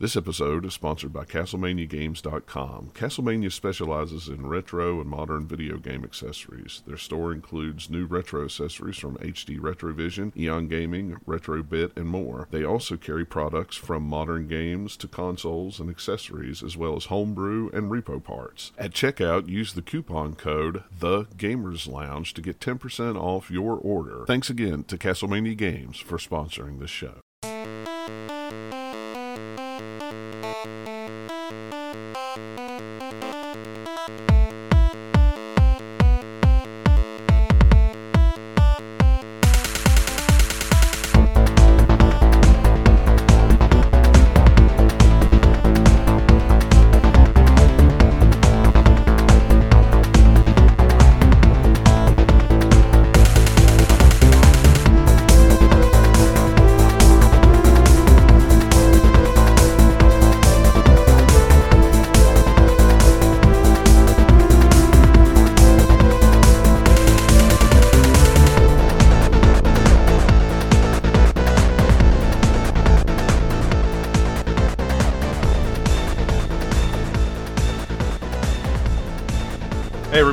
This episode is sponsored by CastlemaniaGames.com. Castlemania specializes in retro and modern video game accessories. Their store includes new retro accessories from HD Retrovision, Eon Gaming, Retrobit, and more. They also carry products from modern games to consoles and accessories, as well as homebrew and repo parts. At checkout, use the coupon code The Gamers Lounge to get 10% off your order. Thanks again to Castlemania Games for sponsoring this show.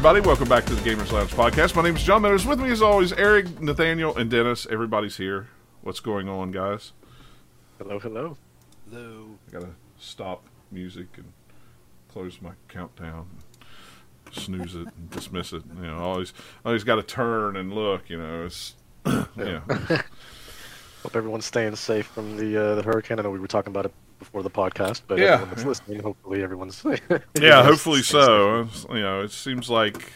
Everybody, welcome back to the Gamers Lounge podcast. My name is John Meadows. With me, as always, Eric, Nathaniel, and Dennis. Everybody's here. What's going on, guys? Hello, hello. Hello. I gotta stop music and close my countdown, snooze it, and dismiss it. You know, always, always got to turn and look. You know, it's yeah. Hope everyone's staying safe from the uh, the hurricane. I know we were talking about it before the podcast, but Yeah, everyone that's yeah. listening, hopefully everyone's yeah, hopefully so. It's- You know, it seems like,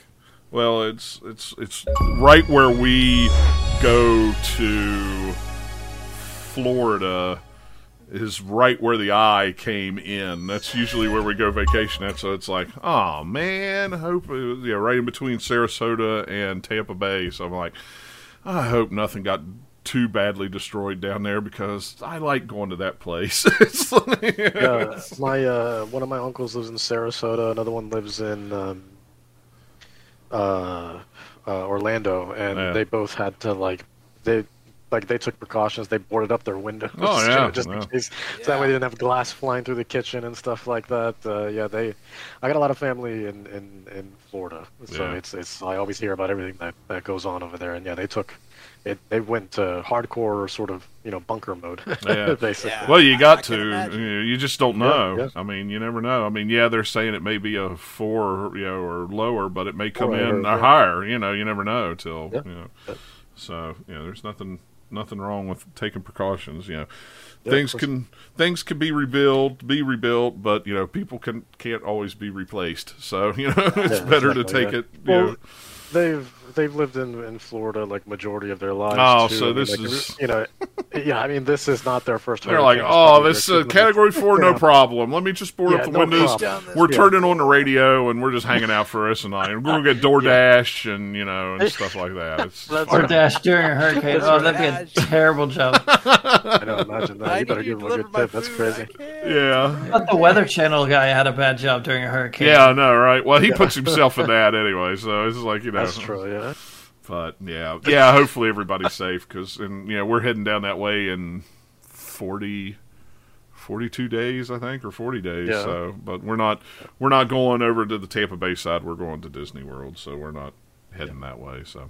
well, it's it's it's right where we go to Florida is right where the eye came in. That's usually where we go vacation at. So it's like, oh man, hope it yeah, right in between Sarasota and Tampa Bay. So I'm like, I hope nothing got too badly destroyed down there because I like going to that place. Like- Yeah, my uh, one of my uncles lives in Sarasota. Another one lives in um, uh, uh, Orlando, and Yeah. they both had to like they like they took precautions. They boarded up their windows. Oh, yeah, just yeah. in case. So that way they didn't have glass flying through the kitchen and stuff like that. Uh, yeah, they. I got a lot of family in in, in Florida, so it's it's. I always hear about everything that that goes on over there, and yeah, they took. It, they went to hardcore sort of you know bunker mode Yeah. basically Yeah. Well, you I got to. You, you just don't know. yeah. I mean, you never know. I mean, yeah, they're saying it may be a four, you know, or lower, but it may come Or in higher, a yeah. higher. You know, you never know till Yeah. you know. Yeah. So you know, there's nothing nothing wrong with taking precautions. You know, Yeah, things can things can be rebuilt, be rebuilt, but you know, people can can't always be replaced. So you know, it's Yeah, better to take yeah. it. You Well, know, they've they've lived in, in Florida like majority of their lives. Oh, too. so I mean, this like, is- you know, yeah. I mean, this is not their first. They're like, oh, this their uh, category four, no Yeah. problem. Let me just board Yeah, up the no windows. problem. We're Yeah. turning on the radio and we're just hanging out for us and I. We're gonna get DoorDash and you know and stuff like that. It's That's Or dash during a hurricane. Oh, that'd be a terrible job. I know. Imagine that. I You better give to them a good my tip. That's crazy. Yeah, But the Weather Channel guy had a bad job during a hurricane. yeah, I know, right? Well, he puts himself in that anyway, so it's like you know. That's true. Yeah. But yeah, yeah. Hopefully everybody's safe because and you know we're heading down that way in 40, 42 days, I think, or forty days. Yeah. So, but we're not we're not going over to the Tampa Bay side. We're going to Disney World, so we're not heading that way. So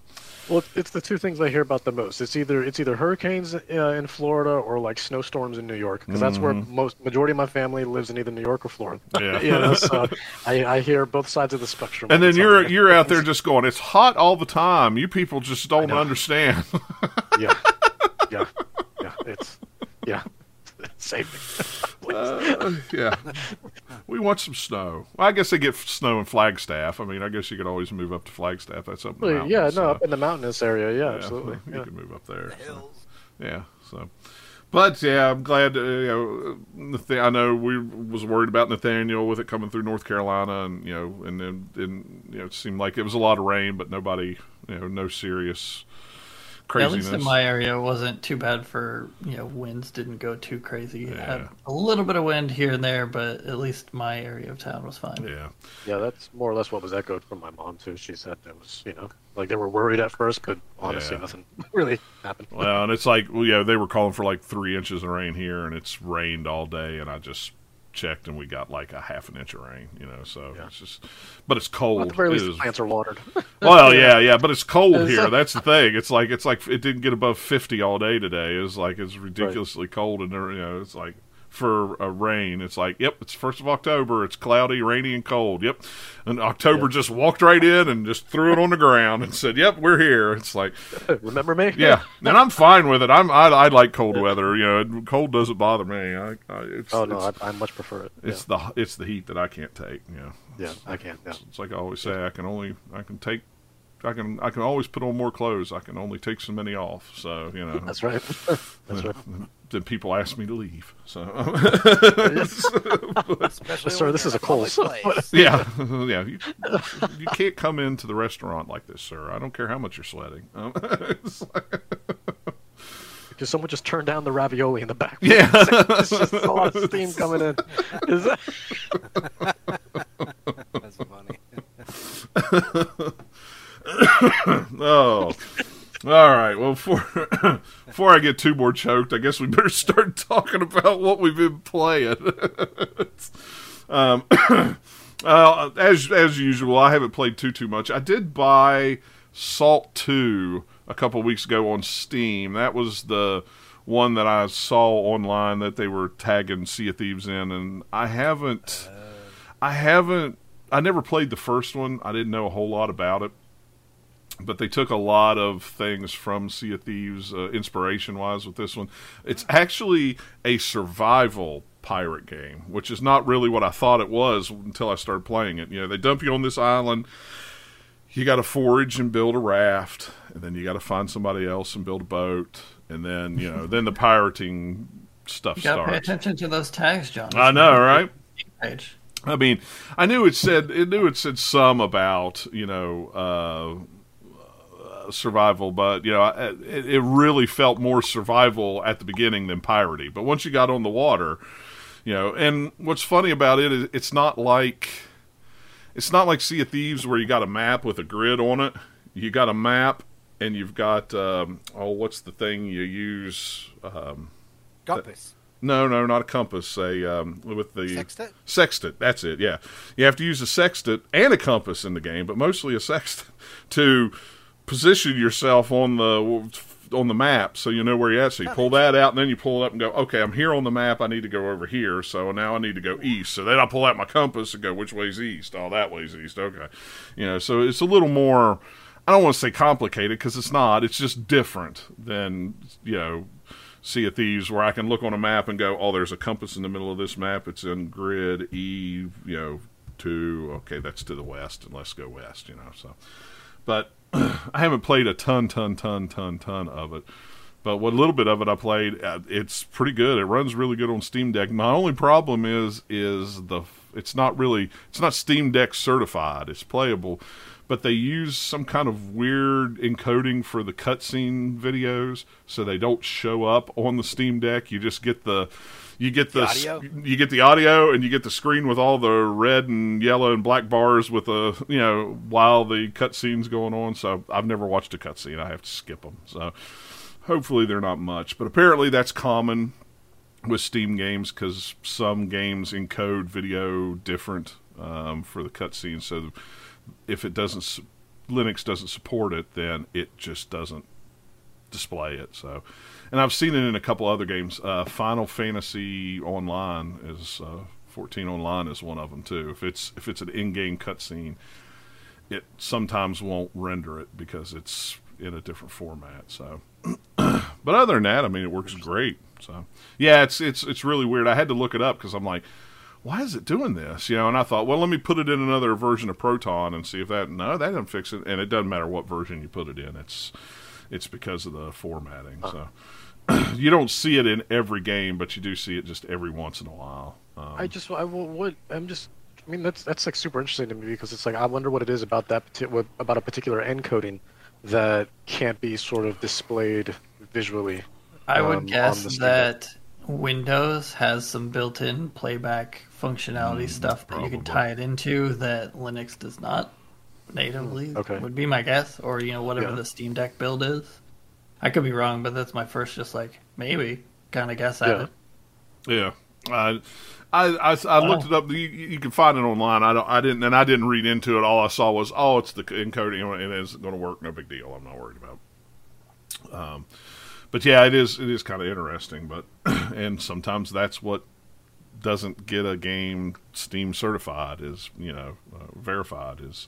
Well, it's the two things I hear about the most. It's either it's either hurricanes uh, in Florida or like snowstorms in New York because that's where most majority of my family lives in either New York or Florida. Yeah. you know, so I, I hear both sides of the spectrum. and then you're you're out there just going, it's hot all the time. You people just don't understand. yeah, yeah, yeah. It's yeah. Save me. Uh, yeah, we want some snow. Well, I guess they get snow in Flagstaff. I mean, I guess you could always move up to Flagstaff. That's up in the mountains. yeah, no, so- up in the mountainous area. Yeah, yeah, absolutely. You Yeah. can move up there. so. Hills. Yeah, so. But yeah, I'm glad. Uh, you know, Nath- I know we was worried about Nathaniel with it coming through North Carolina, and you know, and then and, you know, it seemed like it was a lot of rain, but nobody, you know, no serious craziness. At least in my area, it wasn't too bad for you know winds didn't go too crazy. Yeah. had a little bit of wind here and there, but at least my area of town was fine. yeah, Yeah, that's more or less what was echoed from my mom too. She said it was, you know, like they were worried at first, but honestly, Yeah. nothing really happened. well, and it's like, well, yeah, they were calling for like three inches of rain here, and it's rained all day, and I just checked, and we got like a half an inch of rain, you know. So Yeah. it's just, but it's cold. At the very It least, the plants are watered. well, yeah, yeah, but it's cold It's here. like- That's the thing. It's like it's like it didn't get above fifty all day today. It's like it's ridiculously cold, and there, you know, it's like for a rain, it's like, yep, it's first of October. It's cloudy, rainy, and cold. Yep, and October just walked right in and just threw it on the ground and said, "Yep, we're here." It's like, Remember me? yeah, and I'm fine with it. I'm I, I like cold weather. You know, cold doesn't bother me. I, I it's, Oh no, it's, I, I much prefer it. it's the it's the heat that I can't take. You know. yeah, yeah, I can't. Yeah. It's like I always say, I can only I can take I can I can always put on more clothes. I can only take so many off. So you know, That's right. That's right. Then people ask me to leave. So Especially Sir, this is a cold. place. yeah, yeah, you, you can't come into the restaurant like this, sir. I don't care how much you're sweating. Um, like- Because someone just turned down the ravioli in the back. yeah, It's just a lot of steam coming in. Is that... That's funny. oh. All right. Well, before before I get too more choked, I guess we better start talking about what we've been playing. um, uh, as as usual, I haven't played too too much. I did buy Salt Two a couple weeks ago on Steam. That was the one that I saw online that they were tagging Sea of Thieves in, and I haven't. I haven't. I never played the first one. I didn't know a whole lot about it but they took a lot of things from Sea of Thieves uh, inspiration wise with this one. It's actually a survival pirate game, which is not really what I thought it was until I started playing it. You know, they dump you on this island. You got to forage and build a raft, and then you got to find somebody else and build a boat, and then you know, then the pirating stuff You gotta pay attention to those tags, John. I know, right? Page. I mean, I knew it said it knew it said some about you know uh, survival, but you know it, it really felt more survival at the beginning than piracy. But once you got on the water, you know, and what's funny about it is it's not like it's not like Sea of Thieves where you got a map with a grid on it. You got a map and you've got um, oh, what's the thing you use? Um, Compass. no, no, not a compass. A um, with the Sextant? Sextant. That's it. Yeah, you have to use a sextant and a compass in the game, but mostly a sextant to position yourself on the on the map so you know where you're at. So you pull that out, and then you pull it up and go, okay, I'm here on the map. I need to go over here. So now I need to go east. So then I pull out my compass and go, which way's east? Oh, that way's east. Okay, you know. So it's a little more. I don't want to say complicated because it's not. It's just different than you know Sea of Thieves, where I can look on a map and go, "Oh, there's a compass in the middle of this map. It's in grid E, you know, two. Okay, that's to the west, and let's go west." You know, so. But I haven't played a ton, ton, ton, ton, ton of it. But what little bit of it I played, uh, it's pretty good. It runs really good on Steam Deck. My only problem is, is the it's not really it's not Steam Deck certified. It's playable, but they use some kind of weird encoding for the cutscene videos, so they don't show up on the Steam Deck. You just get the you get the, The audio? you get the audio and you get the screen with all the red and yellow and black bars with the you know while the cutscenes going on. So I've never watched a cutscene. I have to skip them. So hopefully they're not much, but apparently that's common with Steam games because some games encode video different um, for the cutscenes. So if it doesn't, Linux doesn't support it, then it just doesn't display it. So, and I've seen it in a couple other games. Uh, Final Fantasy Online is uh, 14 Online is one of them too. If it's if it's an in-game cutscene, it sometimes won't render it because it's in a different format. So, but other than that, I mean, it works great. So, yeah, it's it's it's really weird. I had to look it up because I'm like, why is it doing this? You know, and I thought, well, let me put it in another version of Proton and see if that. No, that doesn't fix it, and it doesn't matter what version you put it in. It's it's because of the formatting. So. You don't see it in every game, but you do see it just every once in a while. Um, I just, I will, what, I'm just, I mean, that's that's like super interesting to me because it's like I wonder what it is about that parti- what, about a particular encoding that can't be sort of displayed visually. I um, would on guess the Steam Deck. that Windows has some built-in playback functionality Mm, stuff that you can tie it into that Linux does not natively. okay. Would be my guess, or you know whatever Yeah. the Steam Deck build is. I could be wrong, but that's my first just like maybe kind of guess at Yeah. it. Yeah, I, I, I, I looked it up. You, you can find it online. I don't. I didn't, and I didn't read into it. All I saw was, oh, it's the encoding, and it's going to work. No big deal. I'm not worried about. Um, but yeah, it is. It is kind of interesting. But and sometimes that's what doesn't get a game Steam certified is you know uh, verified is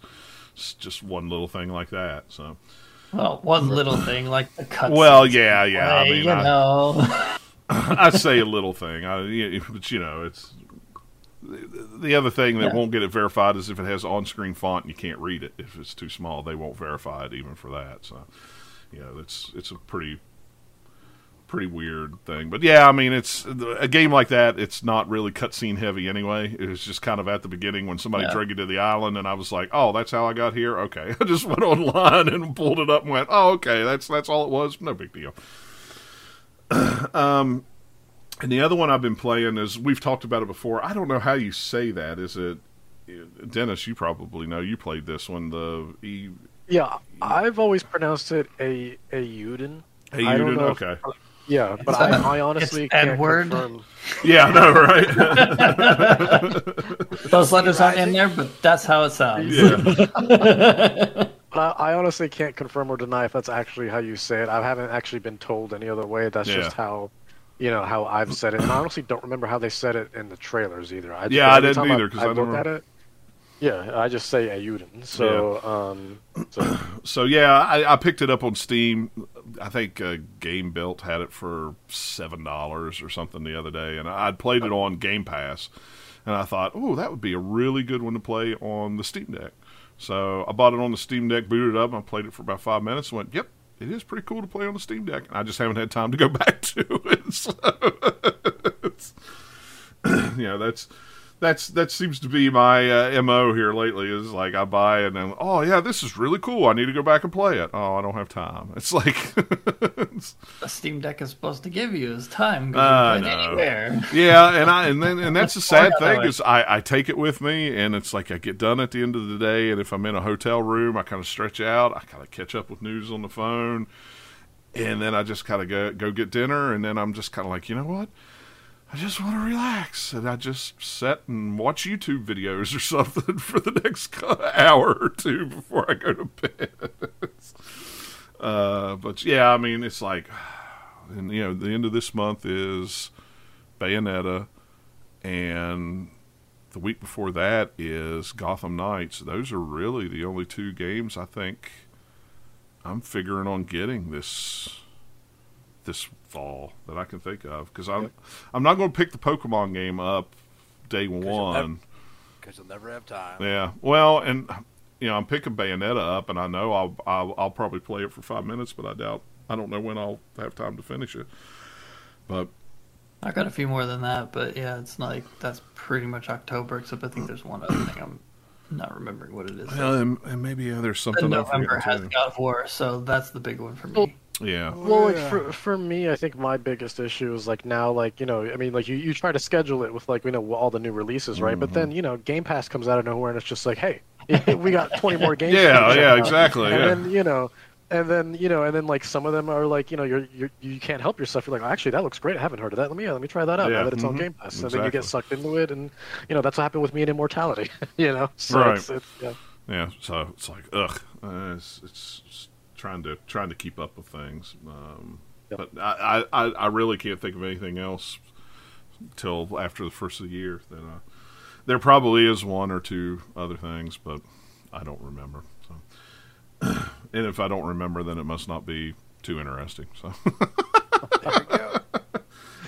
just one little thing like that. So Well, one little thing like the cut. well, yeah, yeah. I mean, you I, know, I say a little thing. I, but you know, it's the other thing that Yeah. won't get it verified is if it has on-screen font and you can't read it. If it's too small, they won't verify it even for that. So, you know, it's it's a pretty pretty weird thing. But yeah, I mean, it's a game like that. It's not really cutscene heavy anyway. It was just kind of at the beginning when somebody Yeah. dragged you to the island, and I was like, "Oh, that's how I got here." Okay, I just went online and pulled it up and went, "Oh, okay, that's that's all it was. No big deal." Um, And the other one I've been playing is we've talked about it before. I don't know how you say that. Is it Dennis? You probably know. You played this one. The e. Yeah, I've always pronounced it a a Uden. I don't know if- Okay. Yeah, but I, I, a- I honestly it's can't Edward. confirm. Yeah, I know, right? those letters aren't in there, but that's how it sounds. yeah. But I, I honestly can't confirm or deny if that's actually how you say it. I haven't actually been told any other way. That's just how, you know, how I've said it. And I honestly don't remember how they said it in the trailers either. I, Yeah, I didn't either because I I look never- at it. Yeah, I just say Eiyuden. So, um, so So yeah, I, I picked it up on Steam. I think uh, Game Belt had it for seven dollars or something the other day, and I'd played it on Game Pass, and I thought, oh, that would be a really good one to play on the Steam Deck. So I bought it on the Steam Deck, booted it up, and I played it for about five minutes, and went, yep. It is pretty cool to play on the Steam Deck. And I just haven't had time to go back to it. So it's, you know, that's that's that seems to be my uh, mo here lately. Is like I buy and then oh yeah, this is really cool. I need to go back and play it. Oh, I don't have time. It's like it's- The Steam Deck is supposed to give you is time. I you it know. anywhere. yeah, and I and then and that's the sad thing is I I take it with me and it's like I get done at the end of the day and if I'm in a hotel room I kind of stretch out. I kind of catch up with news on the phone. And then I just kind of go go get dinner, and then I'm just kind of like, you know what? I just want to relax, and I just sit and watch YouTube videos or something for the next hour or two before I go to bed. uh, but yeah, I mean, it's like, and you know, the end of this month is Bayonetta, and the week before that is Gotham Knights. Those are really the only two games I think I'm figuring on getting this this fall that I can think of because I'm I'm not going to pick the Pokemon game up day you'll one. because you'll never have time. Yeah, well, and you know I'm picking Bayonetta up, and I know I'll, I'll I'll probably play it for five minutes, but I doubt I don't know when I'll have time to finish it. But I got a few more than that, but yeah, it's like that's pretty much October. Except I think there's one other thing I'm not remembering what it is. well, and, and maybe uh, there's something I'm November has forgetting God of War, so that's the big one for me. Too. Yeah, Well, like for for me, I think my biggest issue is like now, like you know, I mean, like you, you try to schedule it with like you know all the new releases, right? But Mm-hmm. then you know, Game Pass comes out of nowhere and it's just like, hey, we got 20 more games. Yeah, for you to yeah, exactly, And yeah. then you know, and then you know, and then like some of them are like you know, you're, you're you can't help yourself. You're like, oh, actually, that looks great. I haven't heard of that. Let me let me try that out Yeah, now that it's on mhm, Game Pass. And then you get sucked into it, and you know that's what happened with me in Immortality. you know, so Right. it's, it's, yeah. yeah. So it's like ugh, uh, it's, it's just trying to trying to keep up with things. Um, Yep. But I, I I really can't think of anything else till after the first of the year. That uh, there probably is one or two other things, but I don't remember. So, and if I don't remember, then it must not be too interesting. So. There we go.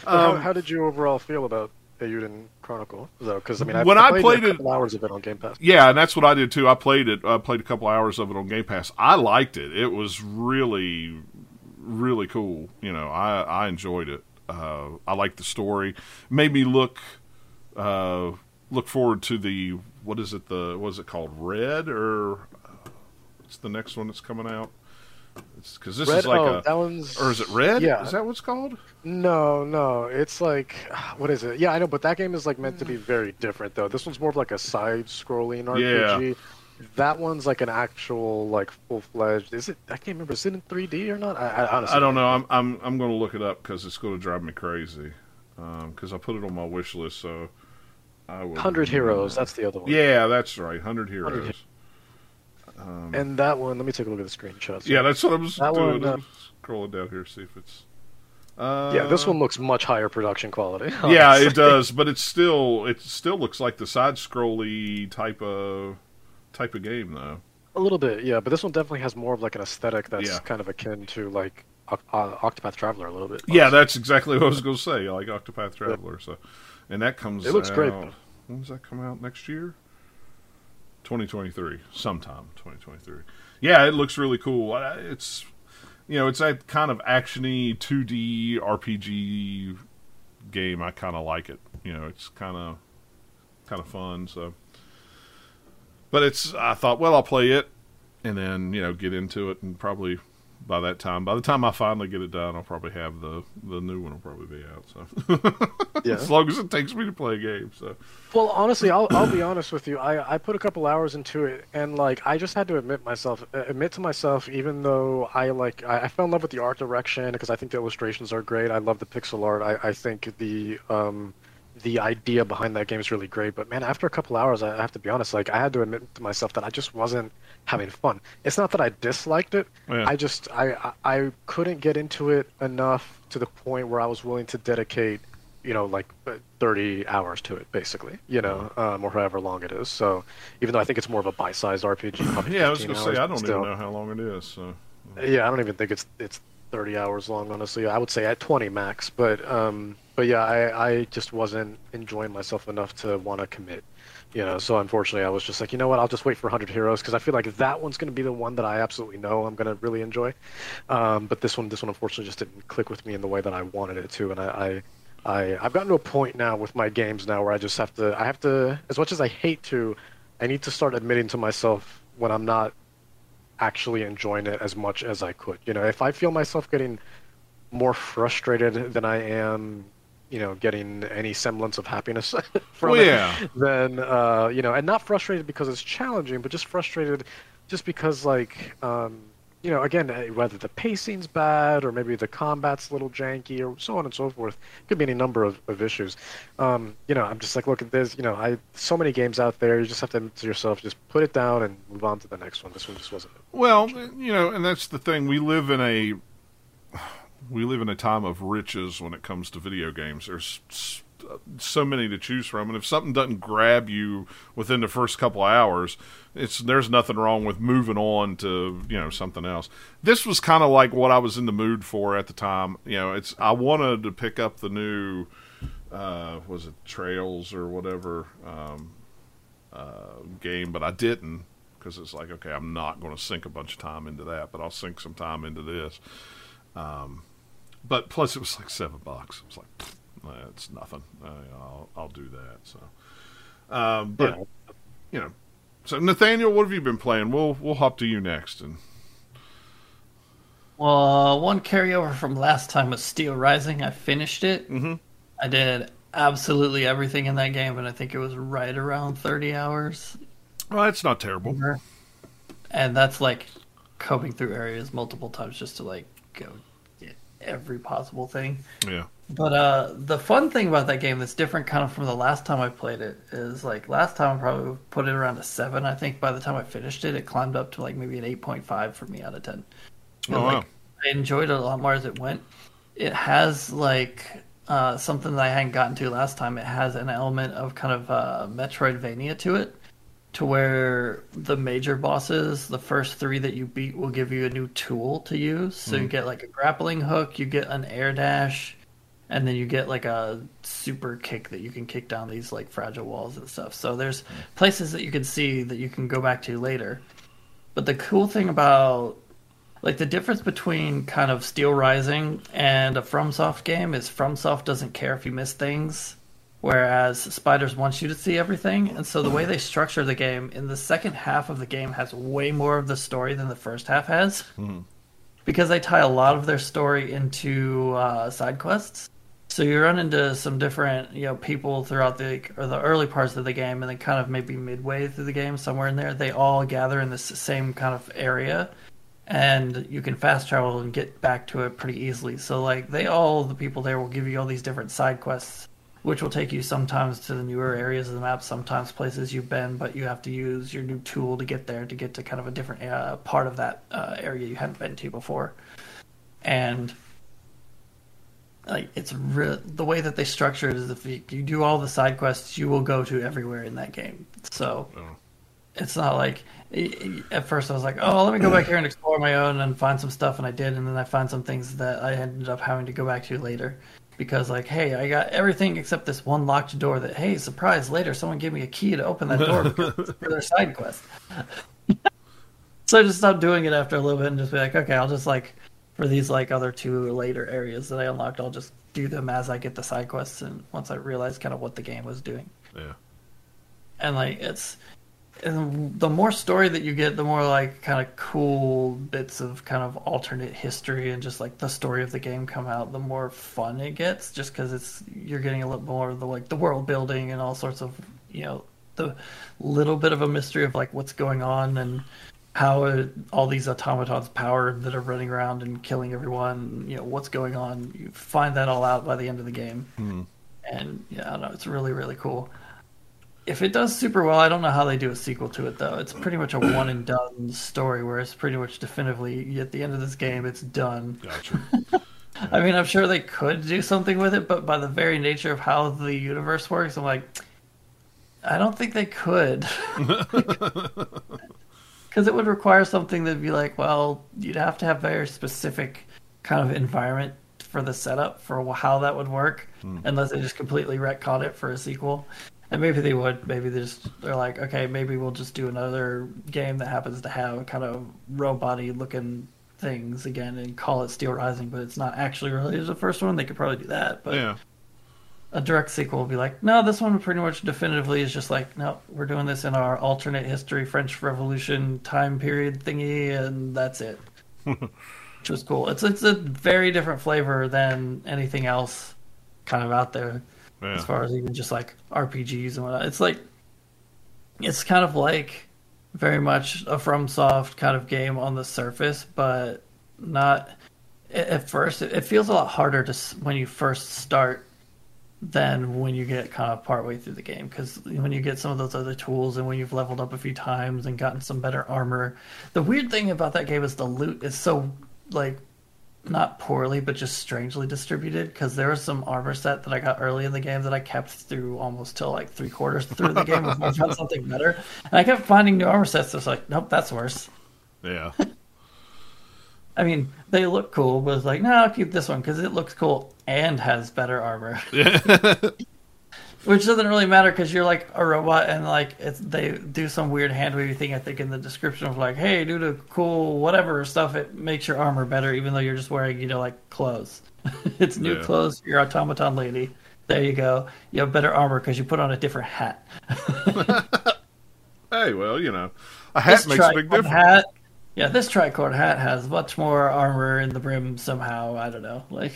Um, how, how did you overall feel about Eiyuden Chronicle though? Because I mean, I've When I played, played a it- hours of it on Game Pass. Yeah, and that's what I did too. I played it. I played a couple hours of it on Game Pass. I liked it. It was really, really cool. You know, I I enjoyed it. Uh, I liked the story. Made me look uh, look forward to the what is it the what is it called Red or uh, what's the next one that's coming out? Because this Red, is like oh, a, that one's or is it red? Yeah. Is that what's called? No, no, it's like what is it? Yeah, I know, but that game is like meant to be very different though. This one's more of like a side-scrolling RPG. That one's like an actual like full-fledged. Is it? I can't remember. Is it in 3D or not? I, I honestly I don't know. I'm I'm I'm going to look it up because it's going to drive me crazy. Um, because I put it on my wish list, so I would. Hundred Heroes. That's the other one. Yeah, that's right. Hundred heroes. Hero- And that one. Let me take a look at the screenshots. Yeah, that's what I was That doing. one, uh, scrolling down here, see if it's. Uh, yeah. This one looks much higher production quality. Yeah, it does, but it's still it still looks like the side scrolly type of type of game though. A little bit, yeah, but this one definitely has more of like an aesthetic that's Yeah. kind of akin to like uh, Octopath Traveler a little bit. Yeah, that's exactly what I was going to say. Like Octopath Traveler, so and that comes. It looks out, great, though. When does that come out next year? 2023, sometime 2023. Yeah, it looks really cool. It's you know, it's that kind of actiony 2D RPG game. I kind of like it. You know, it's kind of kind of fun. So, but it's. I thought, well, I'll play it, and then you know, get into it, and probably by that time, by the time I finally get it done, I'll probably have the the new one will probably be out. So, Yeah. as long as it takes me to play a game. So, Well, honestly, I'll I'll be honest with you. I I put a couple hours into it, and like I just had to admit myself, uh, admit to myself, even though I like I, I fell in love with the art direction because I think the illustrations are great. I love the pixel art. I I think the um the idea behind that game is really great. But man, after a couple hours, I have to be honest. Like I had to admit to myself that I just wasn't having fun. It's not that I disliked it. Yeah. I just I I I couldn't get into it enough to the point where I was willing to dedicate you know, like uh, 30 hours to it, basically, you know, um, or however long it is. So even though I think it's more of a bite-sized RPG, yeah, I was going to say I don't still. even know how long it is. So, Yeah, I don't even think it's it's 30 hours long, honestly. I would say at 20 max, but um, but yeah, I I just wasn't enjoying myself enough to want to commit. You know, so unfortunately, I was just like, you know what? I'll just wait for 100 Heroes because I feel like that one's going to be the one that I absolutely know I'm going to really enjoy. Um, but this one, this one unfortunately just didn't click with me in the way that I wanted it to, and I, I, I, I've gotten to a point now with my games now where I just have to, I have to, as much as I hate to, I need to start admitting to myself when I'm not actually enjoying it as much as I could. You know, if I feel myself getting more frustrated than I am, you know, getting any semblance of happiness from Well, it, then uh, you know, and not frustrated because it's challenging, but just frustrated just because like um, you know, again, uh, whether the pacing's bad or maybe the combat's a little janky or so on and so forth, could be any number of, of issues. Um, you know, I'm just like, look, at this. you know, I so many games out there. You just have to admit to yourself, just put it down and move on to the next one. This one just wasn't. Well, you know, and that's the thing. We live in a we live in a time of riches when it comes to video games. There's so many to choose from, and if something doesn't grab you within the first couple hours, it's there's nothing wrong with moving on to you know something else. This was kind of like what I was in the mood for at the time. You know, it's I wanted to pick up the new uh, was it Trails or whatever um, uh, game, but I didn't because it's like okay, I'm not going to sink a bunch of time into that, but I'll sink some time into this. Um, but plus, it was like seven bucks. I was like, "Pfft, that's nothing. Uh, I'll I'll do that. So, um, but Yeah. you know, so Nathaniel, what have you been playing? We'll we'll hop to you next. And Well, uh, one carryover from last time was Steel Rising. I finished it. Mhm. I did absolutely everything in that game, and I think it was right around 30 hours. well, that's not terrible. And that's like combing through areas multiple times just to like go get every possible thing. Yeah. But uh, the fun thing about that game that's different kind of from the last time I played it is like last time I probably put it around a seven. I think by the time I finished it, it climbed up to like maybe an eight point five for me out of ten. Oh, And, wow. like, I enjoyed it a lot more as it went. It has like uh, something that I hadn't gotten to last time. It has an element of kind of uh, Metroidvania to it, to where the major bosses, the first three that you beat, will give you a new tool to use. So you hmm. get like a grappling hook, you get an air dash, and then you get like a super kick that you can kick down these like fragile walls and stuff. So there's hmm. places that you can see that you can go back to later. But the cool thing about like the difference between kind of Steel Rising and a FromSoft game is FromSoft doesn't care if you miss things, whereas Spiders wants you to see everything. And so the way they structure the game in the second half of the game has way more of the story than the first half has. because they tie a lot of their story into uh, side quests. So you run into some different, you know, people throughout the or the early parts of the game, and then kind of maybe midway through the game, somewhere in there, they all gather in this same kind of area, and you can fast travel and get back to it pretty easily. So like they all the people there will give you all these different side quests, which will take you sometimes to the newer areas of the map, sometimes places you've been, but you have to use your new tool to get there to get to kind of a different uh, part of that uh, area you hadn't been to before, and like it's re- the way that they structure it is if you, you do all the side quests, you will go to everywhere in that game. So Oh. it's not like at first I was like, oh, let me go back here and explore my own and find some stuff, and I did, and then I found some things that I ended up having to go back to later because like, hey, I got everything except this one locked door. That hey, surprise! Later, someone gave me a key to open that door for their side quest. so I just stopped doing it after a little bit and just be like, okay, I'll just like for these like other two later areas that I unlocked, I'll just do them as I get the side quests and once I realized kind of what the game was doing. Yeah. And like it's and the more story that you get, the more like kind of cool bits of kind of alternate history and just like the story of the game come out, the more fun it gets. Just because it's you're getting a little more of the like the world building and all sorts of you know the little bit of a mystery of like what's going on and how it, all these automatons power that are running around and killing everyone. You know what's going on. You find that all out by the end of the game, hmm. and yeah, I don't know. It's really really cool. If it does super well, I don't know how they do a sequel to it though. It's pretty much a one and done story where it's pretty much definitively at the end of this game it's done. Gotcha. I mean, I'm sure they could do something with it, but by the very nature of how the universe works, I'm like, I don't think they could. Because it would require something that'd be like, well, you'd have to have very specific kind of environment for the setup for how that would work, hmm. unless they just completely retcon it for a sequel. And maybe they would. Maybe they just they're like, okay, maybe we'll just do another game that happens to have kind of robot-y looking things again and call it Steel Rising, but it's not actually related to the first one. They could probably do that, but yeah. a direct sequel will be like, no, this one pretty much definitively is just like, no, we're doing this in our alternate history French Revolution time period thingy, and that's it. Which was cool. It's it's a very different flavor than anything else kind of out there Yeah. as far as even just like RPGs and whatnot. It's like it's kind of like very much a FromSoft kind of game on the surface, but not at first. It feels a lot harder to when you first start than when you get kind of partway through the game because when you get some of those other tools and when you've leveled up a few times and gotten some better armor the weird thing about that game is the loot is so like not poorly but just strangely distributed because there was some armor set that i got early in the game that i kept through almost till like three quarters through the game before i found something better. And i kept finding new armor sets that's like nope that's worse. Yeah. i mean they look cool but it's like no i'll keep this one because it looks cool and has better armor Which doesn't really matter because you're like a robot and like it's they do some weird hand wavy thing I think in the description of like, hey, due to cool whatever stuff, it makes your armor better even though you're just wearing you know like clothes. it's new Yeah. clothes. You're automaton lady. There you go. You have better armor because you put on a different hat. Hey, well, you know, a hat This makes a big difference. Hat, yeah, this tricorn hat has much more armor in the brim somehow. I don't know, like.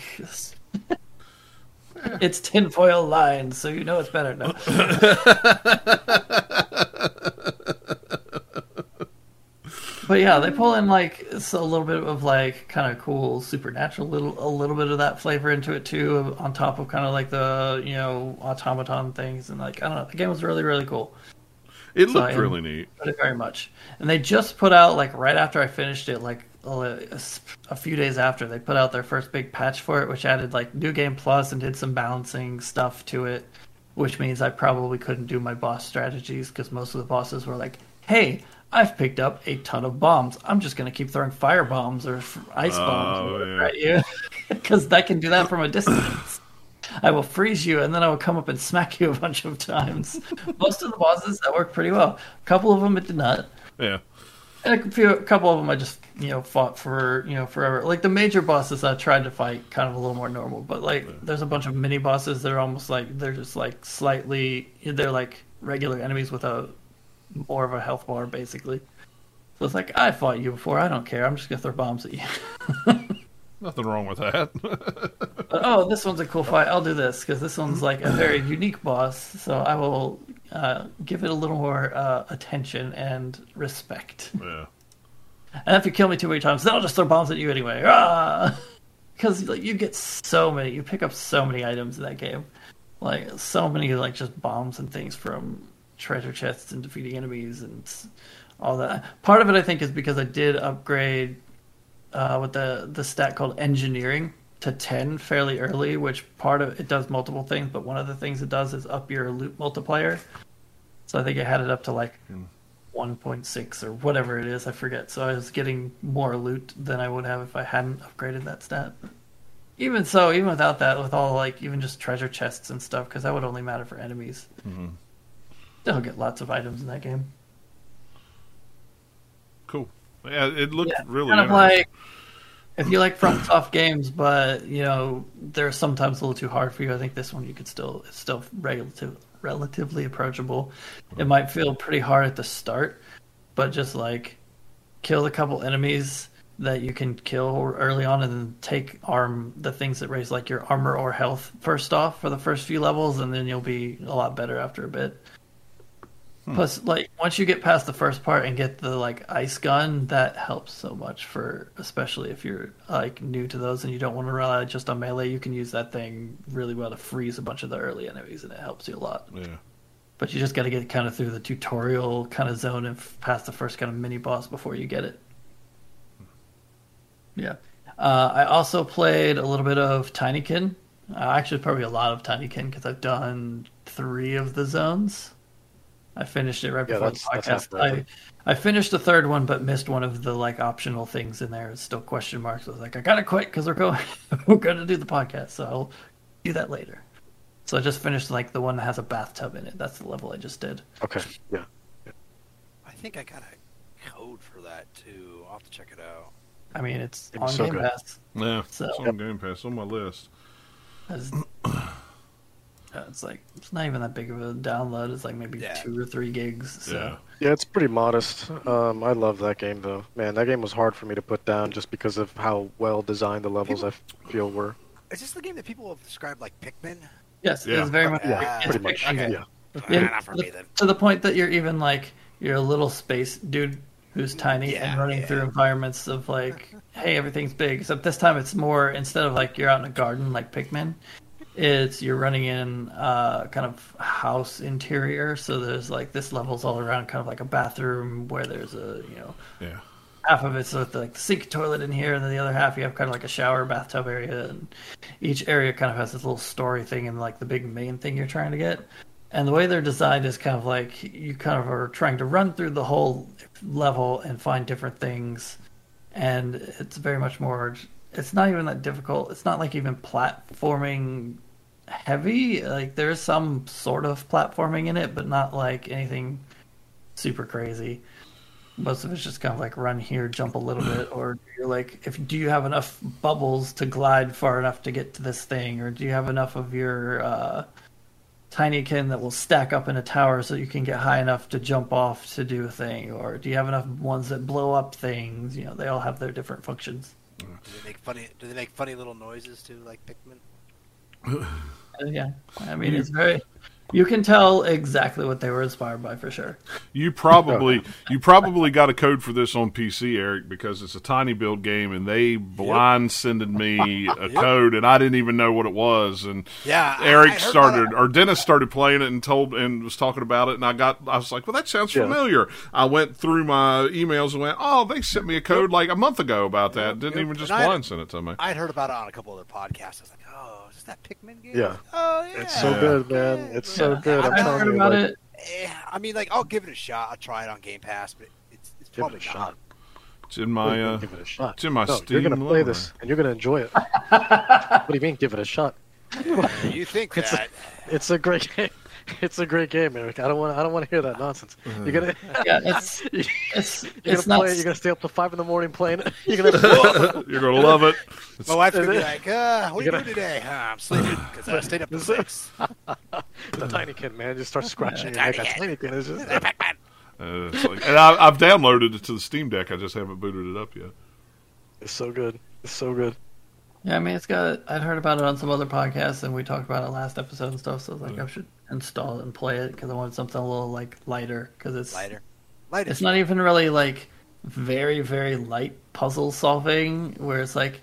It's tinfoil lined, so you know it's better now. But yeah, they pull in like a little bit of like kind of cool supernatural little a little bit of that flavor into it too, on top of kind of like the you know automaton things and like I don't know. The game was really really cool, It So looked really neat. It very much. And they just put out like right after I finished it, like a, few days after, they put out their first big patch for it, which added like new game plus and did some balancing stuff to it, which means I probably couldn't do my boss strategies because most of the bosses were like, "Hey." I've picked up a ton of bombs. I'm just going to keep throwing fire bombs or ice oh, bombs Oh, or yeah. at you because that can do that from a distance. I will freeze you and then I will come up and smack you a bunch of times. Most of the bosses that worked pretty well. A couple of them it did not. Yeah. And a few, a couple of them I just you know fought for you know forever. Like the major bosses I tried to fight kind of a little more normal, but like there's a bunch of mini bosses that are almost like they're just like slightly they're like regular enemies with a more of a health bar basically. So it's like I fought you before. I don't care. I'm just gonna throw bombs at you. Nothing wrong with that. Oh, this one's a cool fight. I'll do this because this one's like a very unique boss. So I will uh, give it a little more uh, attention and respect. yeah. And if you kill me too many times, then I'll just throw bombs at you anyway. Because like you get so many, you pick up so many items in that game, like so many like just bombs and things from treasure chests and defeating enemies and all that. Part of it, I think, is because I did upgrade uh, with the the stat called engineering to 10 fairly early which part of it does multiple things but one of the things it does is up your loot multiplier. So i think i had it up to like 1.6 or whatever it is i forget. So i was getting more loot than i would have if i hadn't upgraded that stat. Even so even without that with all like even just treasure chests and stuff because that would only matter for enemies. Mhm. still get lots of items in that game. Cool. Yeah, it looked Yeah, really kind of like if you like FromSoft games, but you know they're sometimes a little too hard for you. I think this one you could still it's still relative, relatively approachable. It might feel pretty hard at the start, but just like kill a couple enemies that you can kill early on, and then take arm the things that raise like your armor or health first off for the first few levels, and then you'll be a lot better after a bit. Plus, like once you get past the first part and get the like ice gun, that helps so much for especially if you're like new to those and you don't want to rely just on melee. You can use that thing really well to freeze a bunch of the early enemies, and it helps you a lot. Yeah. But you just got to get kind of through the tutorial kind of zone and f- past the first kind of mini boss before you get it. Yeah. Uh, I also played a little bit of Tinykin. Uh, actually, probably a lot of Tinykin because I've done three of the zones. I finished it right Yeah, before that's- that's the podcast. I. I finished the third one, but missed one of the like optional things in there. It's still question marks. I was like, I gotta quit because we're going we're going to do the podcast, so I'll do that later. So I just finished like the one that has a bathtub in it. That's the level I just did. Okay. Yeah. I think I got a code for that too. I'll have to check it out. I mean, it's It on so Game good. Pass. Yeah. So- it's on Game Pass on my list. It's, uh, it's like it's not even that big of a download. It's like maybe Yeah. two or three gigs. So Yeah. Yeah, it's pretty modest. Um, I love that game though. Man, that game was hard for me to put down just because of how well designed the levels I feel were. Is this the game that people have described like Pikmin? yes, Yeah. it's very much Yeah, it's pretty much. fiction game. Yeah. Yeah, Ah, not for me then. to the point that you're even like you're a little space dude who's tiny Yeah, and running yeah. through environments of like, hey, everything's big. Except this time it's more instead of like you're out in a garden like Pikmin, it's you're running in uh, kind of house interior. So there's like this level's all around, kind of like a bathroom where there's a you know Yeah. half of it's with like the sink toilet in here, and then the other half you have kind of like a shower bathtub area, and each area kind of has this little story thing and like the big main thing you're trying to get. And the way they're designed is kind of like you kind of are trying to run through the whole level and find different things, and it's very much more. It's not even that difficult. It's not like even platforming heavy. Like there's some sort of platforming in it, but not like anything super crazy most of it's just kind of like run here, jump a little bit, or you're like, if do you have enough bubbles to glide far enough to get to this thing, or do you have enough of your uh, tinykin that will stack up in a tower so you can get high enough to jump off to do a thing, or do you have enough ones that blow up things? You know, they all have their different functions. Do they make funny? Do they make funny little noises too, like Pikmin? Yeah, I mean, it's very. You can tell exactly what they were inspired by for sure. You probably you probably got a code for this on PC, Eric, because it's a tinyBuild game, and they blind sended me a code, and I didn't even know what it was. And Yeah, I- I Eric started, about or Dennis started playing it and told and was talking about it, and I got I was like, well, that sounds Yeah. familiar. I went through my emails and went, oh, they sent me a code like a month ago about that. Didn't Yep. even just blind send it to me. I had heard about it on a couple other podcasts. I was like, oh, is this that Pikmin game? Yeah. Oh, yeah. It's so Yeah. good, man. It's so Yeah. good. I'm I telling heard you. about like, it. I mean, like, I'll give it a shot. I'll try it on Game Pass, but it's, it's Give it probably a shot. It's in my uh, give it a shot. it's in my no, Steam you're gonna play library. this and you're gonna enjoy it. what do you mean? Give it a shot. You think It's a- It's a great game. It's a great game, Eric. I don't want. I don't want to hear that nonsense. You're gonna. Yeah, it's you're it's gonna it's not. play. it, You're gonna stay up till five in the morning playing it. You're gonna. You're gonna love it. My wife's gonna be like, uh, what are you You're doing today? Uh, I'm sleeping because I stayed up till six. the Tinykin, man, just starts scratching your neck. That Tinykin is just. Uh, it's like, and I, I've downloaded it to the Steam Deck. I just haven't booted it up yet. It's so good. It's so good. Yeah, I mean, it's got. I'd heard about it on some other podcasts, and we talked about it last episode and stuff. So I was like, I should install it and play it because I wanted something a little like lighter because it's Lighter. Lighter. it's not even really like very very light puzzle solving where it's like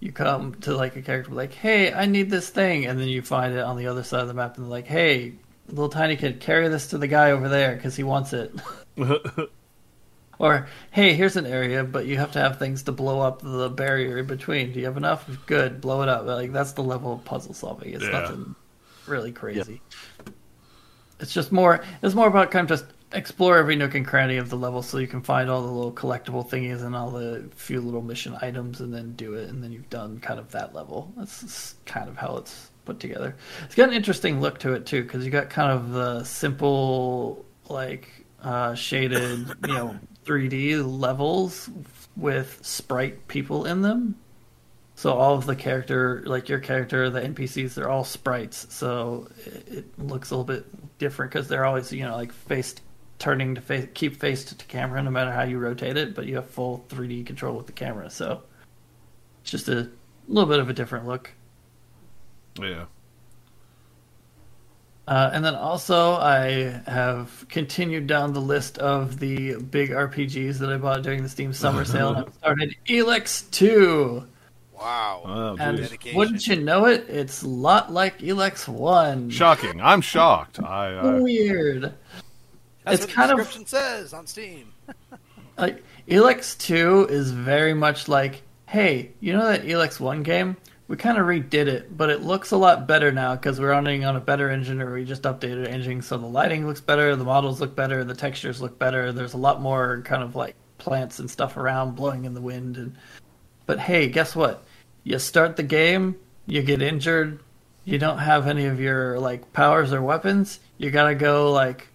you come to like a character like hey i need this thing and then you find it on the other side of the map and like hey little tiny kid carry this to the guy over there because he wants it or hey here's an area but you have to have things to blow up the barrier in between do you have enough good blow it up like that's the level of puzzle solving it's Yeah. nothing really crazy. It's just more it's more about kind of just explore every nook and cranny of the level so you can find all the little collectible thingies and all the few little mission items and then do it and then you've done kind of that level. That's kind of how it's put together. It's got an interesting look to it too because you got kind of the simple like uh, shaded you know 3d levels with sprite people in them so all of the character, like your character, the NPCs, they're all sprites. So it, it looks a little bit different because they're always, you know, like face turning to face, keep face to camera no matter how you rotate it. But you have full 3D control with the camera, so it's just a little bit of a different look. Yeah. Uh, and then also, I have continued down the list of the big RPGs that I bought during the Steam Summer Sale. and I've started Elex 2. Wow. Oh, And. Dedication. wouldn't you know it, it's a lot like Elex 1. Shocking. I'm shocked. I, uh, I Weird. That's it's what kind the of- description says on Steam. Like, Elex 2 is very much like, hey, you know that Elex 1 game? We kind of redid it, but it looks a lot better now because we're running on a better engine or we just updated the engine. So the lighting looks better, the models look better, the textures look better. There's a lot more kind of like plants and stuff around blowing in the wind. And But hey, guess what? You start the game, you get injured, you don't have any of your like powers or weapons. You gotta go like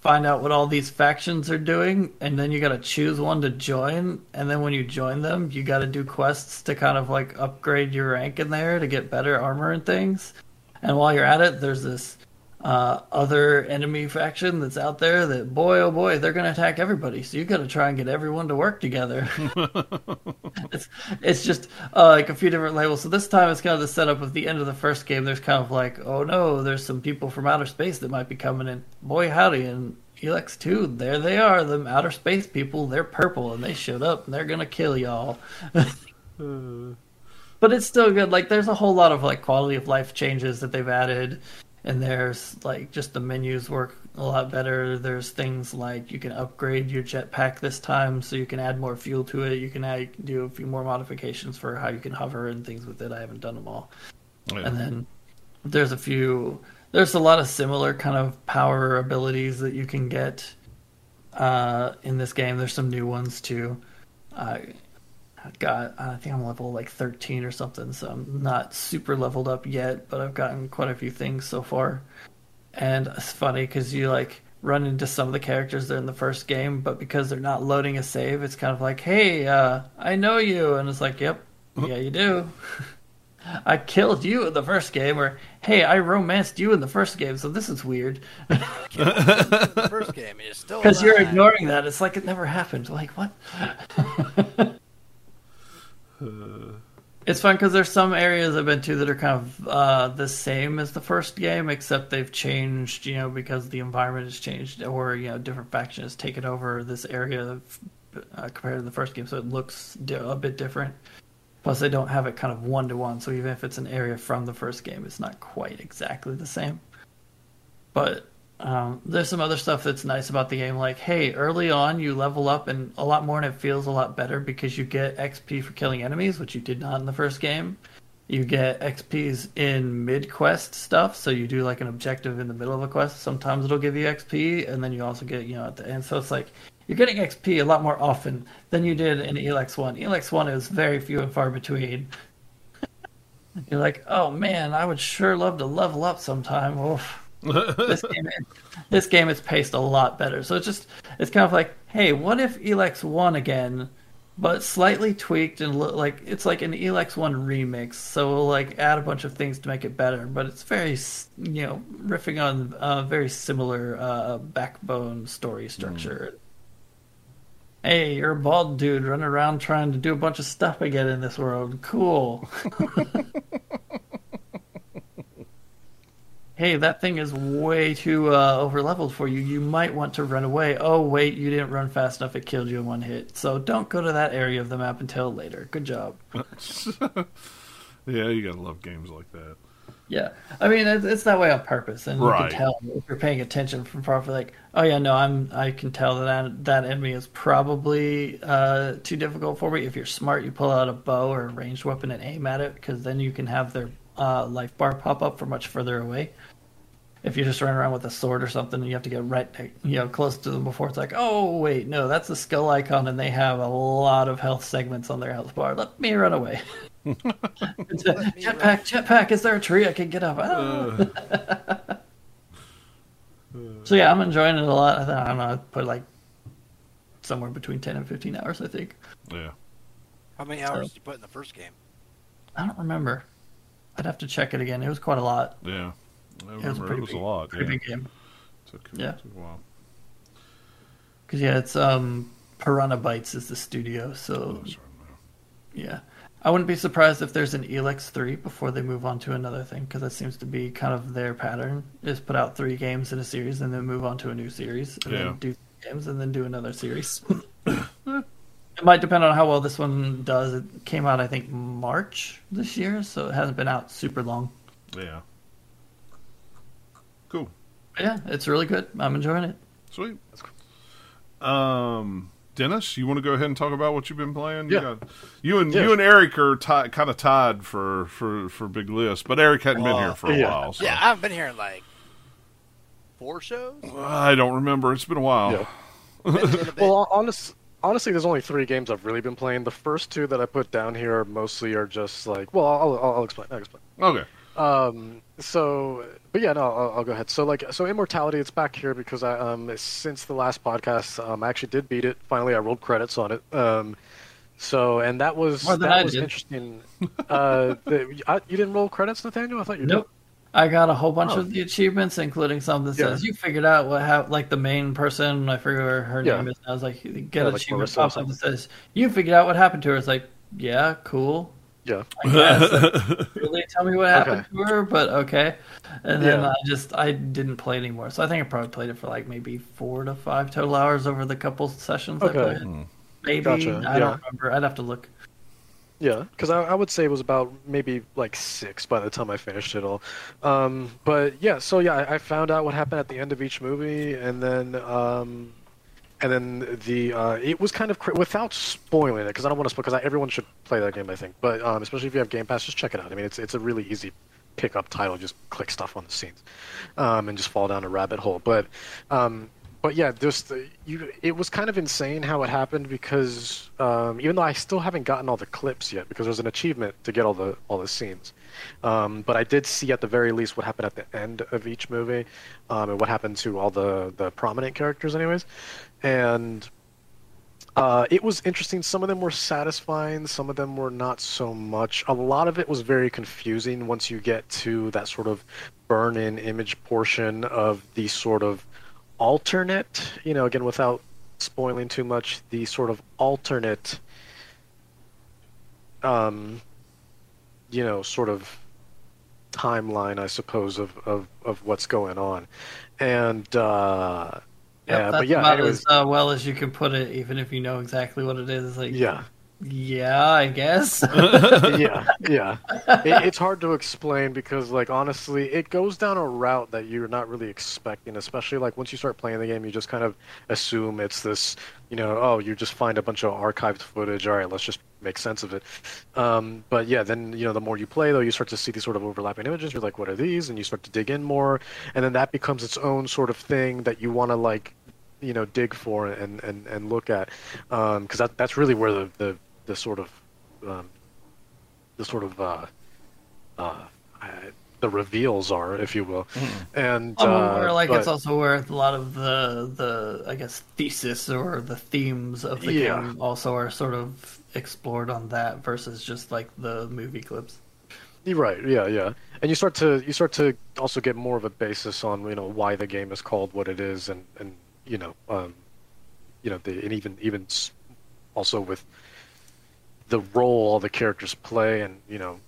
find out what all these factions are doing, and then you got to choose one to join. And then when you join them, you got to do quests to kind of like upgrade your rank in there to get better armor and things. And while you're at it, there's this uh, other enemy faction that's out there that, boy, oh boy, they're going to attack everybody. So you got to try and get everyone to work together. it's it's just uh, like a few different labels. So this time it's kind of the setup of the end of the first game. There's kind of like, oh no, there's some people from outer space that might be coming in. Boy, howdy! And Elex 2, there they are, them outer space people. They're purple and they showed up and they're gonna kill y'all. but it's still good. Like there's a whole lot of like quality of life changes that they've added, and there's like just the menus work a lot better. There's things like you can upgrade your jetpack this time, so you can add more fuel to it. You can add, do a few more modifications for how you can hover and things with it. I haven't done them all. Yeah. And then there's a few. There's a lot of similar kind of power abilities that you can get uh, in this game. There's some new ones too. I've got I think I'm level like 13 or something, so I'm not super leveled up yet, but I've gotten quite a few things so far. And it's funny because you like run into some of the characters that are in the first game, but because they're not loading a save, it's kind of like, hey, uh, I know you, and it's like, yep, yeah, you do. I killed you in the first game, or hey, I romanced you in the first game, so this is weird. the first game is still Because you're ignoring that. It's like it never happened. Like, what? it's fun because there's some areas I've been to that are kind of uh, the same as the first game, except they've changed, you know, because the environment has changed, or, you know, different factions taken over this area uh, compared to the first game, so it looks a bit different. Plus, they don't have it kind of one to one, so even if it's an area from the first game, it's not quite exactly the same. But um, there's some other stuff that's nice about the game, like hey, early on you level up and a lot more, and it feels a lot better because you get XP for killing enemies, which you did not in the first game. You get XP's in mid quest stuff, so you do like an objective in the middle of a quest. Sometimes it'll give you XP, and then you also get you know at the end. So it's like you're getting XP a lot more often than you did in Elex One. Elex One is very few and far between. You're like, oh man, I would sure love to level up sometime. Oof this game, this game is paced a lot better. So it's just, it's kind of like, hey, what if Elex One again, but slightly tweaked and look like it's like an Elex One remix. So we'll like add a bunch of things to make it better, but it's very you know riffing on uh, very similar uh, backbone story structure. Hey, you're a bald dude running around trying to do a bunch of stuff again in this world. Cool. hey, that thing is way too uh, over leveled for you. You might want to run away. Oh, wait, you didn't run fast enough. It killed you in one hit. So don't go to that area of the map until later. Good job. yeah, you gotta love games like that. Yeah, I mean it's, it's that way on purpose, and you can tell if you're paying attention from far. Like, oh yeah, no, I'm. I can tell that that, that enemy is probably uh, too difficult for me. If you're smart, you pull out a bow or a ranged weapon and aim at it, because then you can have their uh, life bar pop up from much further away. If you just run around with a sword or something, you have to get right, you know, close to them before it's like, oh wait, no, that's a skull icon, and they have a lot of health segments on their health bar. Let me run away. It's a- Let me run. jetpack, jetpack. Is there a tree I can get up? Ah. Uh, So yeah, I'm enjoying it a lot. I, th- I don't know. I put like somewhere between ten and fifteen hours. I think. yeah. How many hours did you put in the first game? I don't remember. I'd have to check it again. It was quite a lot. Yeah. I It was a remember it was big, a lot. pretty Yeah. big game. Took, Yeah. took a while. Because yeah, it's um Piranha Bytes is the studio. So Oh, no. yeah, I wouldn't be surprised if there's an Elex three before they move on to another thing. Because that seems to be kind of their pattern: is put out three games in a series and then move on to a new series, and Yeah. then do games and then do another series. It might depend on how well this one does. It came out, I think, March this year, so it hasn't been out super long. Yeah. Cool. Yeah, it's really good. I'm enjoying it. Sweet. That's Um, Dennis, you want to go ahead and talk about what you've been playing? You, Yeah. got, you and Yeah. you and Eric are ti kind of tied for for for big list, but Eric hadn't been here for a yeah. while. So. Yeah, I haven't been here like four shows. I don't remember. It's been a while. Yeah. Been- been a. Well, honest, honestly, there's only three games I've really been playing. The first two that I put down here mostly are just like, well, I'll, I'll, I'll explain. I'll explain. Okay. Um. So, but yeah, no, I'll, I'll go ahead. So, like, so Immortality, it's back here because I um since the last podcast, um, I actually did beat it. Finally, I rolled credits on it. Um. So, and that was that I was did. interesting. Uh, the, I, you didn't roll credits, Nathaniel? I thought you did. Nope. I got a whole bunch Oh. of the achievements, including some that Yeah. says you figured out what hap like the main person. I forget her Yeah. name is. I was like, get Yeah, like achievement pops up that says you figured out what happened to her. It's like, yeah, cool. Did. Yeah. I guess. really tell me what happened to her, but okay. And then Yeah. I just I didn't play anymore. So I think I probably played it for like maybe four to five total hours over the couple sessions I Okay. played. Hmm. Maybe Gotcha, I yeah. don't remember. I'd have to look. Yeah, because I, I would say it was about maybe like six by the time I finished it all. Um, but yeah, so yeah, I, I found out what happened at the end of each movie, and then um, and then the uh, it was kind of cra- without spoiling it because I don't want to spoil because everyone should play that game I think, but um, especially if you have Game Pass, just check it out. I mean, it's it's a really easy pick up title, just click stuff on the scenes, um, and just fall down a rabbit hole. But um, but yeah, the, you. It was kind of insane how it happened because um, even though I still haven't gotten all the clips yet, because there's an achievement to get all the all the scenes. Um, but I did see at the very least what happened at the end of each movie, um, and what happened to all the the prominent characters, anyways. And uh, it was interesting. Some of them were satisfying. Some of them were not so much. A lot of it was very confusing once you get to that sort of burn-in image portion of the sort of alternate. You know, again, without spoiling too much, the sort of alternate, um, you know, sort of timeline, I suppose, of of, of what's going on, and. Uh, Yep, yeah, that's but yeah, about anyways, as uh, well as you can put it, even if you know exactly what it is. Like, yeah. Yeah, I guess. yeah, yeah. It, it's hard to explain because, like, honestly, it goes down a route that you're not really expecting. Especially like once you start playing the game, you just kind of assume it's this, you know, oh, you just find a bunch of archived footage. All right, let's just make sense of it. Um, but yeah, then you know, the more you play, though, you start to see these sort of overlapping images. You're like, what are these? And you start to dig in more, and then that becomes its own sort of thing that you want to like, you know, dig for and and and look at, because that that's really where the the the sort of um, the sort of uh, uh, the reveals are, if you will. And Oh, uh, or like but- it's also where a lot of the the I guess thesis or the themes of the Yeah. game also are sort of explored on that versus just like the movie clips. You're right. Yeah, yeah. And you start to you start to also get more of a basis on you know why the game is called what it is, and and you know um, you know the and even even also with the role all the characters play, and you know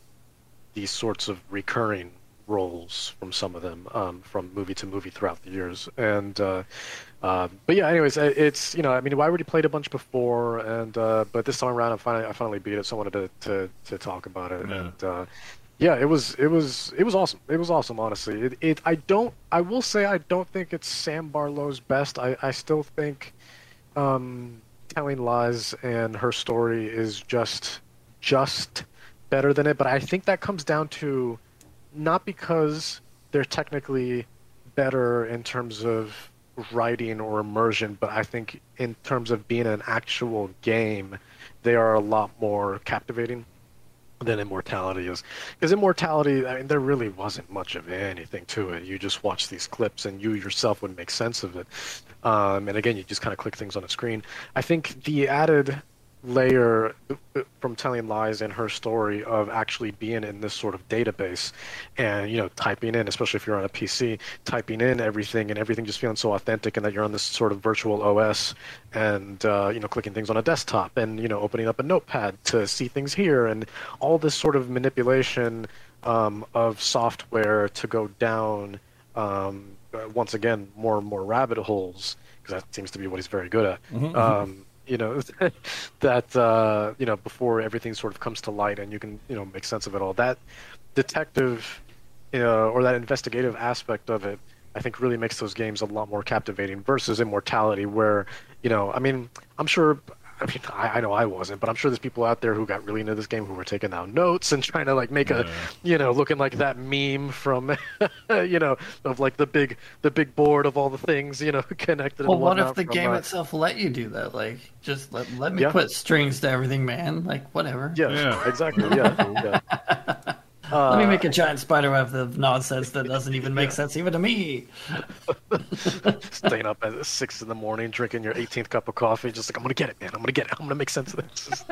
these sorts of recurring roles from some of them um, from movie to movie throughout the years. And uh, uh, but yeah, anyways, uh, it's you know I mean I already played a bunch before, and uh, but this time around I finally I finally beat it, so I wanted to to, to talk about it. Yeah. And, uh, yeah, it was it was it was awesome. It was awesome, honestly. It, it I don't I will say I don't think it's Sam Barlow's best. I I still think um, telling lies and her story is just just better than it. But I think that comes down to not because they're technically better in terms of writing or immersion, but I think in terms of being an actual game, they are a lot more captivating than Immortality is. Because Immortality, I mean, there really wasn't much of anything to it. You just watch these clips and you yourself would make sense of it. Um, and again, you just kind of click things on a screen. I think the added layer uh, from telling lies in her story of actually being in this sort of database and you know typing in especially if you're on a pc typing in everything and everything just feeling so authentic and that you're on this sort of virtual os and uh, you know clicking things on a desktop and you know opening up a notepad to see things here and all this sort of manipulation um, of software to go down um, uh, once again more and more rabbit holes because that seems to be what he's very good at. Um, you know that uh, you know before everything sort of comes to light and you can you know make sense of it all. That detective you know, or that investigative aspect of it i think really makes those games a lot more captivating versus immortality where you know i mean i'm sure I mean, I, I know I wasn't, but I'm sure there's people out there who got really into this game who were taking down notes and trying to like make a, you know, looking like that meme from, you know, of like the big, the big board of all the things, you know, connected. Well, and what if the from, game uh, itself let you do that? Like, just let, let me Yeah. put strings to everything, man. Like, whatever. Yeah, Yeah. exactly. Yeah, yeah. Let me Uh, make a giant spider web of nonsense that doesn't even make sense even to me. staying up at six in the morning, drinking your 18th cup of coffee, just like I'm gonna get it, man. I'm gonna get it. I'm gonna make sense of this.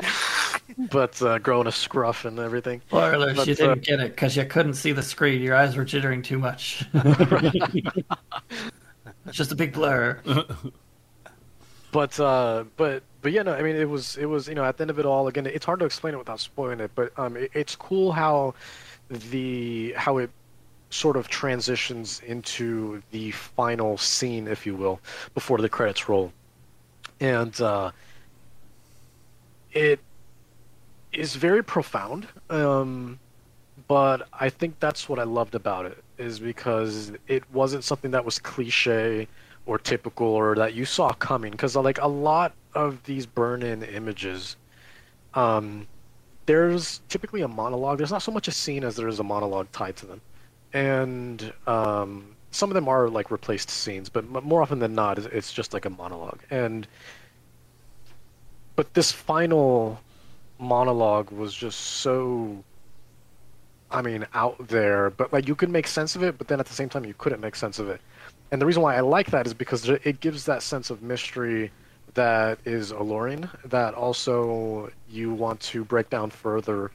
but uh, growing a scruff and everything. Spoiler alert, you But, uh, didn't get it because you couldn't see the screen. Your eyes were jittering too much. it's just a big blur. But uh, but but yeah, no. I mean, it was it was you know at the end of it all. Again, it's hard to explain it without spoiling it. But um, it, it's cool how the how it sort of transitions into the final scene, if you will, before the credits roll, and uh, it is very profound. Um, but I think that's what I loved about it is because it wasn't something that was cliche or typical or that you saw coming. Because like a lot of these burn-in images, um, there's typically a monologue. There's not so much a scene as there is a monologue tied to them, and um, some of them are like replaced scenes, but more often than not, it's- just like a monologue. And but this final monologue was just so I mean, out there, but like you could make sense of it, but then at the same time you couldn't make sense of it. And the reason why I like that is because it gives that sense of mystery that is alluring, that also you want to break down further.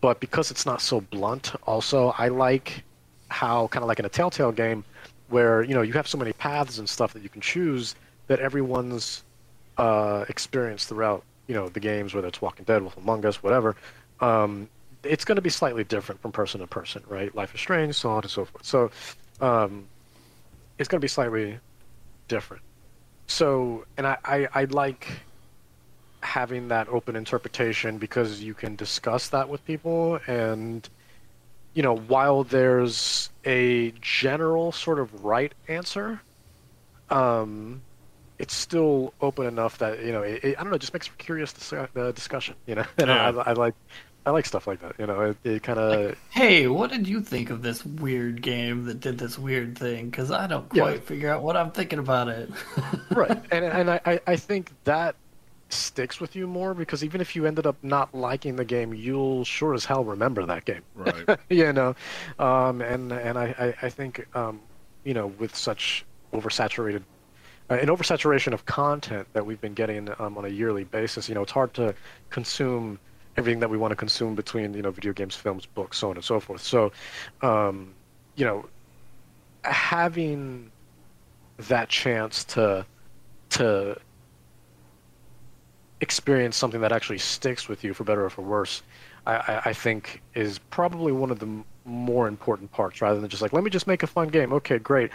But because it's not so blunt, also I like how kind of like in a Telltale game, where you know you have so many paths and stuff that you can choose that everyone's uh, experience throughout you know the games, whether it's Walking Dead, Wolf Among Us, whatever. Um, it's going to be slightly different from person to person, right? Life is Strange, so on and so forth. So, um, it's going to be slightly different. So, and I, I, I like having that open interpretation because you can discuss that with people and you know while there's a general sort of right answer um it's still open enough that you know it, it, i don't know it just makes for curious dis- uh, discussion you know and Yeah. I, I like i like stuff like that you know it, it kind of Hey, what did you think of this weird game that did this weird thing? Because I don't Yeah. quite figure out what I'm thinking about it. right and and I, I- I think that sticks with you more because even if you ended up not liking the game, you'll sure as hell remember that game. Right. you know, um, and and I I, I think um, you know with such oversaturated uh, an oversaturation of content that we've been getting um, on a yearly basis, you know, it's hard to consume everything that we want to consume between you know video games, films, books, so on and so forth. So, um, you know, having that chance to to experience something that actually sticks with you for better or for worse, I, I, I think is probably one of the more important parts rather than just like let me just make a fun game. Okay, great,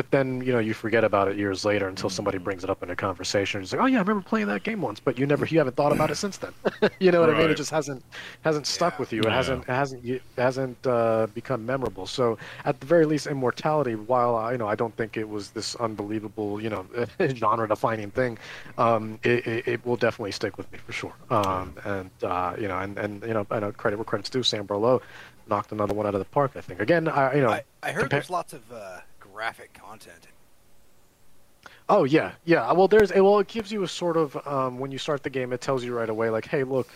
but then you know you forget about it years later until somebody brings it up in a conversation. It's like, oh yeah, I remember playing that game once, but you never you haven't thought about it since then. you know what I mean? It just hasn't hasn't stuck Yeah. with you. It Yeah. hasn't it hasn't it hasn't uh, become memorable. So at the very least, Immortality, while I you know I don't think it was this unbelievable you know genre defining thing, um, it, it, it will definitely stick with me for sure. Um, and uh, you know and, and you know I know credit where credit's due. Sam Barlow knocked another one out of the park. I think again I you know I, I heard there's lots of uh, graphic content. Oh yeah, yeah. Well, there's well, it gives you a sort of um, when you start the game, it tells you right away, like, hey, look,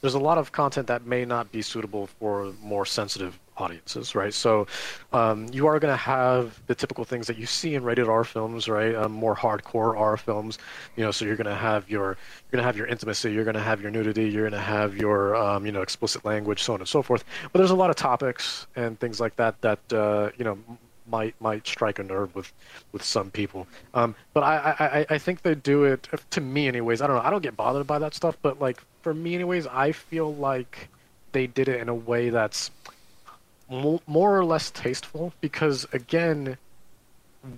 there's a lot of content that may not be suitable for more sensitive audiences, right? So, um, you are going to have the typical things that you see in rated R films, right? Um, more hardcore R films, you know. So you're going to have your you're going to have your intimacy, you're going to have your nudity, you're going to have your um, you know explicit language, so on and so forth. But there's a lot of topics and things like that that uh, you know might might strike a nerve with with some people. Um, but I, I I- think they do it to me anyways. I don't know. I don't get bothered by that stuff, but like for me anyways, I feel like they did it in a way that's mo- more or less tasteful because again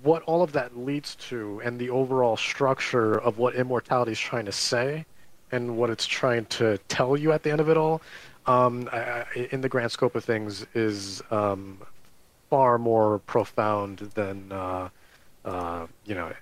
what all of that leads to and the overall structure of what immortality is trying to say and what it's trying to tell you at the end of it all um, I, I, in the grand scope of things is um, far more profound than uh, uh, you know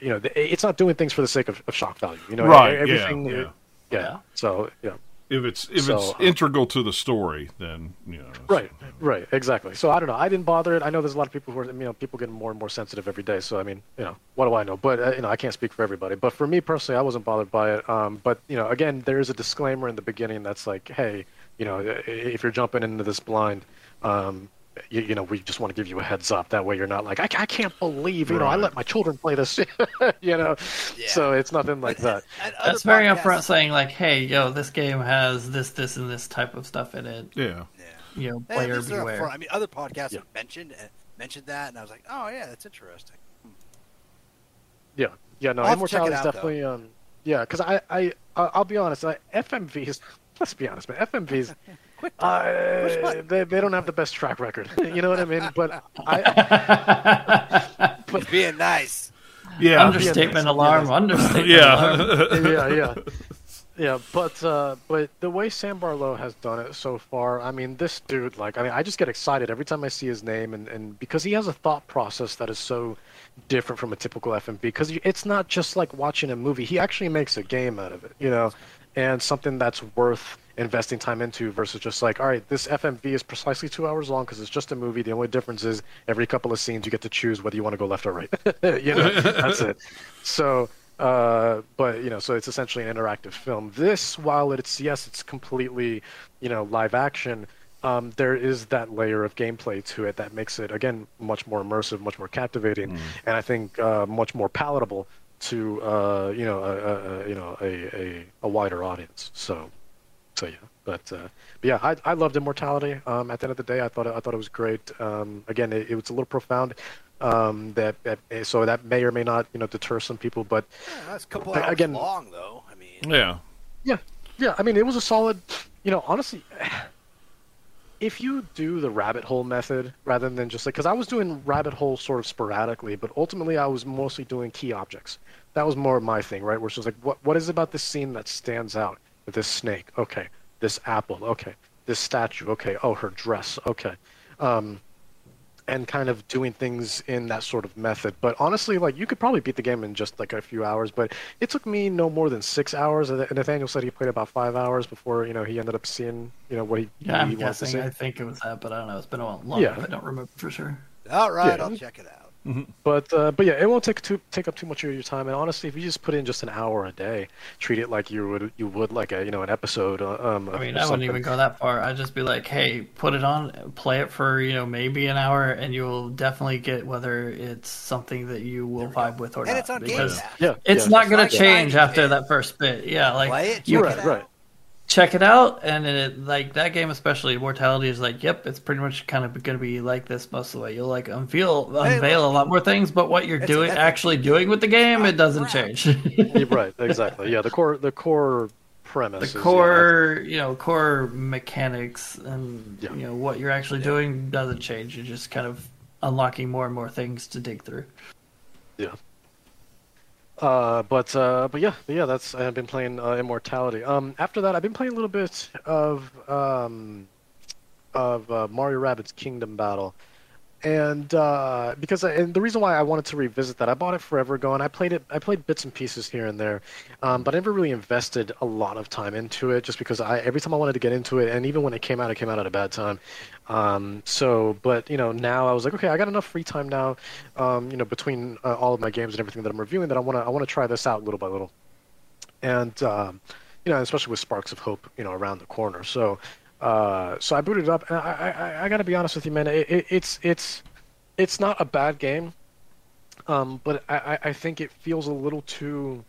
you know it's not doing things for the sake of, of shock value you know Right, everything yeah. yeah, Yeah. so yeah If it's if So, it's uh, integral to the story, then you know. Right, right, exactly. So I don't know. I didn't bother it. I know there's a lot of people who are, you know, people getting more and more sensitive every day. So I mean, you know, what do I know? But uh, you know, I can't speak for everybody. But for me personally, I wasn't bothered by it. Um, but you know, again, there is a disclaimer in the beginning that's like, hey, you know, if you're jumping into this blind, um, you, you know, we just want to give you a heads up. That way, you're not like, I, I can't believe, you know, I let my children play this, you know. Yeah. So it's nothing like that. And other That's very podcasts- upfront saying like, hey, yo, this game has this, this, and this type of stuff in it. Yeah. Yeah. You know, player these beware. upfront. I mean, other podcasts Yeah. have mentioned uh, mentioned that, and I was like, oh yeah, that's interesting. Yeah, yeah, no, I'll have to check immortality is out, though. definitely um, yeah, because I, I, I- I'll be honest, I, FMVs. Let's be honest, man, FMVs. Quick, Uh, they, they don't have the best track record. you know what I mean? But I, He's being nice. Yeah. Understatement alarm. Understatement alarm. yeah. yeah, yeah, yeah. But uh, but the way Sam Barlow has done it so far, I mean, this dude, like, I mean, I just get excited every time I see his name, and, and because he has a thought process that is so different from a typical FMV. Because it's not just like watching a movie; he actually makes a game out of it, you know, and something that's worth investing time into versus just like, all right, this FMV is precisely two hours long because it's just a movie. The only difference is every couple of scenes you get to choose whether you want to go left or right. you know, that's it. So, uh, but you know, so it's essentially an interactive film. This, while it's yes, it's completely, you know, live action. Um, there is that layer of gameplay to it that makes it again much more immersive, much more captivating, and I think uh, much more palatable to uh, you know a, a you know a, a, a wider audience. So, so yeah, but, uh, but yeah, I, I loved Immortality. Um, at the end of the day, I thought it, I thought it was great. Um, again, it, it was a little profound. Um, that, that so that may or may not you know deter some people, but Yeah, that's a couple hours again- long, though. I mean, Yeah. yeah, yeah. I mean, it was a solid. You know, honestly, if you do the rabbit hole method rather than just like, because I was doing rabbit hole sort of sporadically, but ultimately I was mostly doing key objects. That was more my thing, right? Where it's just like, what what is it about this scene that stands out? This snake, okay. This apple, okay. This statue, okay. Oh, her dress, okay. Um, and kind of doing things in that sort of method. But honestly, like you could probably beat the game in just like a few hours. But it took me no more than six hours. And Nathaniel said he played about five hours before you know he ended up seeing you know what he, Yeah, I'm he wanted to guessing. see. I think it was that, but I don't know. It's been a while long. Yeah. I don't remember for sure. all right, Yeah. I'll check it out. But uh, but yeah, it won't take too take up too much of your time. And honestly, if you just put in just an hour a day, treat it like you would you would like a you know an episode. uh, Um, I mean, of I wouldn't even go that far. I'd just be like, hey, put it on, play it for, you know, maybe an hour, and you'll definitely get whether it's something that you will vibe with or And not. it's on because Pass. Yeah, it's yeah. not going to change after it. that first bit. Yeah, like Play it, you check right, it right. Out. check it out, and it like that game, especially mortality is like, yep, it's pretty much kind of going to be like this most of the way. You'll like unveil unveil a lot more things, but what you're It's- doing, that's a actually doing with the game, it doesn't crap. change. Yeah, right, exactly. Yeah, the core the core premise. the is, yeah, core you know core mechanics and Yeah. you know what you're actually doing doesn't change you're just kind of unlocking more and more things to dig through Yeah. Uh, but uh, but yeah, but yeah, that's I've been playing uh, Immortality. Um, after that, I've been playing a little bit of um, of uh, Mario Rabbids Kingdom Battle, and uh, because I, and the reason why I wanted to revisit that, I bought it forever ago, and I played it. I played bits and pieces here and there, um, but I never really invested a lot of time into it, just because I every time I wanted to get into it, and even when it came out, it came out at a bad time. Um, so, but you know, now I was like, okay, I got enough free time now, um, you know, between uh, all of my games and everything that I'm reviewing, that I want to I want to try this out little by little, and um, you know, especially with Sparks of Hope, you know, around the corner. So, uh, so I booted it up, and I I, I got to be honest with you, man, it, it, it's it's it's not a bad game, um, but I- I think it feels a little too,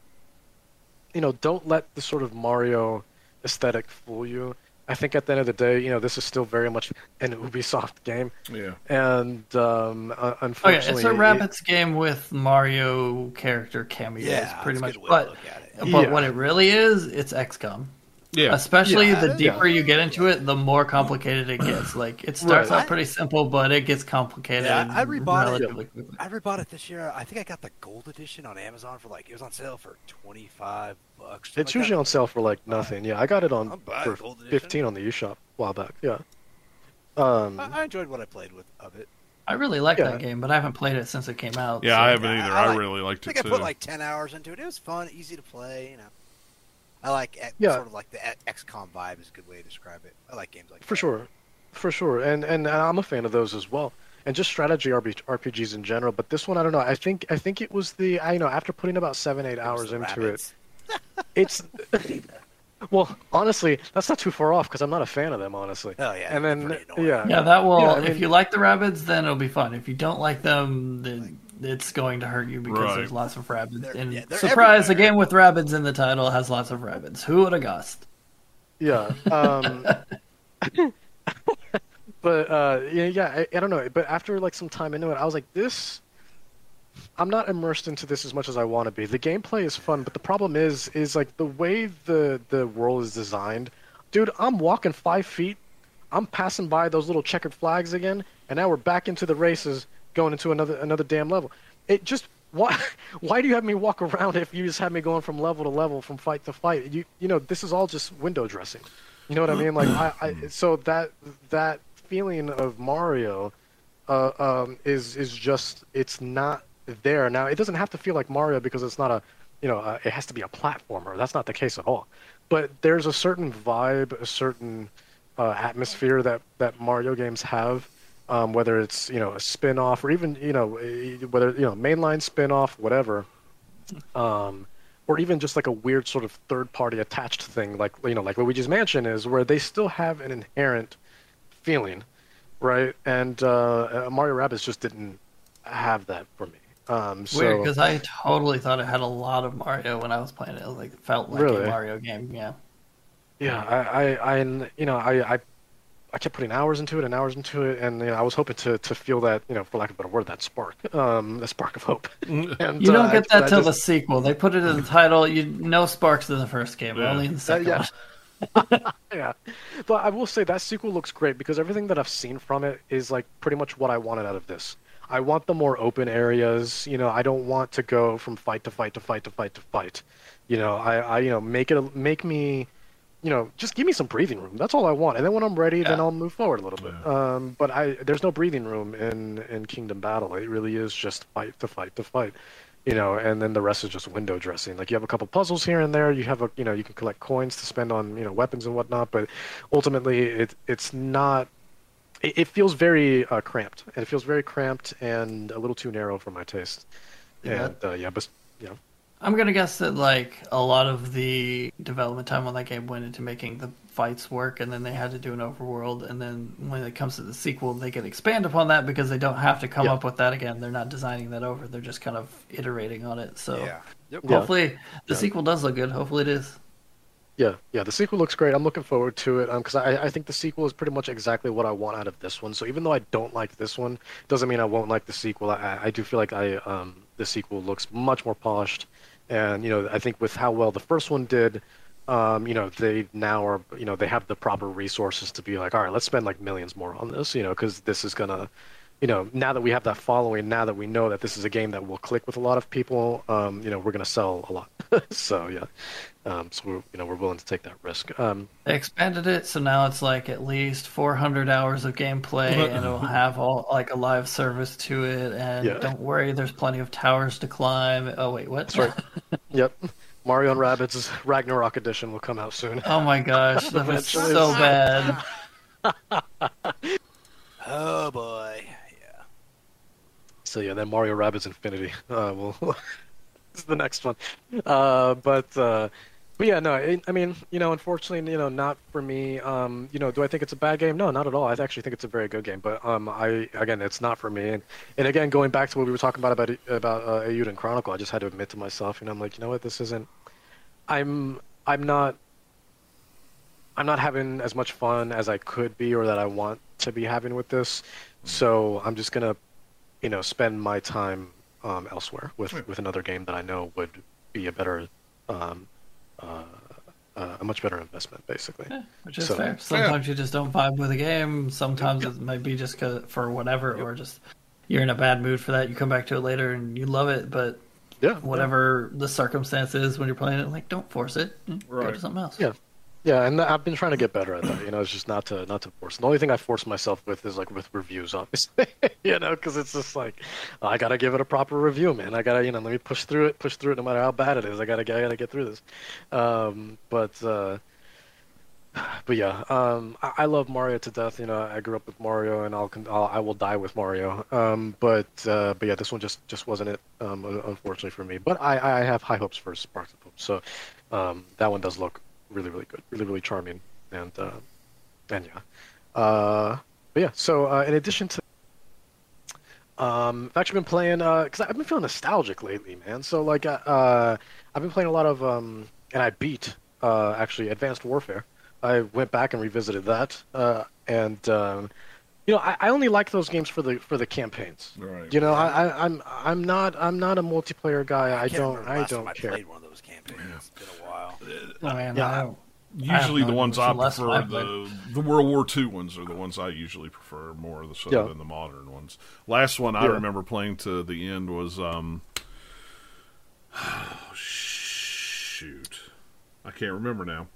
you know, don't let the sort of Mario aesthetic fool you. I think at the end of the day, you know, this is still very much an Ubisoft game, Yeah. and um, uh, okay it's a it- Rabbids game with mario character cameos Yeah, pretty much good way but look at it. but Yeah. what it really is it's xcom Yeah. especially Yeah. the Yeah. deeper you get into it the more complicated it gets like it starts Right. out pretty simple but it gets complicated Yeah, I rebought it. relatively quickly. I rebought it this year. I think I got the gold edition on Amazon for like it was on sale for twenty five bucks. It's usually on sale for like nothing. Yeah, I got it on for fifteen on the eShop a while back. Yeah. Um, I, I enjoyed what I played with of it. i really like Yeah. that game but i haven't played it since it came out Yeah, so- I haven't either. I I, like- really I liked think it I too. put like ten hours into it. It was fun, easy to play. You know, I like X- Yeah. sort of like the X- XCOM vibe is a good way to describe it. I like games like for that. sure, for sure, and and I'm a fan of those as well, and just strategy RPGs in general. But this one, I don't know. I think I think it was the I know after putting about seven eight It hours into rabbits. it, it's. Well, honestly, that's not too far off because I'm not a fan of them, honestly. Oh yeah, and then yeah, Yeah, that will. Yeah, I if you like the rabbits, then it'll be fun. If you don't like them, then it's going to hurt you because Right. there's lots of rabbits. They're- And yeah, they're surprise, a game with Rabbids in the title has lots of rabbits. Who would have guessed? Yeah. Um, but uh, yeah, yeah I, I don't know. But after like some time into it, I was like, this. I'm not immersed into this as much as I want to be. The gameplay is fun, but the problem is, is like the way the the world is designed. Dude, I'm walking five feet. I'm passing by those little checkered flags again, and now we're back into the races, going into another another damn level. It just why why do you have me walk around if you just have me going from level to level, from fight to fight? You you know this is all just window dressing. You know what I mean? Like I, I so that that feeling of Mario uh, um, is is just it's not there now. It doesn't have to feel like Mario because it's not a you know uh, it has to be a platformer. That's not the case at all. But there's a certain vibe, a certain uh, atmosphere that that Mario games have. Um, whether it's you know a spin-off or even you know eh, whether you know mainline spin-off whatever um, or even just like a weird sort of third-party attached thing, like you know, like Luigi's Mansion is, where they still have an inherent feeling, right? And uh, uh, Mario Rabbids just didn't have that for me. Um, so Weird, because I totally thought it had a lot of Mario when I was playing it. It like felt like Really? a Mario game. Yeah. yeah, I, I, I, you know, I, I, I kept putting hours into it and hours into it, and you know, I was hoping to to feel that, you know, for lack of a better word, that spark, um, the spark of hope. And, You don't uh, get that I till the just- sequel. They put it in the title. You no sparks in the first game, Yeah. only in the Uh, second yeah. one. yeah, but I will say that sequel looks great because everything that I've seen from it is like pretty much what I wanted out of this. I want the more open areas. You know, I don't want to go from fight to fight to fight to fight to fight. You know, I, I you know make it a, make me, you know, just give me some breathing room. That's all I want. And then when I'm ready, then I'll move forward a little bit. Um, but I there's no breathing room in in Kingdom Battle. It really is just fight to fight to fight you know, and then the rest is just window dressing. Like you have a couple puzzles here and there. You have a, you know, you can collect coins to spend on, you know, weapons and whatnot. But ultimately, it it's not it, it feels very uh, cramped, and it feels very cramped and a little too narrow for my taste. Yeah. And uh, yeah, but yeah, I'm gonna guess that like a lot of the development time on that game went into making the fights work, and then they had to do an overworld, and then when it comes to the sequel, they can expand upon that because they don't have to come Yeah. up with that again. They're not designing that over; they're just kind of iterating on it. So Yeah. Yep. Yeah. hopefully the Yeah. sequel does look good. Hopefully it is. yeah, yeah. The sequel looks great. I'm looking forward to it because I, I think the sequel is pretty much exactly what I want out of this one. So even though I don't like this one, doesn't mean I won't like the sequel. I, I do feel like I um, the sequel looks much more polished, and you know I think with how well the first one did, um, you know they now are you know they have the proper resources to be like, all right, let's spend like millions more on this, you know, because this is gonna, you know, now that we have that following, now that we know that this is a game that will click with a lot of people, um, you know, we're gonna sell a lot. so yeah, um, so we're you know we're willing to take that risk. Um, They expanded it, so now it's like at least 400 hours of gameplay, and it'll have all like a live service to it. And Yeah. don't worry, there's plenty of towers to climb. Oh wait, what? That's right. yep. Mario and Rabbids Ragnarok edition will come out soon. Oh my gosh, that was so bad. Oh boy. So yeah, then Mario Rabbids Infinity. Uh, will is the next one. Uh, but uh, but yeah, no. It, I mean, you know, unfortunately, you know, not for me. Um, you know, do I think it's a bad game? No, not at all. I actually think it's a very good game. But um, I again, it's not for me. And and again, going back to what we were talking about about about uh, Eiyuden Chronicle, I just had to admit to myself, you know, I'm like, you know what, this isn't. I'm I'm not. I'm not having as much fun as I could be or that I want to be having with this. So I'm just gonna you know, spend my time um, elsewhere with, Yeah. with another game that I know would be a better, um, uh, uh, a much better investment, basically. Yeah, which is So- fair. Sometimes you just don't vibe with a game. Sometimes it might be just 'cause- for whatever, or just you're in a bad mood for that. You come back to it later and you love it, but Yeah, whatever the circumstance is when you're playing it, like don't force it. Go Right. to something else. Yeah. Yeah, and I've been trying to get better at that. You know, it's just not to not to force. The only thing I force myself with is like with reviews, obviously. you know, because it's just like I gotta give it a proper review, man. I gotta, you know, let me push through it, push through it, no matter how bad it is. I gotta, I gotta get through this. Um, but, uh, but yeah, um, I, I love Mario to death. You know, I grew up with Mario, and I'll, I'll I will die with Mario. Um, but, uh, but yeah, this one just just wasn't it. Um, unfortunately for me. But I, I have high hopes for Sparks of Hope. So, um, that one does look really really good really really charming. And uh and yeah. Uh but yeah so uh in addition to um i've actually been playing uh because i've been feeling nostalgic lately man. So like uh, uh i've been playing a lot of um and i beat uh actually advanced warfare. I went back and revisited that uh and um you know i, I only like those games for the for the campaigns. Right. you know I, I i'm i'm not i'm not a multiplayer guy. I, can't don't i don't care I played one of those campaigns. It's been a while. Oh man, Yeah. I Usually, no the ones I prefer, one, the the World War II ones, are the ones I usually prefer more so Yeah. than the modern ones. Last one I Yeah. remember playing to the end was um, shoot, I can't remember now.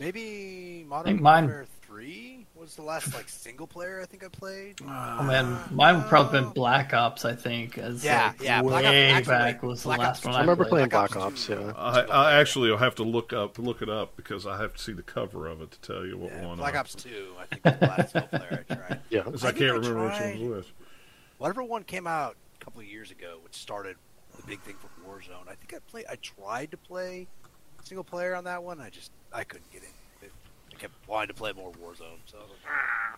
Maybe think Modern mine- Warfare Three was the last like single player I think I played. Oh, oh man, uh, mine would probably been Black Ops. I think as Yeah, like, yeah, way Black Ops- actually, back like, was the Black last Ops one two. I, i remember played. playing Black black Ops ops 2. yeah I, I actually will have to look up look it up because I have to see the cover of it to tell you what Yeah, one. Black Ops Two, I think was the last single player I tried. yeah 'cause I I can't I remember which tried- one was. Whatever one came out a couple of years ago, which started the big thing for Warzone. I think I played. I tried to play single player on that one. I just I couldn't get in. It, I kept wanting to play more Warzone. So I was like, "Ah."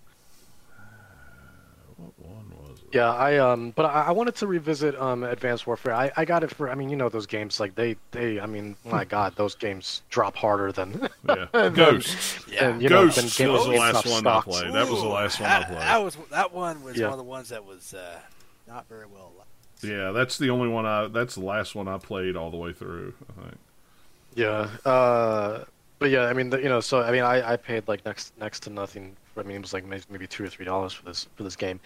What one was it? Yeah, I um, but I, I wanted to revisit um Advanced Warfare. I, I got it for. I mean, you know those games like they they. I mean, my God, those games drop harder than. Yeah, than- Ghosts. yeah. than, you know, than Game was the last one I stocks. played. That was the last one I that, played. That was that one was Yeah. one of the ones that was uh, not very well. liked. Yeah, that's the only one I. That's the last one I played all the way through. I think. Yeah, uh, but yeah, I mean, the, you know, so I mean, I, I paid like next next to nothing. I mean, it was like maybe two or three dollars for this for this game.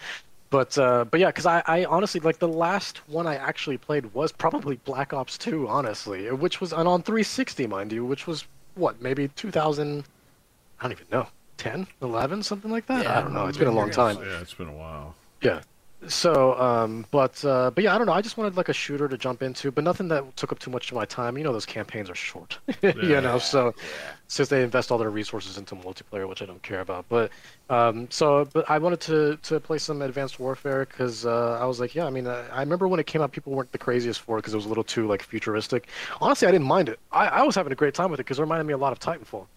But uh, but yeah, because I, I honestly like the last one I actually played was probably Black Ops 2, honestly, which was and on 360, mind you, which was what maybe 2000. I don't even know, 10, 11, something like that. Yeah, I don't know. It's been a long time. Yeah, it's been a while. Yeah. So, um, but uh, but yeah, I don't know. I just wanted like a shooter to jump into, but nothing that took up too much of my time. You know, those campaigns are short. you know, so since they invest all their resources into multiplayer, which I don't care about. But um, so, but I wanted to to play some Advanced Warfare because uh, I was like, yeah, I mean, uh, I remember when it came out, people weren't the craziest for it because it was a little too like futuristic. Honestly, I didn't mind it. I, I was having a great time with it because it reminded me a lot of Titanfall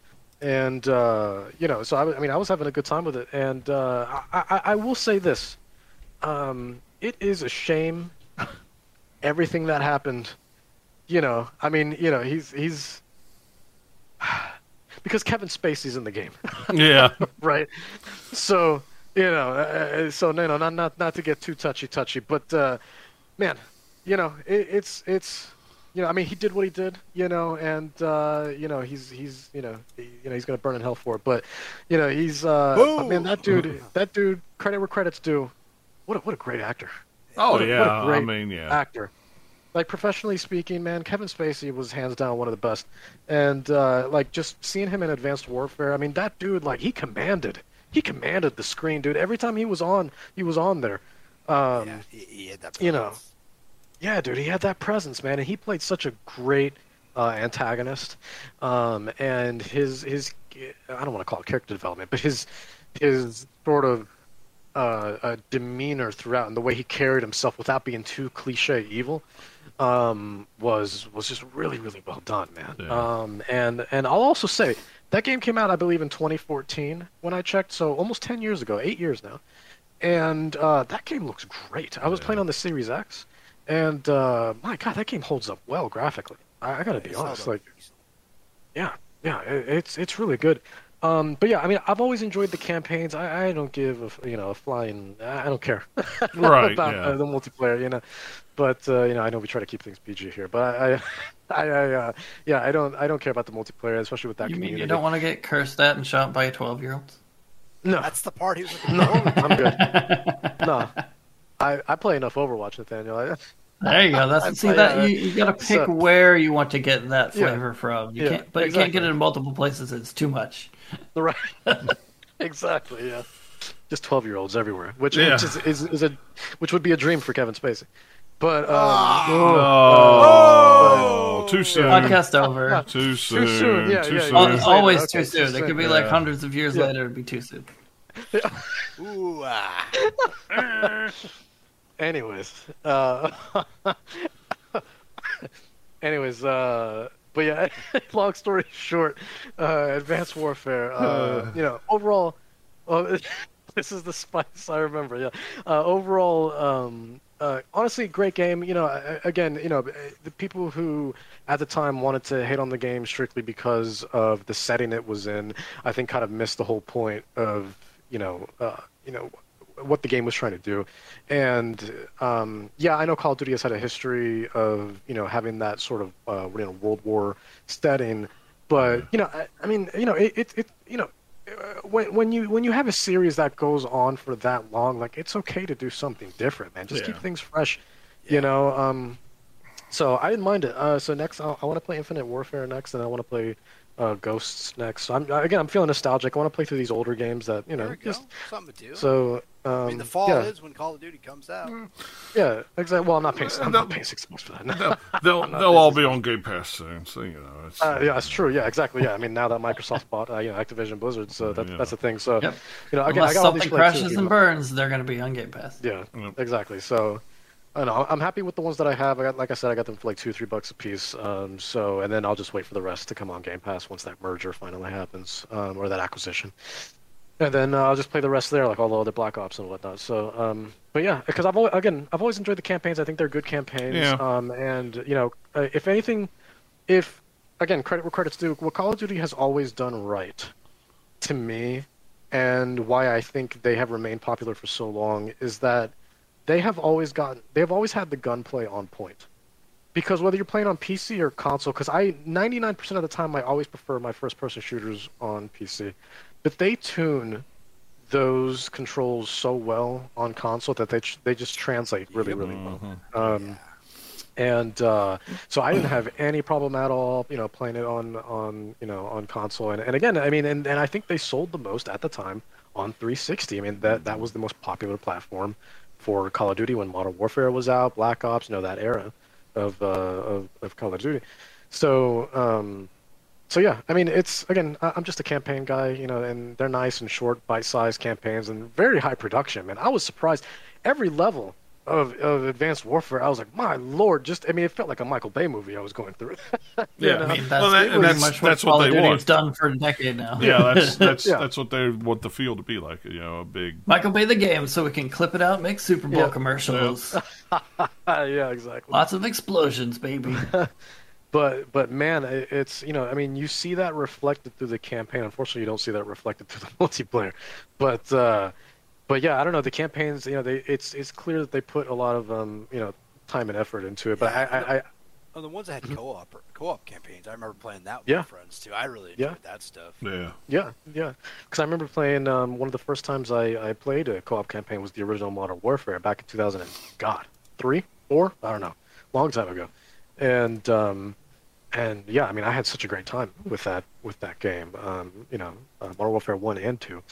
and uh, you know, so I, I, mean, I was having a good time with it, and uh, I, I, I, will say this: um, it is a shame everything that happened. You know, I mean, you know, he's he's because Kevin Spacey's in the game. yeah. right. So you know, uh, uh so no, no, not not not to get too touchy touchy, but uh, man, you know, it, it's it's you know, I mean, he did what he did, you know, and uh, you know, he's he's you know, he, you know, he's gonna burn in hell for it. But you know, he's uh, man, that dude, that dude, credit where credit's due. What a, what a great actor. Oh what a, yeah, what a great I mean yeah. actor. Like professionally speaking, man, Kevin Spacey was hands down one of the best. And uh, like just seeing him in Advanced Warfare, I mean, that dude, like he commanded, he commanded the screen, dude. Every time he was on, he was on there. Um, yeah, he, he had that. You know, yeah, dude, he had that presence, man, and he played such a great uh, antagonist. Um, and his his I don't want to call it character development, but his his sort of uh, demeanor throughout and the way he carried himself without being too cliche evil um, was was just really really well done, man. Yeah. Um, and and I'll also say that game came out I believe in 2014 when I checked, so almost 10 years ago, eight years now. And uh, that game looks great. I was yeah. playing on the Series X, and uh, my God, that game holds up well graphically. I, I gotta be honest, like, yeah, yeah, it, it's it's really good. Um, but yeah, I mean, I've always enjoyed the campaigns. I, I don't give a, you know a flying. I don't care right, about yeah. uh, the multiplayer, you know. But uh, you know, I know we try to keep things PG here, but I, I, I uh, yeah, I don't, I don't care about the multiplayer, especially with that you community. Mean you don't want to get cursed at and shot by a twelve-year-old? No, that's the part he was. no, I'm good. no, I, I play enough Overwatch, Nathaniel. There you go. That's see that you, you got to pick so, where you want to get that flavor yeah, from. You yeah, can't, but exactly. you can't get it in multiple places. It's too much. Right. exactly. Yeah. Just twelve year olds everywhere, which, yeah. which is, is, is a which would be a dream for Kevin Spacey. But um, oh, uh, too soon. Podcast over. too soon. Too soon. Yeah, too yeah, soon. Yeah. Always okay, too soon. It could be like hundreds of years later. It'd be too soon. Ooh. Ah. Anyways, uh, anyways, uh, but yeah, long story short, uh, Advanced Warfare, uh, you know, overall, uh, this is the spice I remember. Yeah, uh, overall, um, uh, honestly, great game. You know, again, you know, the people who at the time wanted to hate on the game strictly because of the setting it was in, I think, kind of missed the whole point of you know, uh, you know what the game was trying to do. And um, yeah, I know Call of Duty has had a history of you know having that sort of uh, you know World War setting, but you know, I, I mean, you know, it, it, it you know. Uh, when when you when you have a series that goes on for that long, like it's okay to do something different, man. Just yeah. keep things fresh, yeah. you know. Um, so I didn't mind it. Uh, so next, I'll, i want to play Infinite Warfare next, and I want to play uh, Ghosts next. So I'm again, I'm feeling nostalgic. I want to play through these older games that you know. Just, something to do. So um, I mean, the fall yeah. is when Call of Duty comes out. Yeah, exactly. Well, I'm not paying. I'm not paying six bucks for that. they'll they'll, they'll all be on Game Pass soon, so you know. It's, uh, yeah, it's true. Yeah, exactly. Yeah, I mean, now that Microsoft bought uh, you know Activision Blizzard, so that, yeah. that's the thing. So yep. you know, again, Unless I got something all these crashes and burns, they're going to be on Game Pass. Yeah, yep. exactly. So I know. I'm happy with the ones that I have. I got, like I said, I got them for like two, three bucks a piece. Um, so, and then I'll just wait for the rest to come on Game Pass once that merger finally happens, um, or that acquisition. And then uh, I'll just play the rest there, like all the other Black Ops and whatnot. So, um, but yeah, because I've always, again, I've always enjoyed the campaigns. I think they're good campaigns. Yeah. Um, and you know, uh, if anything, if again, credit where credit's due, what Call of Duty has always done right, to me, and why I think they have remained popular for so long is that they have always gotten they have always had the gunplay on point because whether you're playing on PC or console, because I 99% of the time I always prefer my first-person shooters on PC, but they tune those controls so well on console that they they just translate really really well. Mm-hmm. Um, and uh, so I didn't have any problem at all, you know, playing it on on you know on console. And, and again, I mean, and, and I think they sold the most at the time on 360. I mean, that that was the most popular platform for Call of Duty when Modern Warfare was out, Black Ops, you know that era of uh, of, of Call of Duty. So um, so yeah, I mean it's again I- I'm just a campaign guy, you know, and they're nice and short, bite-sized campaigns and very high production. Man, I was surprised every level of, of Advanced Warfare. I was like, my lord, just I mean it felt like a Michael Bay movie I was going through. Yeah. I mean, that's Well, that- and that's- much what that's what Call they want. has done for a decade now. Yeah, that's that's Yeah. that's what they want the field to be like. You know, a big. Michael Bay the game, so we can clip it out, make Super Bowl Yeah. commercials. yeah, exactly. Lots of explosions, baby. But but man, it- it's you know I mean you see that reflected through the campaign. Unfortunately, you don't see that reflected through the multiplayer. But uh, but yeah, I don't know the campaigns. You know, they it's it's clear that they put a lot of um you know time and effort into it. But I I, I Oh, the ones that had co-op co-op campaigns, I remember playing that with Mm-hmm. Yeah. my friends too. I really enjoyed Yeah. that stuff. Yeah. yeah yeah because I remember playing um one of the first times I I played a co-op campaign was the original Modern Warfare back in 2000 and God three four I don't know long time ago, and um and yeah I mean I had such a great time with that with that game um you know uh, Modern Warfare one and two.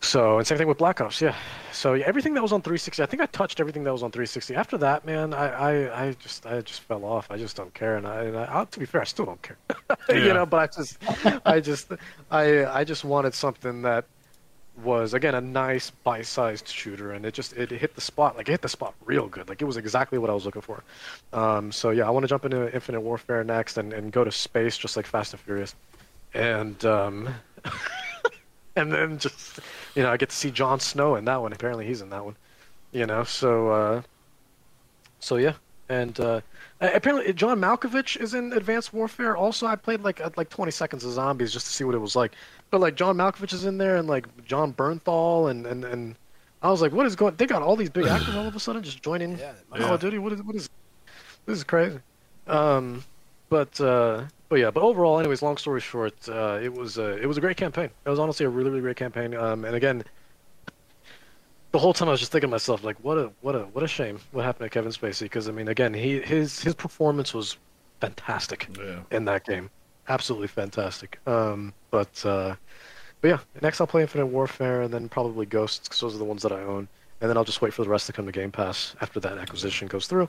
So and same thing with Black Ops, yeah. So yeah, everything that was on 360, I think I touched everything that was on 360. After that, man, I, I, I just I just fell off. I just don't care, and I, and I to be fair, I still don't care. Yeah. you know, but I just I just I I just wanted something that was again a nice bite-sized shooter, and it just it hit the spot like it hit the spot real good. Like it was exactly what I was looking for. Um, so yeah, I want to jump into Infinite Warfare next and, and go to space just like Fast and Furious, and um, and then just you know I get to see Jon Snow in that one. Apparently he's in that one, you know. So uh, so yeah, and uh, apparently John Malkovich is in Advanced Warfare. Also, I played like uh, like 20 seconds of Zombies just to see what it was like. But like John Malkovich is in there, and like Jon Bernthal, and and and I was like, what is going? They got all these big actors all of a sudden just joining Yeah, Call Yeah. of Duty. What is what is this is crazy. Um, but uh, but yeah, but overall, anyways, long story short, uh, it was uh, it was a great campaign. It was honestly a really really great campaign. Um, and again, the whole time I was just thinking to myself, like, what a what a what a shame what happened to Kevin Spacey. Because I mean, again, he his his performance was fantastic Yeah. in that game, absolutely fantastic. Um, but uh, but yeah, next I'll play Infinite Warfare and then probably Ghosts because those are the ones that I own. And then I'll just wait for the rest to come to Game Pass after that acquisition goes through,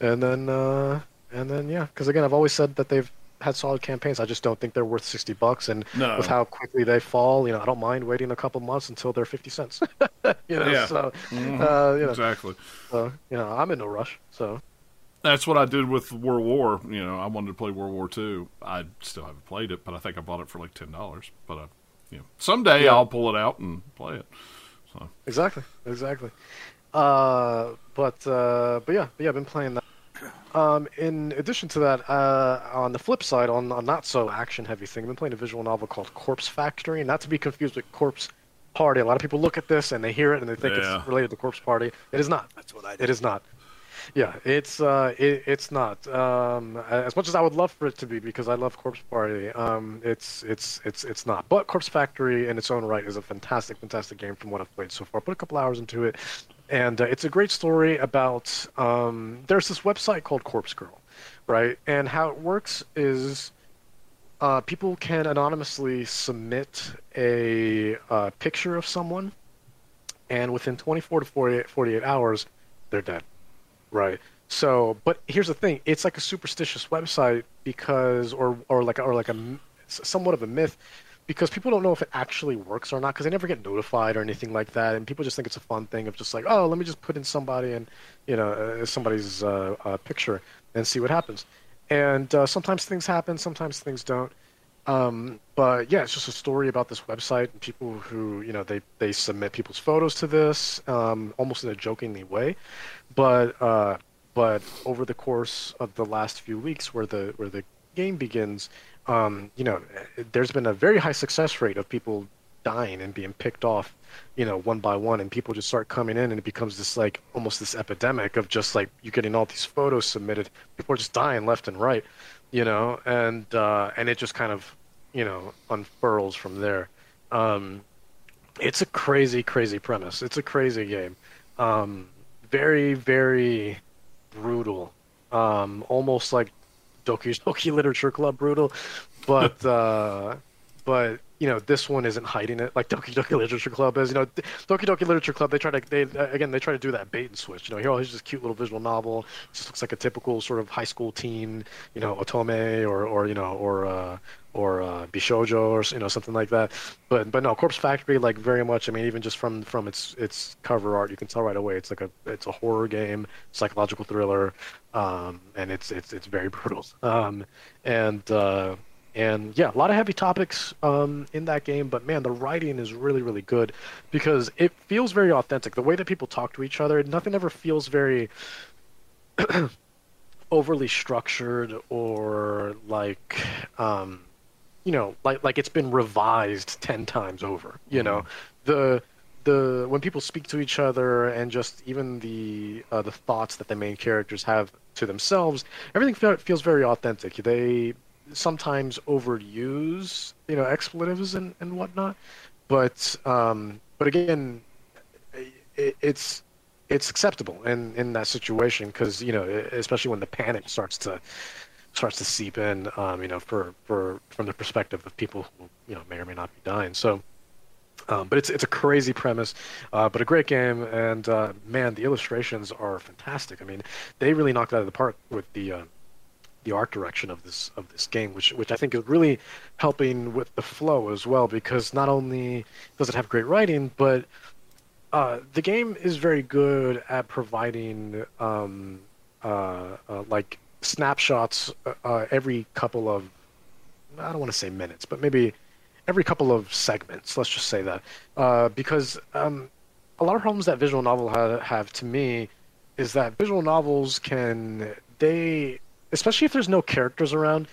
and then uh, and then yeah, because again I've always said that they've had solid campaigns. I just don't think they're worth sixty bucks, and No. with how quickly they fall, you know, I don't mind waiting a couple months until they're fifty cents. you know, Yeah. so Mhm. uh, you know, Exactly. so, you know, I'm in no rush. So That's what I did with World War. You know, I wanted to play World War Two. I still haven't played it, but I think I bought it for like ten dollars. But I, you know, someday Yeah. I'll pull it out and play it. So Exactly, exactly. Uh, but uh, but yeah, but yeah, I've been playing that. Um, in addition to that, uh, on the flip side, on a not so action heavy thing, I've been playing a visual novel called Corpse Factory, not to be confused with Corpse Party. A lot of people look at this and they hear it and they think Yeah. it's related to Corpse Party. It is not. That's what I did. It is not. Yeah, it's uh, it, it's not. Um, as much as I would love for it to be, because I love Corpse Party, um, it's it's it's it's not. But Corpse Factory, in its own right, is a fantastic, fantastic game from what I've played so far. Put a couple hours into it, and uh, it's a great story about. Um, there's this website called Corpse Girl, right? And how it works is. Uh, people can anonymously submit a uh, picture of someone, and within 24 to 48, 48 hours, they're dead. Right. So, but here's the thing: it's like a superstitious website because, or or like or like a somewhat of a myth, because people don't know if it actually works or not because they never get notified or anything like that, and people just think it's a fun thing of just like, oh, let me just put in somebody and you know uh, somebody's uh, uh, picture and see what happens. And uh, sometimes things happen, sometimes things don't. Um, but yeah, it's just a story about this website and people who, you know, they, they submit people's photos to this, um, almost in a jokingly way. But, uh, but over the course of the last few weeks where the, where the game begins, um, you know, there's been a very high success rate of people dying and being picked off, you know, one by one, and people just start coming in, and it becomes this like almost this epidemic of just like you getting all these photos submitted. People are just dying left and right, you know, and uh, and it just kind of, you know, unfurls from there. Um, it's a crazy, crazy premise. It's a crazy game. Um, very, very brutal. Um, almost like Doki Doki Literature Club brutal, but uh, but you know this one isn't hiding it like Doki Doki Literature Club is. You know, Doki Doki Literature Club they try to they again they try to do that bait and switch. You know, here oh, here's this cute little visual novel. It just looks like a typical sort of high school teen, you know, otome or or you know or uh, or uh, bishojo or you know something like that. But but no, Corpse Factory like very much. I mean, even just from from its its cover art, you can tell right away it's like a it's a horror game, psychological thriller, um, and it's it's it's very brutal. Um, and uh, and yeah, a lot of heavy topics um, in that game, but man, the writing is really really good because it feels very authentic. The way that people talk to each other, nothing ever feels very. overly structured or like um you know, like like it's been revised ten times over. You know, the the when people speak to each other and just even the uh, the thoughts that the main characters have to themselves, everything fe- feels very authentic. They sometimes overuse you know expletives and, and whatnot, but um, but again, it, it's it's acceptable in in that situation because you know especially when the panic starts to starts to seep in, um, you know, for, for from the perspective of people who you know may or may not be dying. So, um, but it's it's a crazy premise, uh, but a great game, and uh, man, the illustrations are fantastic. I mean, they really knocked out of the park with the uh, the art direction of this of this game, which which I think is really helping with the flow as well, because not only does it have great writing, but uh, the game is very good at providing um, uh, uh, like snapshots uh, uh, every couple of I don't want to say minutes, but maybe every couple of segments. Let's just say that uh, because um, a lot of problems that visual novel ha- have to me is that visual novels can they especially if there's no characters around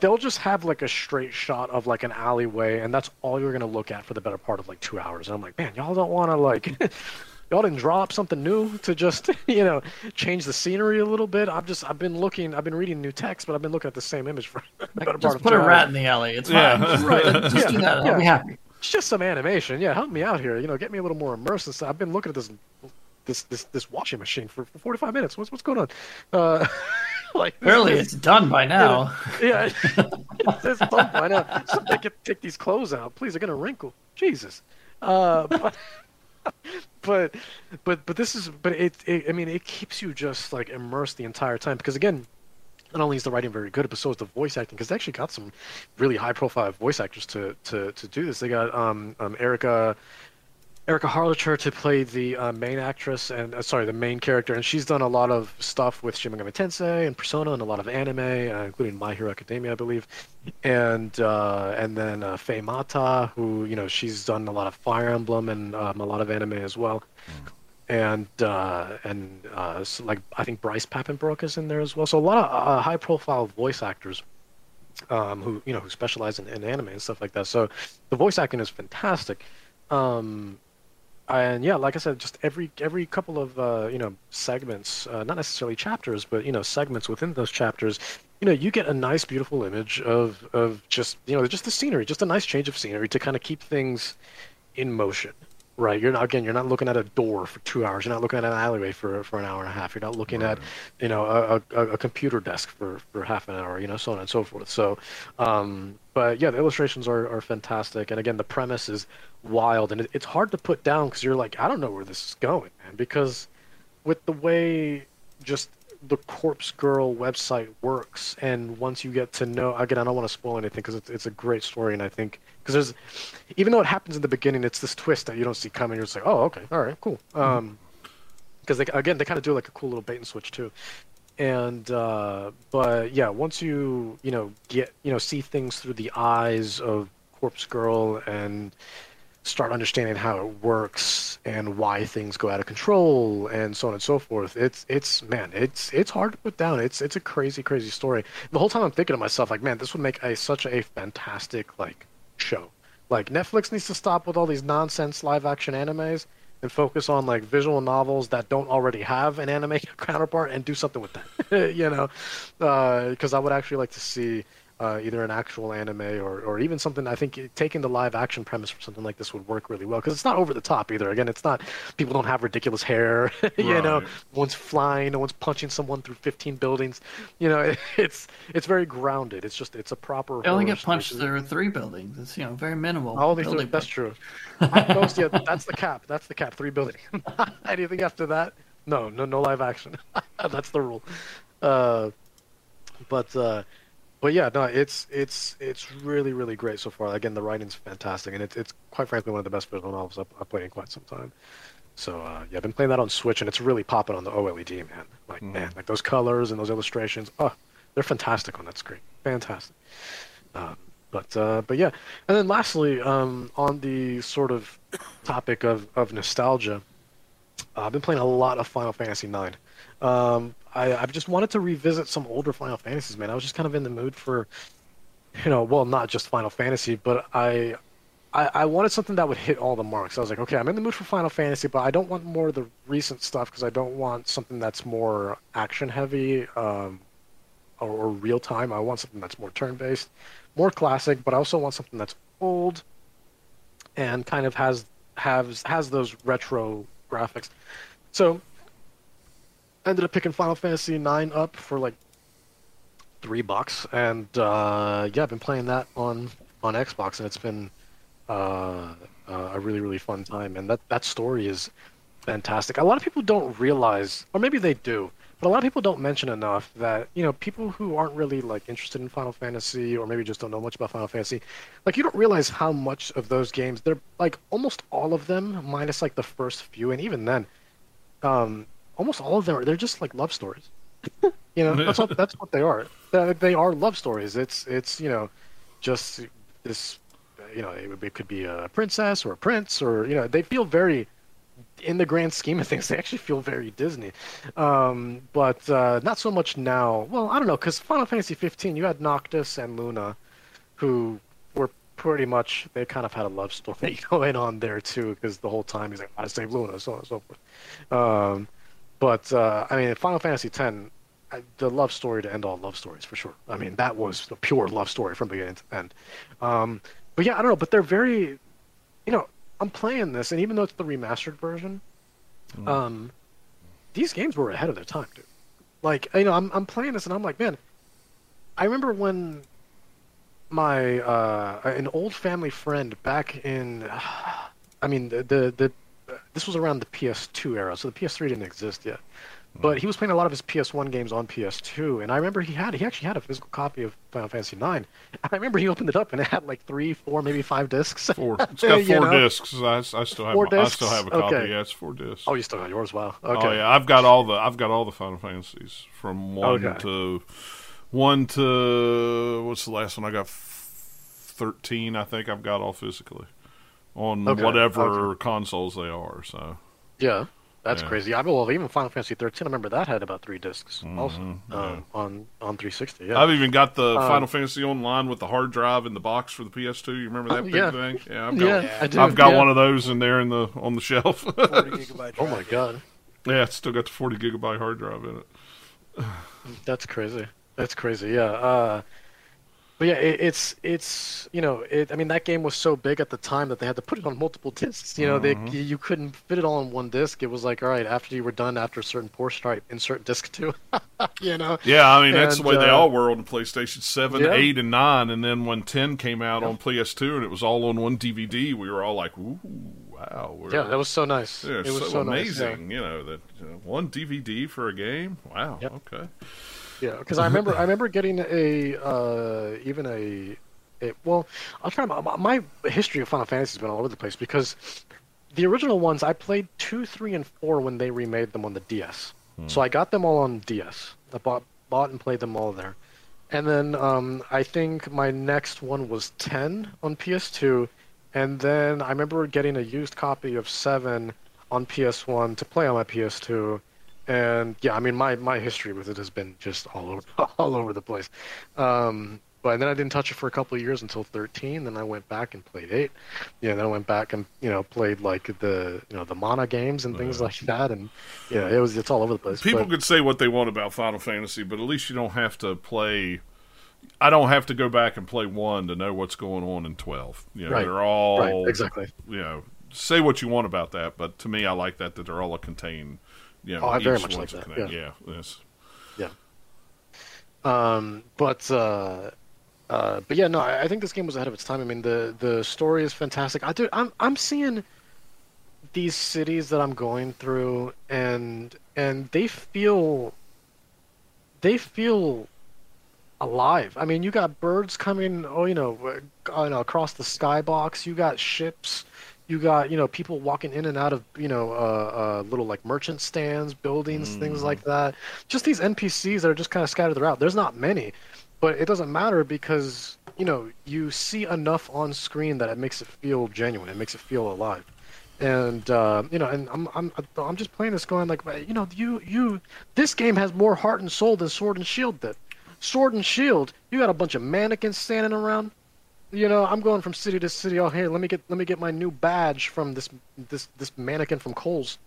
they'll just have like a straight shot of like an alleyway and that's all you're going to look at for the better part of like two hours and i'm like man y'all don't want to like y'all didn't drop something new to just you know change the scenery a little bit. I've just I've been looking, I've been reading new text, but I've been looking at the same image for the better Just part of put a hours. rat in the alley. It's Yeah. fine. Right. Just Yeah. do that. I'll be happy. It's just some animation. Yeah, help me out here. You know, get me a little more immersed. And stuff. I've been looking at this this this this washing machine for, for 45 minutes. What's what's going on? Uh, like Apparently, it's done by now. yeah, it's done by now. So they can take these clothes out, please. They're gonna wrinkle. Jesus. Uh, but, but but but this is but it, it I mean it keeps you just like immersed the entire time because again. Not only is the writing very good, but so is the voice acting. Because they actually got some really high-profile voice actors to, to, to do this. They got um, um, Erika Erika Harlacher to play the uh, main actress and uh, sorry, the main character, and she's done a lot of stuff with Shin Megami Tensei and Persona and a lot of anime, uh, including My Hero Academia, I believe, and uh, and then uh, Faye Mata, who you know she's done a lot of Fire Emblem and um, a lot of anime as well, and uh, and uh, so, like I think Bryce Papenbrook is in there as well. So a lot of uh, high-profile voice actors um, who you know who specialize in, in anime and stuff like that. So the voice acting is fantastic. Um, and yeah, like I said, just every every couple of uh, you know segments, uh, not necessarily chapters, but you know segments within those chapters, you know, you get a nice, beautiful image of of just you know just the scenery, just a nice change of scenery to kind of keep things in motion. Right, you're not again. You're not looking at a door for two hours. You're not looking at an alleyway for for an hour and a half. You're not looking at, you know, a, a, a computer desk for for half an hour. You know, so on and so forth. So, um, but yeah, the illustrations are, are fantastic, and again, the premise is wild, and it, it's hard to put down because you're like, I don't know where this is going, man, because with the way just the Corpse Girl website works, and once you get to know, again, I don't want to spoil anything because it's it's a great story, and I think because there's, even though it happens in the beginning, it's this twist that you don't see coming. You're just like, oh, okay, all right, cool. Um, because they again they kind of do like a cool little bait and switch too, and uh, but yeah, once you you know get you know see things through the eyes of Corpse Girl and start understanding how it works and why things go out of control and so on and so forth. It's it's man, it's it's hard to put down. It's it's a crazy crazy story. The whole time I'm thinking to myself like, man, this would make a such a fantastic like show. Like Netflix needs to stop with all these nonsense live action animes and focus on like visual novels that don't already have an anime counterpart and do something with that. you know, uh, because I would actually like to see uh, either an actual anime or, or even something. I think taking the live action premise for something like this would work really well because it's not over the top either. Again, it's not people don't have ridiculous hair. you know, Right. one's flying, no one's punching someone through 15 buildings. You know, it's it's very grounded. It's just it's a proper. They only horror get punched story. through three buildings. It's you know very minimal. Only building three, that's true. Most, yeah, that's the cap. That's the cap. Three building. Anything after that, no, no, no live action. that's the rule. Uh, but uh, but yeah, no, it's it's it's really really great so far. Again, the writing's fantastic, and it's it's quite frankly one of the best visual novels I've, I've played in quite some time. So uh, yeah, I've been playing that on Switch, and it's really popping on the OLED, man. Like man, like those colors and those illustrations, oh, they're fantastic on that screen. Fantastic. Um, but uh, but yeah, and then lastly, um, on the sort of topic of, of nostalgia, uh, I've been playing a lot of Final Fantasy IX. Um, I, I've just wanted to revisit some older Final Fantasies, man. I was just kind of in the mood for, you know, well, not just Final Fantasy, but I, I, I wanted something that would hit all the marks. I was like, okay, I'm in the mood for Final Fantasy, but I don't want more of the recent stuff because I don't want something that's more action heavy um, or, or real time. I want something that's more turn based, more classic, but I also want something that's old and kind of has has has those retro graphics. So Ended up picking Final Fantasy IX up for like three bucks, and uh, yeah, I've been playing that on on Xbox, and it's been uh, uh, a really really fun time. And that that story is fantastic. A lot of people don't realize, or maybe they do, but a lot of people don't mention enough that you know people who aren't really like interested in Final Fantasy, or maybe just don't know much about Final Fantasy, like you don't realize how much of those games they're like almost all of them, minus like the first few, and even then, um, almost all of them are they're just like love stories. you know, that's what that's what they are. They, they are love stories. It's it's you know, just this, you know, it, it could be a princess or a prince or you know, they feel very in the grand scheme of things, they actually feel very Disney. Um, but uh, not so much now. Well, I don't know, because Final Fantasy 15, you had Noctis and Luna, who were pretty much they kind of had a love story going on there too, because the whole time he's like, "I save Luna," so on and so forth. Um, but uh, I mean, Final Fantasy 10, I- the love story to end all love stories for sure. I mean, that was a pure love story from beginning to end. Um, but yeah, I don't know, but they're very, you know, I'm playing this, and even though it's the remastered version, um, these games were ahead of their time, dude. Like, you know, I'm I'm playing this, and I'm like, man, I remember when my uh, an old family friend back in, I mean, the the, the this was around the PS2 era, so the PS3 didn't exist yet. But mm. he was playing a lot of his PS1 games on PS2, and I remember he had he actually had a physical copy of Final Fantasy IX. I remember he opened it up and it had like three, four, maybe five discs. Four. It's got four discs. I, I still have. Four my- I still have a copy. Okay. Yeah, it's four discs. Oh, you still got yours? Wow. Oh, okay. Oh yeah, I've got all the I've got all the Final Fantasies from one Okay. to one to what's the last one? I got thirteen. I think I've got all physically on Okay, whatever consoles they are. So Yeah, that's Yeah. crazy. I mean, well, even Final Fantasy 13, I remember that had about three discs also Mhm, um, on on 360. Yeah. I've even got the Um, Final Fantasy Online with the hard drive in the box for the PS2. You remember that Oh, big yeah. thing? Yeah, I've got, yeah, I do. I've got yeah. one of those in there in the on the shelf. 40 gigabyte Oh my god, yeah, it's still got the 40 gigabyte hard drive in it. that's crazy. That's crazy. Yeah. Uh, but yeah, it, it's it's you know it. I mean, that game was so big at the time that they had to put it on multiple discs. You know, Mhm. they you couldn't fit it all on one disc. It was like, all right, after you were done after a certain portion, right, insert disc two. you know. Yeah, I mean that's the way they uh, all were on the PlayStation Seven, Yeah. Eight, and Nine. And then when Ten came out Yeah. on PS2 and it was all on one DVD, we were all like, "Ooh, wow!" We're, Yeah, that was so nice. yeah, it was so, so, nice. amazing. You know that you know, one DVD for a game. Wow. Yep. Okay. Yeah, because I remember I remember getting a uh, even a, a well I'll try my, my history of Final Fantasy has been all over the place because the original ones I played two, three, and four when they remade them on the DS. So I got them all on DS. I bought bought and played them all there, and then um, I think my next one was ten on PS2, and then I remember getting a used copy of seven on PS1 to play on my PS2 and yeah, I mean my my history with it has been just all over all over the place. Um, but then I didn't touch it for a couple of years until 13. Then I went back and played eight. Yeah, then I went back and you know played like the you know the Mana games and things Yeah. like that. And yeah, it was it's all over the place. People but, could say what they want about Final Fantasy, but at least you don't have to play I don't have to go back and play one to know what's going on in twelve. You know, Right. they're all Right, exactly. You know, say what you want about that, but to me, I like that that they're all a contained. Know, Oh, I very much like that, yeah. yeah, yes. Um, but uh, uh, but yeah, no, I, I think this game was ahead of its time. I mean, the the story is fantastic. I do. I'm I'm seeing these cities that I'm going through, and and they feel they feel alive. I mean, you got birds coming, oh, you know, uh, you know, across the skybox. You got ships. You got you know people walking in and out of you know uh, uh, little like merchant stands, buildings, things like that. Just these NPCs that are just kind of scattered throughout. There's not many, but it doesn't matter because you know you see enough on screen that it makes it feel genuine. It makes it feel alive. And uh, you know, and I'm I'm I'm just playing this going like, you know, you you this game has more heart and soul than Sword and Shield did. Sword and Shield, you got a bunch of mannequins standing around. You know, I'm going from city to city. Oh, hey, let me get let me get my new badge from this this this mannequin from Kohl's.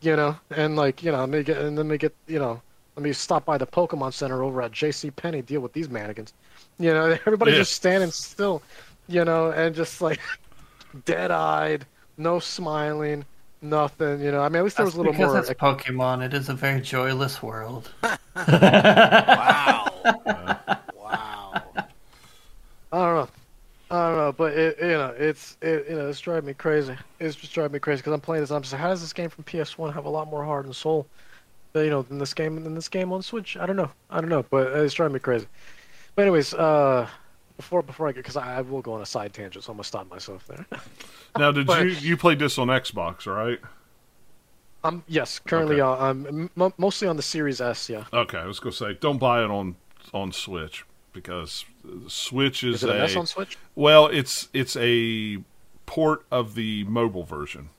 You know, and like you know, let me get and let me get you know, let me stop by the Pokemon Center over at J.C. Penney. Deal with these mannequins. You know, everybody's Yeah. just standing still. You know, and just like dead-eyed, no smiling, nothing. You know, I mean, at least there was That's a little because more. it's Pokemon. It is a very joyless world. Wow. wow. I don't know. I don't know, but it, you know, it's it, you know, it's driving me crazy. It's just driving me crazy because I'm playing this. I'm just like, how does this game from PS1 have a lot more heart and soul, than, you know, than this game than this game on Switch? I don't know. I don't know, but it's driving me crazy. But anyways, uh, before before I get, because I, I will go on a side tangent, so I'm gonna stop myself there. Now, did But- you you played this on Xbox, right? um, yes, currently, uh, I'm m- mostly on the Series S. Yeah, Okay, I was gonna say don't buy it on on Switch because Switch is, is a mess on Switch? well, it's it's a port of the mobile version.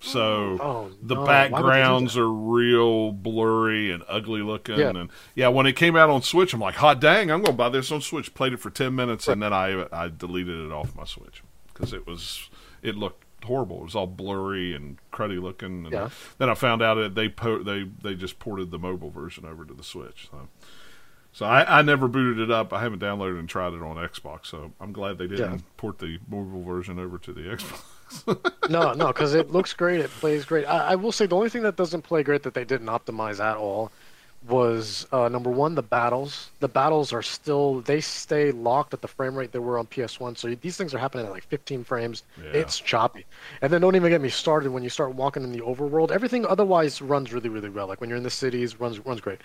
So Oh, oh the no. Why would they do backgrounds are real blurry and ugly looking Yeah. and yeah when it came out on switch i'm like hot dang i'm gonna buy this on switch played it for 10 minutes and then i i deleted it off my switch because it was it looked horrible it was all blurry and cruddy looking and Yeah. then i found out that they po- they they just ported the mobile version over to the switch so so I, I never booted it up. I haven't downloaded and tried it on Xbox, so I'm glad they didn't Yeah. port the mobile version over to the Xbox. no, no, because it looks great. It plays great. I, I will say the only thing that doesn't play great that they didn't optimize at all was uh, number one the battles. The battles are still they stay locked at the frame rate they were on PS1. So these things are happening at like 15 frames. Yeah. It's choppy. And then don't even get me started when you start walking in the overworld. Everything otherwise runs really, really well. Like when you're in the cities, runs runs great.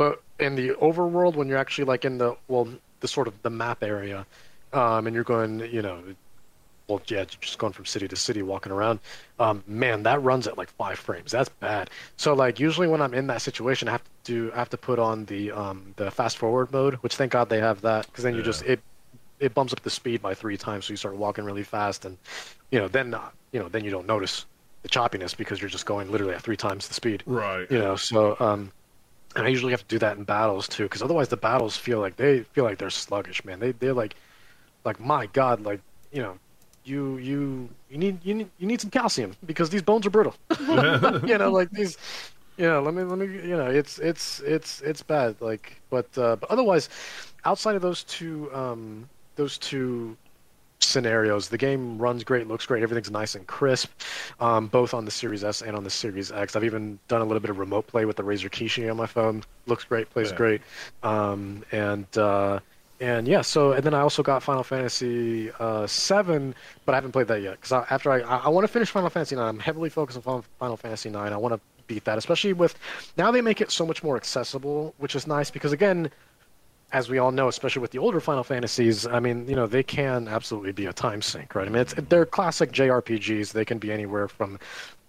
But in the overworld, when you're actually like in the well, the sort of the map area, um, and you're going, you know, well, yeah, just going from city to city, walking around. Um, man, that runs at like five frames. That's bad. So like usually when I'm in that situation, I have to do, I have to put on the um, the fast forward mode, which thank God they have that, because then you Yeah. just it it bumps up the speed by three times, so you start walking really fast, and you know then uh, you know then you don't notice the choppiness because you're just going literally at three times the speed. Right. You know, so um, and I usually have to do that in battles too, because otherwise the battles feel like they feel like they're sluggish, man. They they're like, like my God, like you know, you you you need you need you need some calcium because these bones are brittle. you know, like these. You know, let me let me. You know, it's it's it's it's bad. Like, but uh, but otherwise, outside of those two um those two scenarios. The game runs great, looks great, everything's nice and crisp, um, both on the Series S and on the Series X. I've even done a little bit of remote play with the Razer Kishi on my phone. Looks great, plays Yeah. great, um, and uh, and yeah. So and then I also got Final Fantasy uh, seven, but I haven't played that yet because I, after I I, I want to finish Final Fantasy nine. I'm heavily focused on Final- Final Fantasy nine. I want to beat that, especially with now they make it so much more accessible, which is nice because again as we all know, especially with the older Final Fantasies, I mean, you know, they can absolutely be a time sink, right? I mean, it's they're classic JRPGs. They can be anywhere from,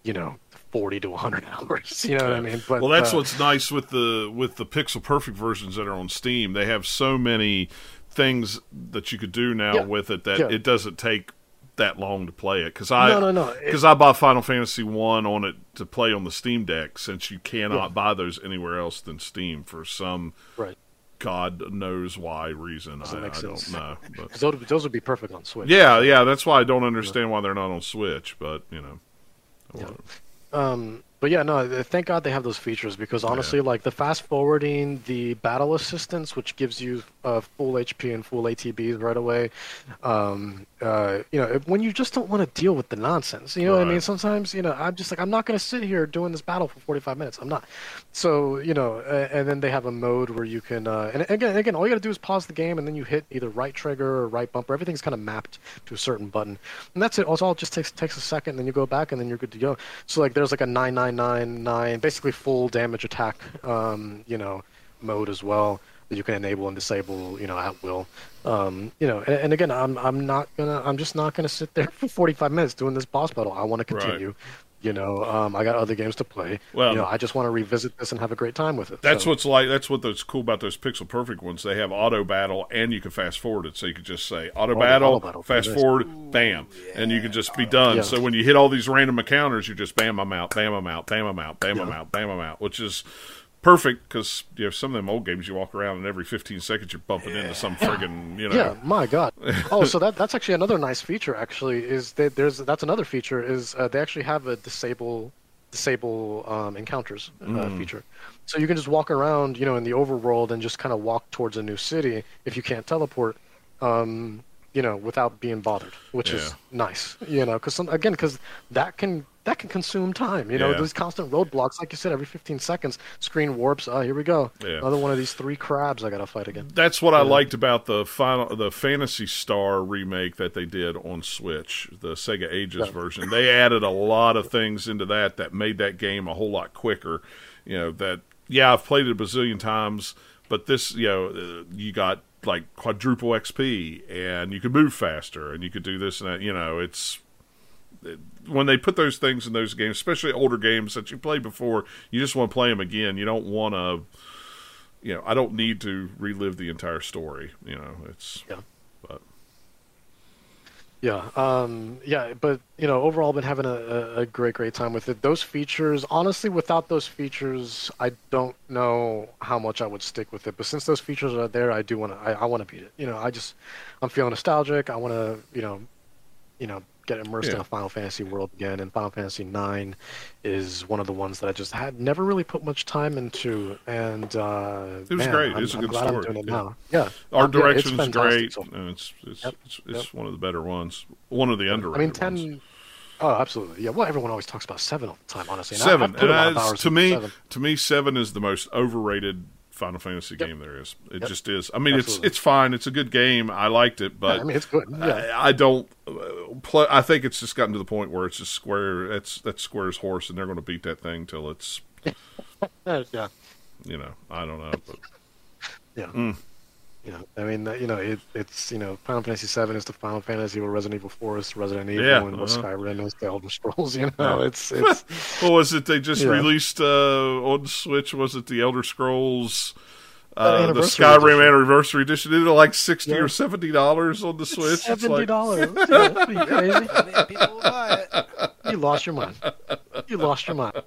you know, forty to hundred hours. You know what I mean? But well, that's uh, what's nice with the with the Pixel Perfect versions that are on Steam. They have so many things that you could do now Yeah. with it that Yeah. it doesn't take that long to play it. Because I No, no, no. Because I bought Final Fantasy one on it to play on the Steam Deck since you cannot Yeah. buy those anywhere else than Steam for some right. God knows why reason. I, Doesn't I don't know. But 'Cause Those, those would be perfect on Switch. yeah, yeah, that's why I don't understand why they're not on Switch. But you know, Yeah. Um, but yeah, no. Thank God they have those features because honestly, like the fast forwarding, the battle assistance, which gives you uh, full HP and full ATBs right away. Um, uh, you know, when you just don't want to deal with the nonsense, you know what I mean. Sometimes, you know, I'm just like, I'm not going to sit here doing this battle for 45 minutes. I'm not. So, you know, uh, and then they have a mode where you can, uh, and again, again, all you got to do is pause the game and then you hit either right trigger or right bumper. Everything's kind of mapped to a certain button, and that's it. Also, all it just takes takes a second, and then you go back and then you're good to go. So like, there's like a 9999, basically full damage attack, um, you know, mode as well that you can enable and disable, you know, at will. Um, you know, and, and again, I'm I'm not gonna, I'm just not gonna sit there for 45 minutes doing this boss battle. I want to continue. Right. continue. You know, um, I got other games to play. Well- you know, I just want to revisit this and have a great time with it. That's So- what's like. That's what that's cool about those Pixel Perfect ones. They have auto battle, and you can fast forward it. So you could just say auto Auto- battle, auto battle, fast nice. forward, bam, and you can just be done. Yeah. So when you hit all these random encounters, you just bam them out, bam them out, bam them out, bam them Yeah. out, bam them out, which is perfect because you know some of them old games you walk around and every 15 seconds you're bumping into some friggin' you know Yeah, my God. Oh, so that that's actually another nice feature. Actually, is that there's that's another feature is uh, they actually have a disable disable um, encounters uh, Mm. feature. So you can just walk around, you know, in the overworld and just kind of walk towards a new city if you can't teleport, um, you know, without being bothered, which is nice. You know, because again, because that can that can consume time. You know, Yeah. these constant roadblocks, like you said, every 15 seconds, screen warps. Oh, here we go. Yeah. Another one of these three crabs I gotta fight again. That's what I liked about the final, the Phantasy Star remake that they did on Switch, the Sega Ages Yeah. version. They added a lot of things into that that made that game a whole lot quicker. You know that yeah, I've played it a bazillion times, but this you know uh, you got like quadruple XP and you could move faster and you could do this and that. You know it's when they put those things in those games, especially older games that you played before, you just want to play them again. You don't want to you know, I don't need to relive the entire story. You know, it's Yeah. but Yeah, um, yeah, but you know, overall, I've been having a, a, great, great time with it. Those features, honestly, without those features, I don't know how much I would stick with it. But since those features are there, I do want to. I, I want to beat it. You know, I just, I'm feeling nostalgic. I want to, you know, you know, get immersed in a Final Fantasy world again. And Final Fantasy IX is one of the ones that I just had never really put much time into. And uh, It was man, great. I'm, It's a I'm good glad story. I'm doing it Yeah. now. Yeah, Um, yeah, it's direction's fantastic great, so and it's it's Yep, it's, it's yep. one of the better ones. One of the I underrated mean, ten. ones. Oh, absolutely. Yeah. Well, everyone always talks about seven all the time. Honestly, and Seven, I've and I- to me, seven. to me, seven is the most overrated Final Fantasy Yep. game there is. It Yep. just is. I mean, Absolutely. it's it's fine. It's a good game. I liked it, but yeah, I mean, it's good. Yeah. I, I don't uh, play. I think it's just gotten to the point where it's just Square. That's that's Square's horse, and they're going to beat that thing till it's yeah. you know. I don't know, but Yeah. Mm. You know, I mean, you know, it, it's you know, Final Fantasy Seven is the Final Fantasy, what Resident Evil Four is Resident Evil, Yeah, and uh-huh. Skyrim is the Elder Scrolls. You know, Yeah. it's it's what was it? They just Yeah. released uh, on Switch. Was it the Elder Scrolls? Uh, the Skyrim Edition. anniversary edition. It like sixty Yeah. or seventy dollars on the Switch. It's seventy like, dollars. yeah, that's pretty crazy. I mean, people buy it. You lost your mind. You lost your mind.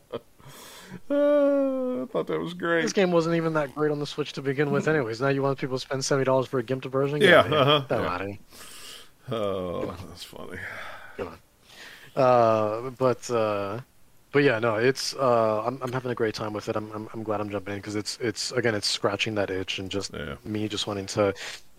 Uh, I thought that was great. This game wasn't even that great on the Switch to begin with, anyways. Now you want people to spend seventy dollars for a gimped version? Get Yeah, uh-huh, Get yeah. Oh, that's funny. Come on. Uh, but uh, but yeah, no, it's uh, I'm I'm having a great time with it. I'm I'm, I'm glad I'm jumping in because it's it's again it's scratching that itch and just Yeah. me just wanting to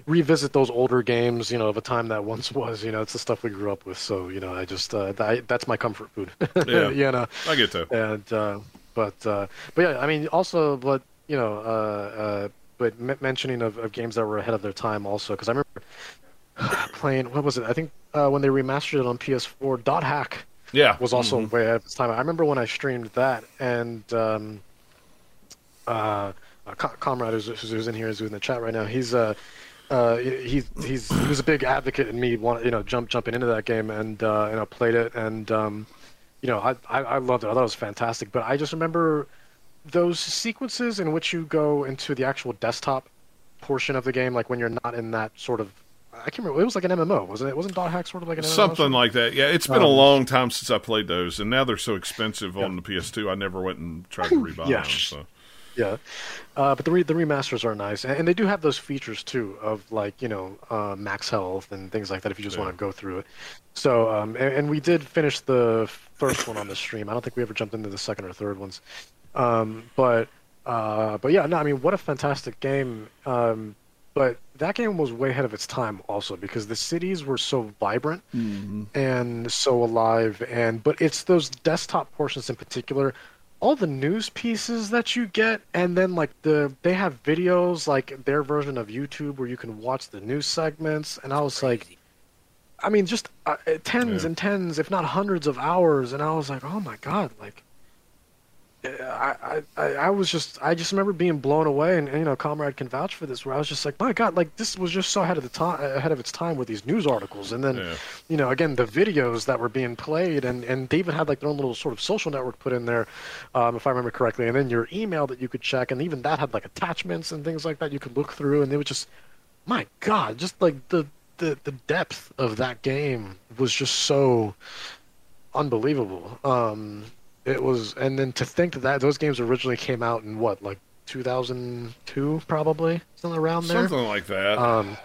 revisit those older games, you know, of a time that once was. You know, it's the stuff we grew up with. So you know, I just uh, that, that's my comfort food. Yeah. you know, I get that. and uh, but uh, but yeah, I mean, also, but you know, uh, uh, but mentioning of, of games that were ahead of their time, also, because I remember playing. What was it? I think uh, when they remastered it on PS4, Dot Hack Yeah, was also Mhm. way ahead of its time. I remember when I streamed that, and um, uh, a co- comrade who's, who's who's in here, who's in the chat right now. He's uh, uh, he, he's he was a big advocate in me, want you know, jump jumping into that game, and uh, and I played it, and um, you know, I, I loved it. I thought it was fantastic. But I just remember those sequences in which you go into the actual desktop portion of the game, like when you're not in that sort of. I can't remember. It was like an MMO, wasn't it? Wasn't Dot Hack sort of like an MMO? Something like that. Yeah, it's been a Um, long time since I played those, and now they're so expensive on the PS2. I never went and tried to rebuy Yeah. them. So yeah. Uh, but the re- the remasters are nice, and, and they do have those features too of like you know uh, max health and things like that if you just Yeah. want to go through it. So um, and, and we did finish the first one on the stream. I don't think we ever jumped into the second or third ones. Um, but uh, but yeah, no, I mean what a fantastic game. Um, but that game was way ahead of its time also because the cities were so vibrant and so alive and but it's those desktop portions in particular all the news pieces that you get and then like the they have videos like their version of youtube where you can watch the news segments and i was like i mean just uh, tens Yeah. and tens if not hundreds of hours and i was like oh my god like I, I, I was just I just remember being blown away and, and, you know comrade can vouch for this where I was just like my god like this was just so ahead of the time ahead of its time with these news articles. And then Yeah. you know again the videos that were being played and and they even had like their own little sort of social network put in there um, if I remember correctly. And then your email that you could check and even that had like attachments and things like that you could look through and it was just my god just like the the, the depth of that game was just so unbelievable. Um it was and then to think that, that those games originally came out in what like 2002 probably something around there Something like that. um,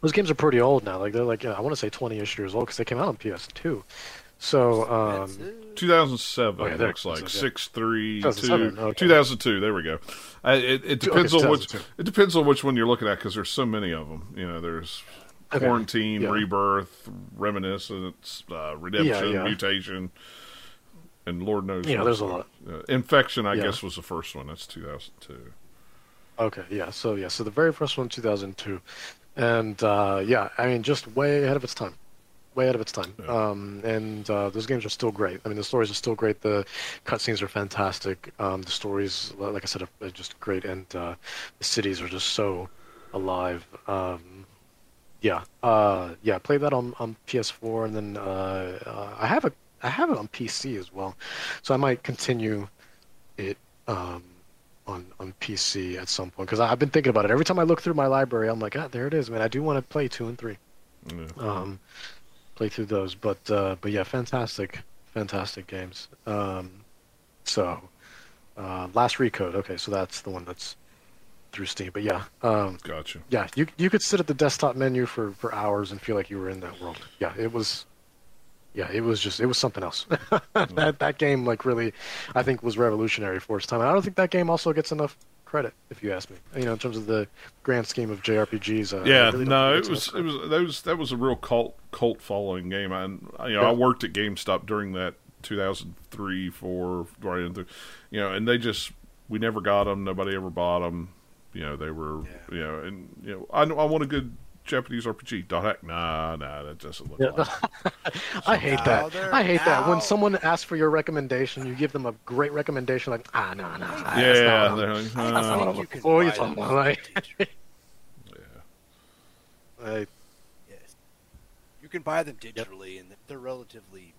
those games are pretty old now. Like they're like yeah, I want to say 20ish years old because they came out on PS2. So um, 2007 Oh, yeah, looks like six three two 2007, okay. 2002. There we go. Uh, it, it Okay, depends on which it depends on which one you're looking at because there's so many of them. You know, there's Okay, quarantine, yeah. rebirth, reminiscence, uh, redemption, mutation, and Lord knows. Yeah, there's a lot. Uh, infection, I Yeah. guess, was the first one. That's 2002. okay, yeah. So yeah, so the very first one 2002, and uh, yeah, I mean just way ahead of its time. Way ahead of its time, Yeah. um, and uh, those games are still great. I mean, the stories are still great. The cutscenes are fantastic. Um, the stories, like I said, are just great, and uh, the cities are just so alive. Um, yeah, uh, yeah. Play that on, on PS4, and then uh, uh, I have a I have it on PC as well, so I might continue it um, on on PC at some point because I've been thinking about it. Every time I look through my library, I'm like, ah, there it is, man. I do want to play two and three, Yeah. um, play through those. But uh, but yeah, fantastic, fantastic games. Um, so uh, last recode. Okay, so that's the one that's through Steam. But yeah, um, Gotcha. yeah, you you could sit at the desktop menu for for hours and feel like you were in that world. Yeah, it was. Yeah, it was just it was something else. that that game like really, I think was revolutionary for its time. And I don't think that game also gets enough credit, if you ask me. You know, in terms of the grand scheme of JRPGs. Uh, Yeah, really no, it was it was that was that was a real cult cult following game. And you know, I worked at GameStop during that 2003, four, right into, you know, and they just we never got them. Nobody ever bought them. You know, they were Yeah. you know, and you know, I I want a good Japanese RPG. Dot hack, nah, nah, that doesn't look Yeah. like. I hate Now that. I hate that when someone asks for your recommendation, you give them a great recommendation, like ah no no. that's Yeah, what they're like, I not what I'm you looking can for. You're buy talking them about, yeah. I- Yes. You can buy them digitally, and they're relatively.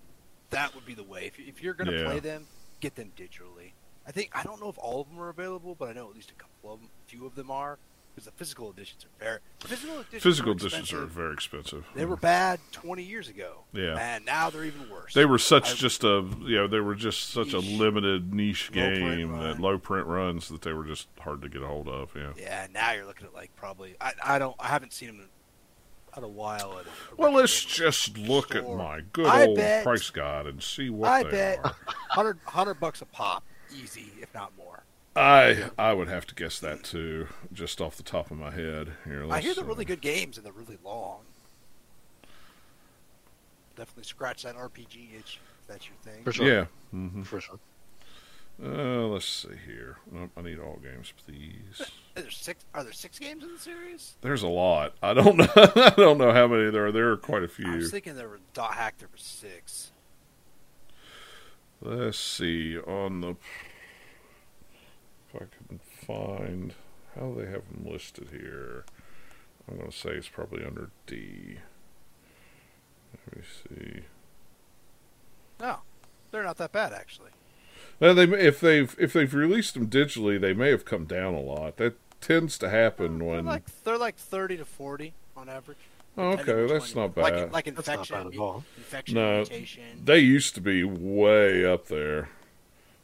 That would be the way. If, you- if you're going to Yeah. play them, get them digitally. I think I don't know if all of them are available, but I know at least a couple of them, a few of them are, because the physical editions are very. Physical editions, Physical are editions are expensive. very expensive. They were mm. bad 20 years ago. Yeah. And now they're even worse. They were such I- just a you know they were just such a limited niche game that low print runs that they were just hard to get a hold of. Yeah. Yeah, now you're looking at like probably. I, I don't. I haven't seen them in, a while. At a, Well, let's just look at my good I old bet- price guide and see what I they bet are. 100, 100 bucks a pop, easy, if not more. I I would have to guess that too, just off the top of my head. Here, I hear they're uh, really good games and they're really long. Definitely scratch that RPG itch. If that's your thing. For sure. Yeah. hmm For sure. Uh, let's see here. Nope, I need all games, please. There's six. Are there six games in the series? There's a lot. I don't know. I don't know how many there are. There are quite a few. I was thinking there were dot hack. There were six. Let's see on the if I can find how they have them listed here. I'm going to say it's probably under D. Let me see. No, they're not that bad actually. Well, they if they've if they've released them digitally, they may have come down a lot. That tends to happen They're when. like they're like thirty to forty on average. oh, okay, that's one not bad. Like, like That's not infection, bad at all. infection, No. mutation. They used to be way up there.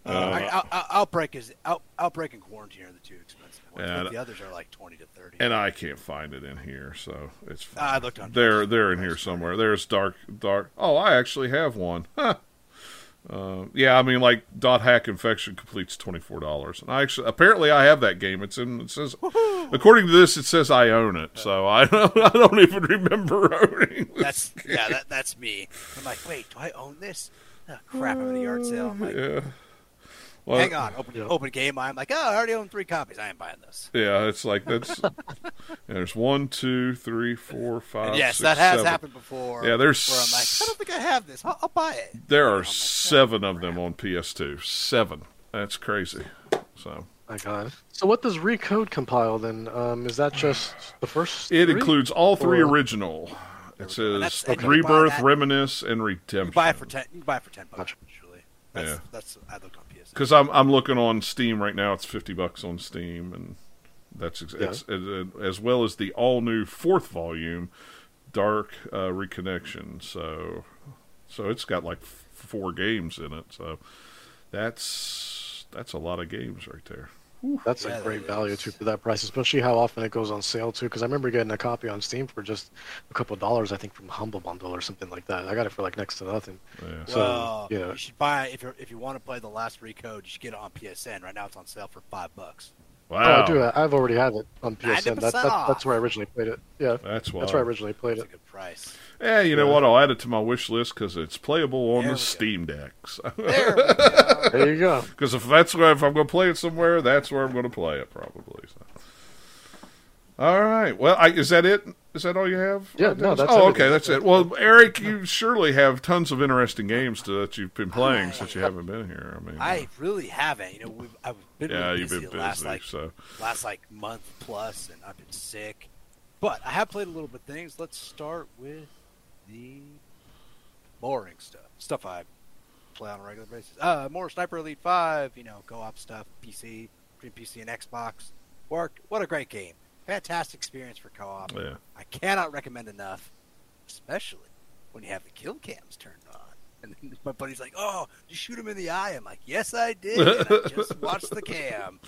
Uh, I, out, out, outbreak is out, outbreak and quarantine are the two expensive ones. Yeah, but the others are like twenty to thirty. and I can't find it in here, so it's. Fine. I looked on. They're they're in here somewhere. There's dark dark. Oh, I actually have one. Huh. Uh, yeah, I mean, like dot hack infection completes twenty four dollars, and I actually apparently I have that game. It's in. It says, according to this, it says I own it. So I don't. I don't even remember owning. This. That's yeah, that, that's me. I'm like, wait, do I own this? Oh, crap! I'm in the yard sale. I'm like, Yeah. Well, hang on, open Yeah. open game. I'm like, oh, I already own three copies. I ain't buying this. Yeah, it's like that's. yeah, there's one, two, three, four, five. And yes, six, that has seven. happened before. Yeah, there's where I'm like, I don't think I have this. I'll, I'll buy it. There are like, oh, seven of them on PS2. Seven. That's crazy. So My God. So what does Recode compile then? Um, is that just the first? it three? includes all three Or- original. It says That's- and you can buy Rebirth, that- Reminisce, and Redemption. You buy it for ten. You buy it for ten bucks. Usually, that's Yeah. that's I looked on PS. Because I'm I'm looking on Steam right now. It's fifty bucks on Steam, and that's ex- Yeah. it's, as well as the all new fourth volume, Dark uh, Reconnection. So so it's got like f- four games in it. So that's that's a lot of games right there. That's Yeah, a great that value is. too for that price, especially how often it goes on sale too. Because I remember getting a copy on Steam for just a couple of dollars, I think, from Humble Bundle or something like that. I got it for like next to nothing. Yeah. So, well, yeah. you should buy if you if you want to play the last recode, you should get it on PSN. Right now, it's on sale for five bucks. Wow. Oh, I do. That. I've already had it on PSN. That, that, that's where I originally played it. Yeah, That's why. that's where I originally played It's a it. good price. Yeah, you know Yeah. what? I'll add it to my wish list because it's playable on There the. Steam Deck. There. There you go. Because if that's where if I'm going to play it somewhere, that's where I'm going to play it probably. So. All right. Well, I, is that it? Is that all you have? Yeah, Uh, no, that's Oh, okay, that's it. Well, Eric, you surely have tons of interesting games to, that you've been playing since you haven't been here. I mean, I really haven't. You know, we've I've been yeah, really you've busy been the last like so last like month plus, and I've been sick. But I have played a little bit of things. Let's start with the boring stuff. Stuff I play on a regular basis. Uh, more Sniper Elite Five. You know, co-op stuff. PC, between PC and Xbox. Worked. What a great game. Fantastic experience for co-op. yeah, I cannot recommend enough, especially when you have the kill cams turned on. And then my buddy's like, "Oh, did you shoot him in the eye?" I'm like, "Yes, I did. I just watched the cam."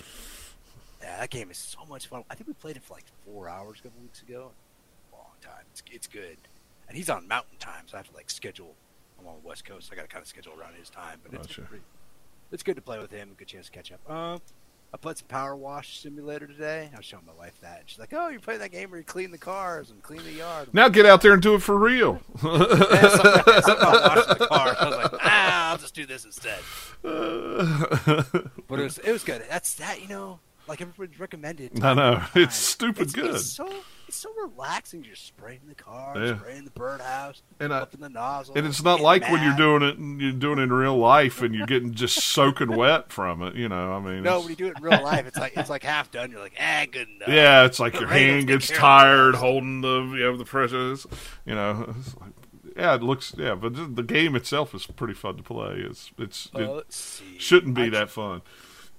Yeah, that game is so much fun. I think we played it for like four hours a couple weeks ago. Long time. It's, it's good. And he's on mountain time, so I have to like schedule. I'm on the west coast. So I got to kind of schedule around his time. But it's Gotcha. pretty, it's good to play with him. Good chance to catch up. Um, I put some Power Wash Simulator today. I was showing my wife that. And she's like, "Oh, you're playing that game where you clean the cars and clean the yard." now get out there and do it for real. Yeah, yeah, something about washing the car. I was like, ah, I'll just do this instead. But it was it was good. That's that you know, like everybody's recommended. I know it's stupid It's, good. it's so it's so relaxing. Just spraying the car, Yeah. spraying the birdhouse, And I- up in the nozzle. And it's not like when you're doing it and you're doing it in real life and you're getting just soaking wet from it. You know, I mean, No, when you do it in real life, it's like it's like half done. You're like, ah, good enough. yeah, it's like your hand gets tired holding the you know the pressures. You know, like, yeah, it looks yeah, but the- game itself is pretty fun to play. It's it's Uh, it shouldn't be I that fun.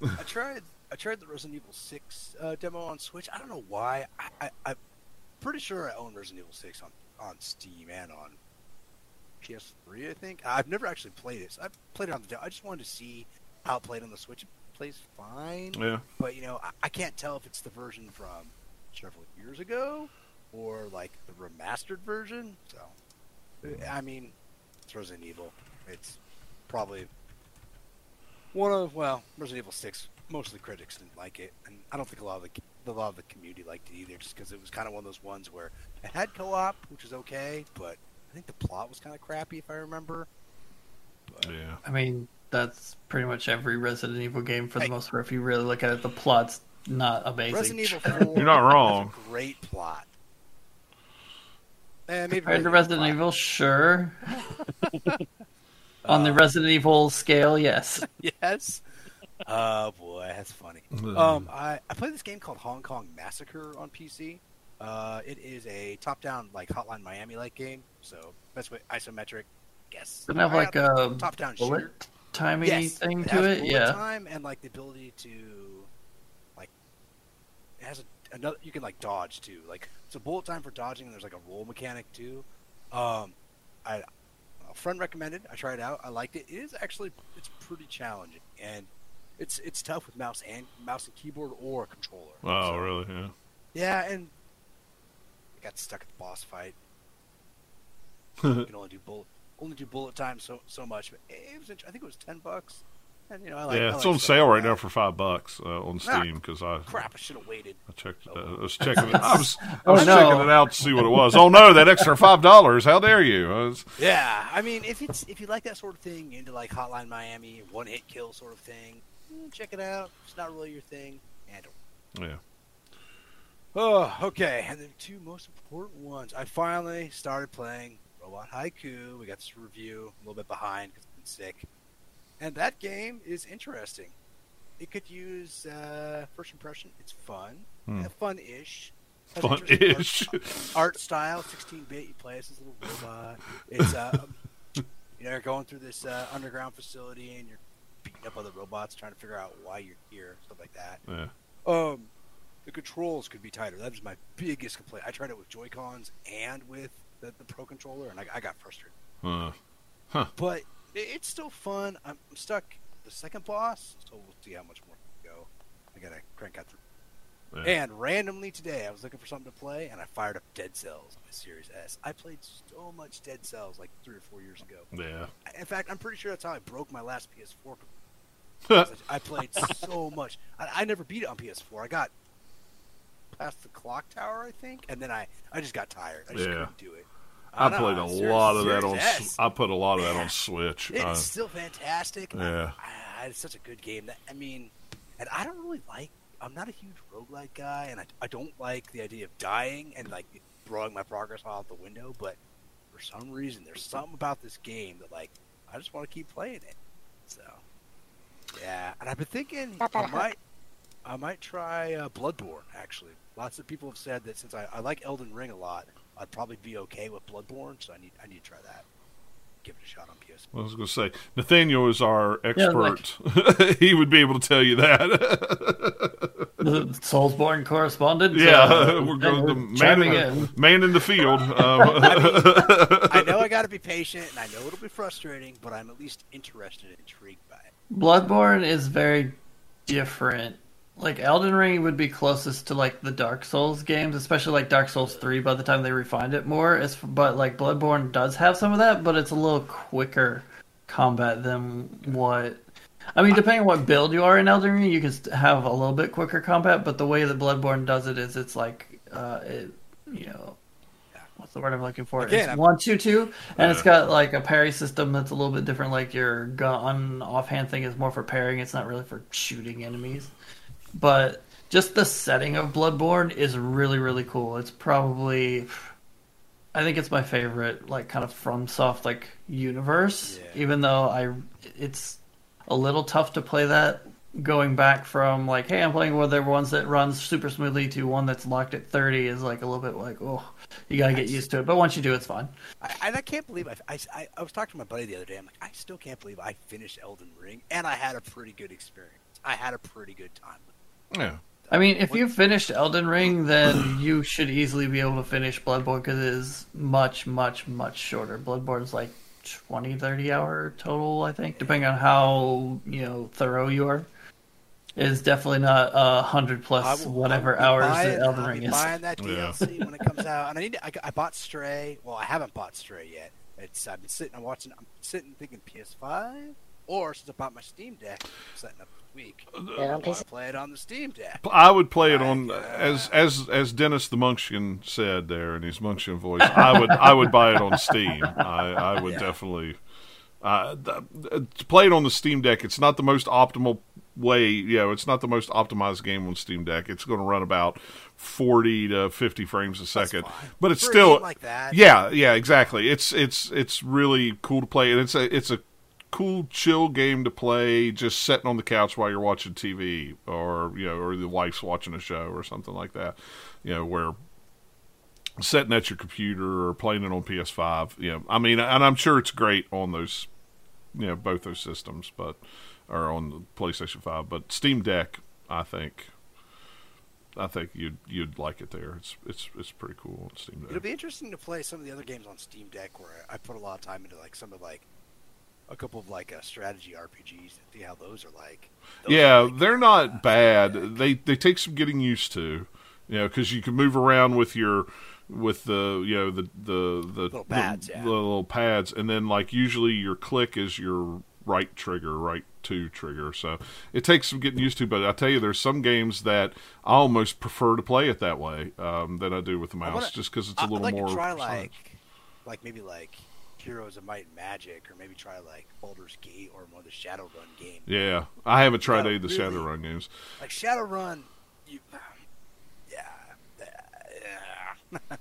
I tried. I tried the Resident Evil Six uh, demo on Switch. I don't know why. I, I, I'm pretty sure I own Resident Evil Six on on Steam and on PS3. I think I've never actually played it. So I played it on the. I just wanted to see how it played on the Switch. It plays fine, Yeah, but you know, I, I can't tell if it's the version from several years ago or like the remastered version. So, uh, I mean, it's Resident Evil. It's probably one of well, Resident Evil Six. Mostly critics didn't like it, and I don't think a lot of the a lot of the community liked it either, just because it was kind of one of those ones where it had co-op, which was okay, but I think the plot was kind of crappy, if I remember. But, yeah. I mean, that's pretty much every Resident Evil game for the Hey. most part. If you really look at it, the plot's not amazing. Resident Evil Four. You're not wrong. has a great plot. Eh, maybe Compared to Resident five. Evil, sure. On the Uh, Resident Evil scale, yes. yes. Oh boy, that's funny. Um, I, I played this game called Hong Kong Massacre on PC. Uh, it is a top-down like Hotline Miami-like game. So best way isometric. Yes. Doesn't it have like a top-down shooter. bullet timing Yes, thing it to has it? Yeah. time and like the ability to like it has a, another you can like dodge too. Like it's a bullet time for dodging and there's like a roll mechanic too. Um I a friend recommended. I tried it out. I liked it. It is actually it's pretty challenging, and it's it's tough with mouse and mouse and keyboard or a controller. Oh, So, really? Yeah. Yeah, and I got stuck at the boss fight. you can only do bullet only do bullet time so so much, but it was I think it was ten bucks, and you know I like yeah, I it's like on sale like right that. now for five bucks uh, on Ah, Steam because I Crap! I should have waited. I checked. Uh, I was checking. It, I was I Oh, no. checking it out to see what it was. Oh no, that extra five dollars! How dare you? I was, Yeah, I mean, if it's if you like that sort of thing, into like Hotline Miami, one hit kill sort of thing, check it out. It's not really your thing, and yeah. Oh, okay. And the two most important ones. I finally started playing Robot Haiku. We got this review a little bit behind because I've been sick. And that game is interesting. It could use uh, first impression. It's fun, Hmm. uh, fun-ish. Fun interesting art- ish. art style, 16-bit. You play as this little robot. It's uh, you know, you're going through this uh, underground facility and you're up other robots, trying to figure out why you're here, stuff like that. Yeah. Um, the controls could be tighter. That was my biggest complaint. I tried it with Joy Cons and with the, the Pro controller, and I, I got frustrated. Uh, But it, it's still fun. I'm, I'm stuck the second boss, so we'll see how much more we can go. I gotta crank out through. yeah. And randomly today, I was looking for something to play, and I fired up Dead Cells on my Series S. I played so much Dead Cells like three or four years ago. yeah. In fact, I'm pretty sure that's how I broke my last PS4. I I played so much. I, I never beat it on PS4. I got past the clock tower, I think, and then I, I just got tired. I just Yeah. couldn't do it. I don't played know, a lot of that on. S. I put a lot of that on Switch. It's Uh, still fantastic. yeah. I, I, it's such a good game. That I mean, and I don't really like. I'm not a huge roguelike guy, and I, I don't like the idea of dying and like throwing my progress out the window. But for some reason, there's something about this game that like I just want to keep playing it. So yeah, and I've been thinking I might I might try uh, Bloodborne. Actually, lots of people have said that since I, I like Elden Ring a lot, I'd probably be okay with Bloodborne. So I need I need to try that. Give it a shot on PS. I was going to say Nathaniel is our Yeah, like- expert. he would be able to tell you that. the Soulsborne correspondent. yeah, uh, we're going to we're man in, in. the, man in the field. Um, I know I got to be patient, and I know it'll be frustrating, but I'm at least interested and intrigued by it. Bloodborne is very different. Like Elden Ring would be closest to like the Dark Souls games, especially like Dark Souls 3 by the time they refined it more. It's, but like Bloodborne does have some of that, but it's a little quicker combat than what I mean, depending on what build you are in Elden Ring, you can have a little bit quicker combat, but the way that Bloodborne does it is it's like uh it, you know the word I'm looking for? Again, it's I'm- one two two, and it's got like a parry system that's a little bit different. Like your gun offhand thing is more for parrying; it's not really for shooting enemies. But just the setting of Bloodborne is really really cool. It's probably, I think it's my favorite like kind of FromSoft like universe. Yeah. Even though I, it's a little tough to play that going back from like hey i'm playing one of the ones that runs super smoothly to one that's locked at 30 is like a little bit like oh you gotta get used to it but once you do it's fine I, and I can't believe I, I, I, I was talking to my buddy the other day. I'm like, I still can't believe I finished Elden Ring, and I had a pretty good experience. I had a pretty good time. yeah. i mean if you finished elden ring then you should easily be able to finish bloodborne because it is much much much shorter bloodborne's like 20 30 hour total i think depending on how you know thorough you are is definitely not a hundred plus will- whatever I'll be hours buying, that elden I'll ring be is buying that Yeah. DLC when it comes out, and I need. To, I, I bought Stray. Well, I haven't bought Stray yet. It's I've been sitting. I'm watching. I'm sitting thinking PS5, or since I bought my Steam Deck, I'm setting up this week. Yeah, I on want to play it on the Steam Deck. I would play it on God. as as as Dennis the Munchkin said there in his Munchkin voice. I would I would buy it on Steam. I, I would Yeah. definitely uh, th- to play it on the Steam Deck. It's not the most optimal way. You know, it's not the most optimized game on Steam Deck. It's going to run about forty to fifty frames a second, but it's For still like that. yeah, yeah, exactly. It's it's it's really cool to play, and it's a it's a cool chill game to play just sitting on the couch while you're watching TV or you know or the wife's watching a show or something like that. You know where sitting at your computer or playing it on PS5. You know, I mean, and I'm sure it's great on those you know both those systems, but or on the PlayStation 5, but Steam Deck, I think I think you'd you'd like it there. It's it's it's pretty cool on Steam Deck. It'll be interesting to play some of the other games on Steam Deck where I put a lot of time into like some of like a couple of like uh, strategy RPGs and see how those are like. Those Yeah, are, like, they're uh, not bad. They they take some getting used to, you know, because you can move around with your with the you know the the the Little pads, the, yeah. the little pads, and then like usually your click is your right trigger, right two trigger. So it takes some getting used to. But I tell you, there's some games that I almost prefer to play it that way um, than I do with the mouse, wanna- just because it's a I'd little like more. to try like, like maybe like Heroes of Might and Magic, or maybe try like Baldur's Gate or one of the Shadowrun games. yeah, I haven't tried any of the really- Shadowrun games. Like Shadowrun, you.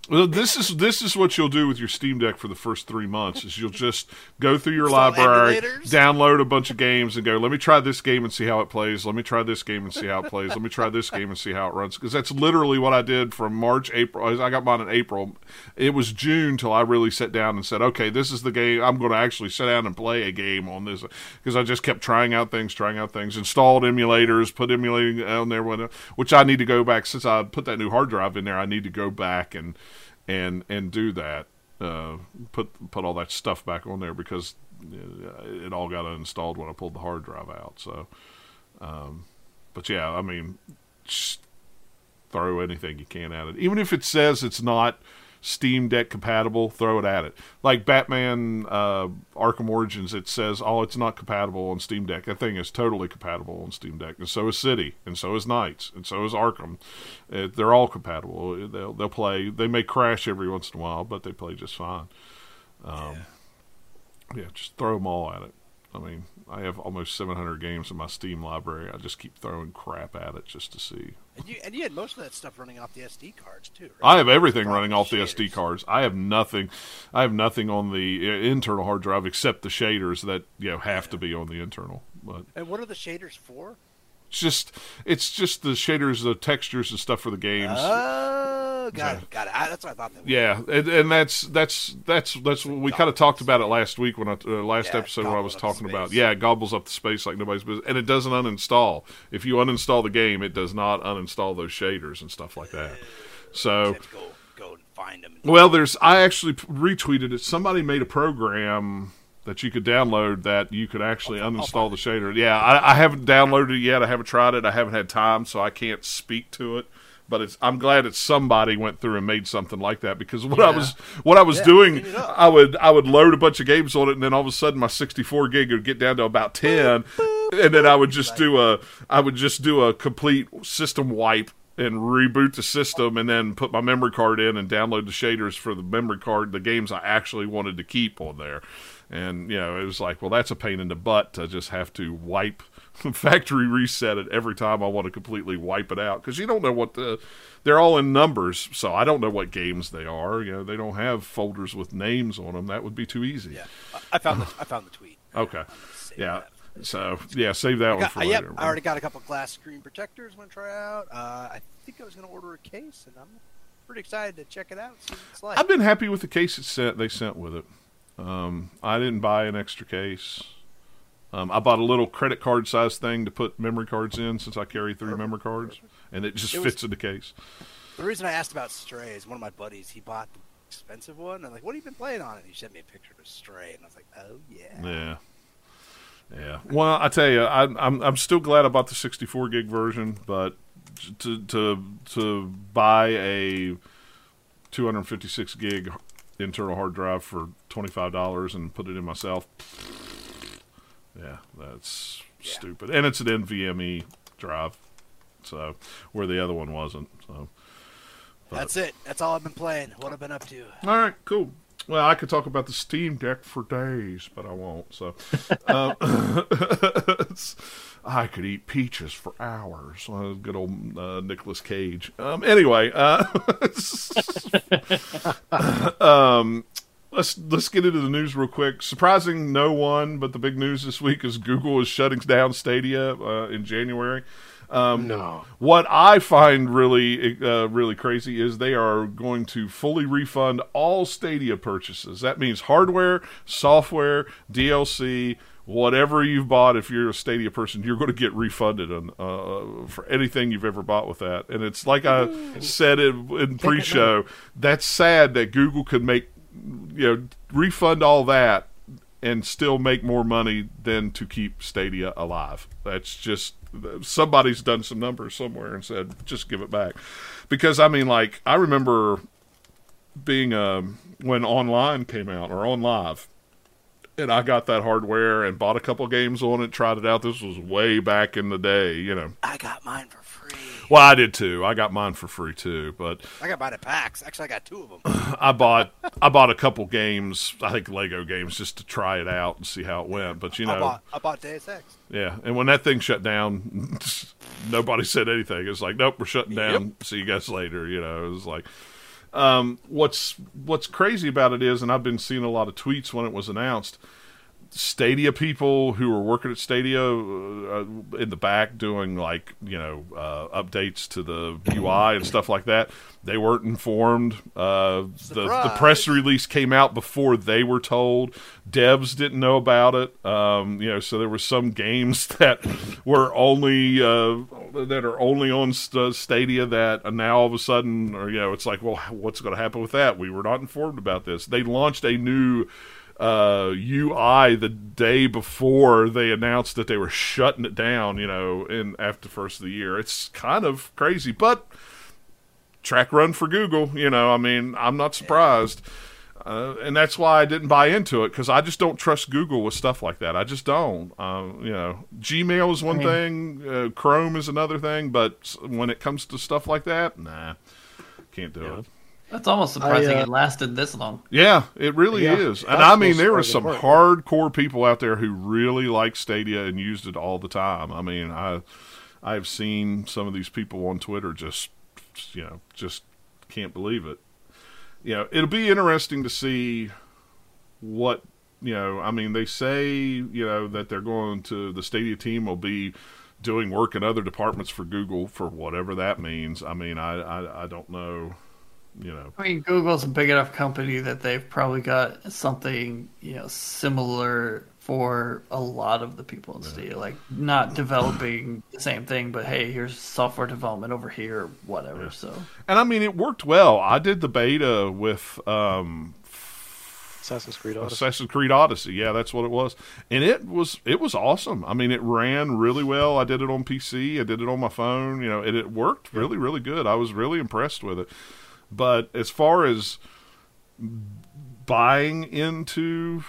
Well, this is this is what you'll do with your Steam Deck for the first three months. Is you'll just go through your library, emulators? download a bunch of games, and go. Let me try this game and see how it plays. Let me try this game and see how it plays. Let me try this game and see how it runs. Because that's literally what I did from March, April. I got mine in April. It was June till I really sat down and said, okay, this is the game. I'm going to actually sit down and play a game on this. Because I just kept trying out things, trying out things. Installed emulators, put emulating on there, which I need to go back since I put that new hard drive in there. I need to go back and and and do that. Uh, put put all that stuff back on there because uh, it all got uninstalled when I pulled the hard drive out. So, um, but yeah, I mean, throw anything you can at it, even if it says it's not Steam Deck compatible. Throw it at it. Like Batman uh, Arkham Origins, it says, "Oh, it's not compatible on Steam Deck." That thing is totally compatible on Steam Deck, and so is City, and so is Knights, and so is Arkham. Uh, they're all compatible. They'll they'll play. They may crash every once in a while, but they play just fine. Um, yeah, just throw them all at it. I mean, I have almost 700 games in my Steam library. I just keep throwing crap at it just to see. And you and you had most of that stuff running off the SD cards too. Right? I have everything running off the. SD cards. I have nothing. I have nothing on the uh, internal hard drive except the shaders that you know have to be on the internal. But And what are the shaders for? It's just it's just the shaders, the textures and stuff for the games. Oh, got Yeah. it, got it. I, that's what I thought. That. Yeah, and, and that's that's that's that's we kind of talked about it last week when I uh, last Yeah, episode when I was talking about yeah, it gobbles up the space like nobody's business, and it doesn't uninstall. If you uninstall the game, it does not uninstall those shaders and stuff like that. So go go and find them. well, there's I actually retweeted it. Somebody made a program that you could download that you could actually uninstall the shader. Yeah, I, I haven't downloaded it yet. I haven't tried it. I haven't had time, so I can't speak to it. But it's I'm glad that somebody went through and made something like that because what I was what I was Yeah, doing, clean it up. I would I would load a bunch of games on it, and then all of a sudden my 64 gig would get down to about 10, and then I would just do a I would just do a complete system wipe and reboot the system and then put my memory card in and download the shaders for the memory card the games I actually wanted to keep on there. And you know, it was like, well that's a pain in the butt to just have to wipe factory reset it every time I want to completely wipe it out because you don't know what the they're all in numbers, so I don't know what games they are. You know, they don't have folders with names on them. That would be too easy. Yeah, I- found the I found the tweet. Okay. Yeah. So yeah, save that one Got- for uh, later. yep, I already got a couple glass screen protectors. I'm gonna try out. Uh, I think I was gonna order a case, and I'm pretty excited to check it out. See what it's like. I've been happy with the case it sent. They sent with it. Um, I didn't buy an extra case. Um, I bought a little credit card size thing to put memory cards in since I carry three memory cards, and it just It was- fits in the case. The reason I asked about Stray is one of my buddies. He bought the expensive one. I'm like, "What have you been playing on it?" He sent me a picture of Stray, and I was like, "Oh yeah." Yeah. Yeah. Well, I tell you, I, I'm I'm still glad I bought the 64 gig version, but to to to buy a 256 gig internal hard drive for twenty five dollars and put it in myself, yeah, that's Yeah. stupid. And it's an NVMe drive, so where the other one wasn't. So. But- That's it. That's all I've been playing. What I've been up to. all right, cool. Well, I could talk about the Steam Deck for days, but I won't. So, um, I could eat peaches for hours. Uh, good old uh, Nicolas Cage. Um, anyway, uh, um, let's let's get into the news real quick. Surprising no one, but the big news this week is Google is shutting down Stadia uh, in January. Um, No. what I find really uh, really crazy is they are going to fully refund all Stadia purchases. That means hardware, software, DLC, whatever you've bought, if you're a Stadia person, you're going to get refunded on uh, for anything you've ever bought with that. And it's like I said in, in pre-show, that's sad that Google could make you know refund all that and still make more money than to keep Stadia alive. That's just somebody's done some numbers somewhere and said just give it back because I mean like I remember being um, when online came out or OnLive and I got that hardware and bought a couple games on it, tried it out. This was way back in the day, you know. I got mine for. Well, I did too. I got mine for free too, but I got mine at PAX. Actually, I got two of them. I bought I bought a couple games, I think Lego games, just to try it out and see how it went. But you know, I bought, I bought Deus Ex. yeah. And when that thing shut down, nobody said anything. It's like, nope, we're shutting down. See you guys later. You know, it was like. Um, what's what's crazy about it is, and I've been seeing a lot of tweets when it was announced. Stadia people who were working at Stadia uh, in the back doing like you know uh, updates to the UI and stuff like that. They weren't informed. Uh, the the press release came out before they were told. Devs didn't know about it. Um, you know, so there were some games that were only uh, that are only on St- Stadia that now all of a sudden, or you know, it's like, well, what's going to happen with that? We were not informed about this. They launched a new uh, UI the day before they announced that they were shutting it down. You know, in after the first of the year, it's kind of crazy, but track run for Google. You know, I mean, I'm not surprised. Uh, and that's why I didn't buy into it because I just don't trust Google with stuff like that. I just don't. Um, you know, Gmail is one I thing, uh, Chrome is another thing, but when it comes to stuff like that, nah, can't do Yeah. it. That's almost surprising I, uh, it lasted this long. Yeah, it really Yeah, is. And I mean, there were some surprising hardcore people out there who really liked Stadia and used it all the time. I mean, I I've seen some of these people on Twitter just you know, just can't believe it. You know, it'll be interesting to see what you know, I mean, they say, you know, that they're going to the Stadia team will be doing work in other departments for Google for whatever that means. I mean, I I, I don't know, you know. I mean, Google's a big enough company that they've probably got something you know similar for a lot of the people in Stadia. Like not developing the same thing, but hey, here's software development over here, whatever. So And I mean, it worked well. I did the beta with um, Assassin's Creed Odyssey. Assassin's Creed Odyssey. Yeah, that's what it was, and it was it was awesome. I mean, it ran really well. I did it on PC. I did it on my phone. You know, and it worked really really good. I was really impressed with it. But as far as buying into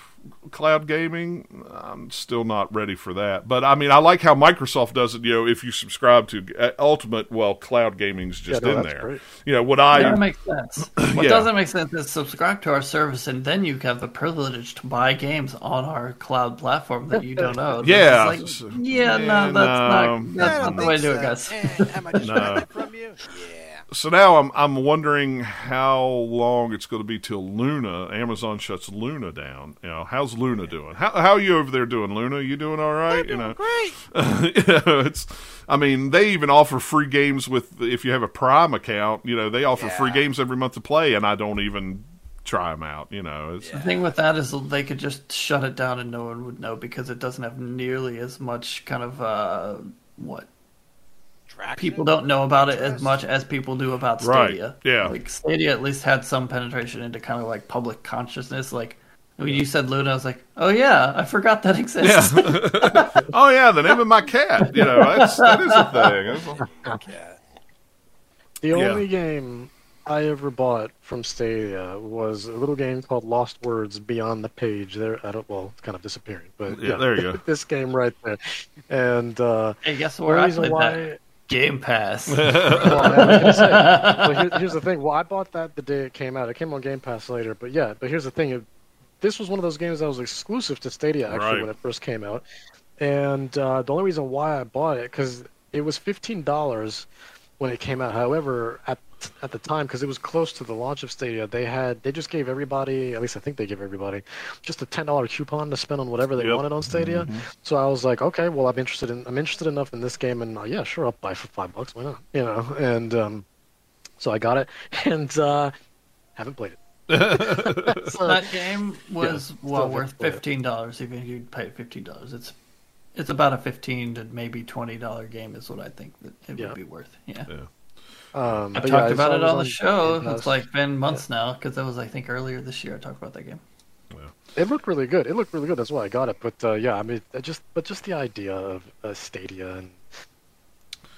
cloud gaming, I'm still not ready for that. But I mean, I like how Microsoft does it. You know, if you subscribe to uh, Ultimate, well, cloud gaming's just Yeah, no, in there. great. You know, what I that makes sense. What Yeah. doesn't make sense is subscribe to our service, and then you have the privilege to buy games on our cloud platform that you don't own. Yeah. like, yeah, yeah, no, that's no. not that's I not the way to do it, guys. Eh, am I just No. from you? Yeah. So now I'm I'm wondering how long it's going to be till Luna Amazon shuts Luna down. You know, how's Luna doing? How how are you over there doing, Luna? You doing all right? You know, Great. you know, it's. I mean, they even offer free games with if you have a Prime account. You know, they offer free games every month to play, and I don't even try them out. You know, it's, The thing with that is they could just shut it down and no one would know because it doesn't have nearly as much kind of uh, what Traction? People don't know about it as much as people do about Right, Stadia. yeah. like Stadia at least had some penetration into kind of like public consciousness. Like when you said Luna, I was like, oh yeah, I forgot that exists. oh yeah, the name of my cat. You know, that's that is a thing. That's- Cat. The Yeah. only game I ever bought from Stadia was a little game called Lost Words Beyond the Page. There, I don't. Well, it's kind of disappearing, but Yeah, there you go. this game right there, and uh, hey, guess the where I reason played why. that? Game Pass. Well, I say, well, here- here's the thing. Well, I bought that the day it came out. It came on Game Pass later, but yeah. But here's the thing. It, this was one of those games that was exclusive to Stadia actually Right. when it first came out, and uh, the only reason why I bought it because it was fifteen dollars when it came out. However, at at the time, because it was close to the launch of Stadia, they had they just gave everybody, at least I think they gave everybody, just a ten dollar coupon to spend on whatever they Yep. wanted on Stadia. So I was like, okay, well I'm interested in I'm interested enough in this game, and uh, yeah, sure, I'll buy for five bucks, why not? You know, and um, so I got it, and uh, haven't played it. So, that game was Yeah, well worth fifteen dollars even if you'd pay fifteen dollars. It's it's about a fifteen to maybe twenty dollar game is what I think that it Yeah. would be worth. Yeah. Um, I but talked yeah, about saw it on the show. Game It's like been months now because that was I think earlier this year I talked about that game. It looked really good. It looked really good. That's why I got it. But uh, yeah, I mean, just but just the idea of uh, Stadia and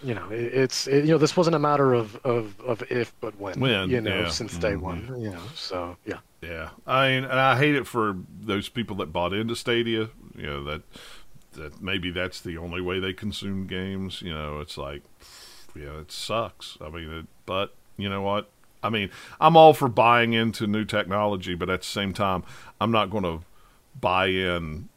you know, it, it's it, you know, this wasn't a matter of, of, of if but when. When, you know, yeah. since day Mhm. one. You know, so yeah. Yeah, I mean, and I hate it for those people that bought into Stadia. You know that that maybe that's the only way they consume games. You know, it's like, yeah, it sucks. I mean, it, but you know what? I mean, I'm all for buying into new technology, but at the same time, I'm not going to buy in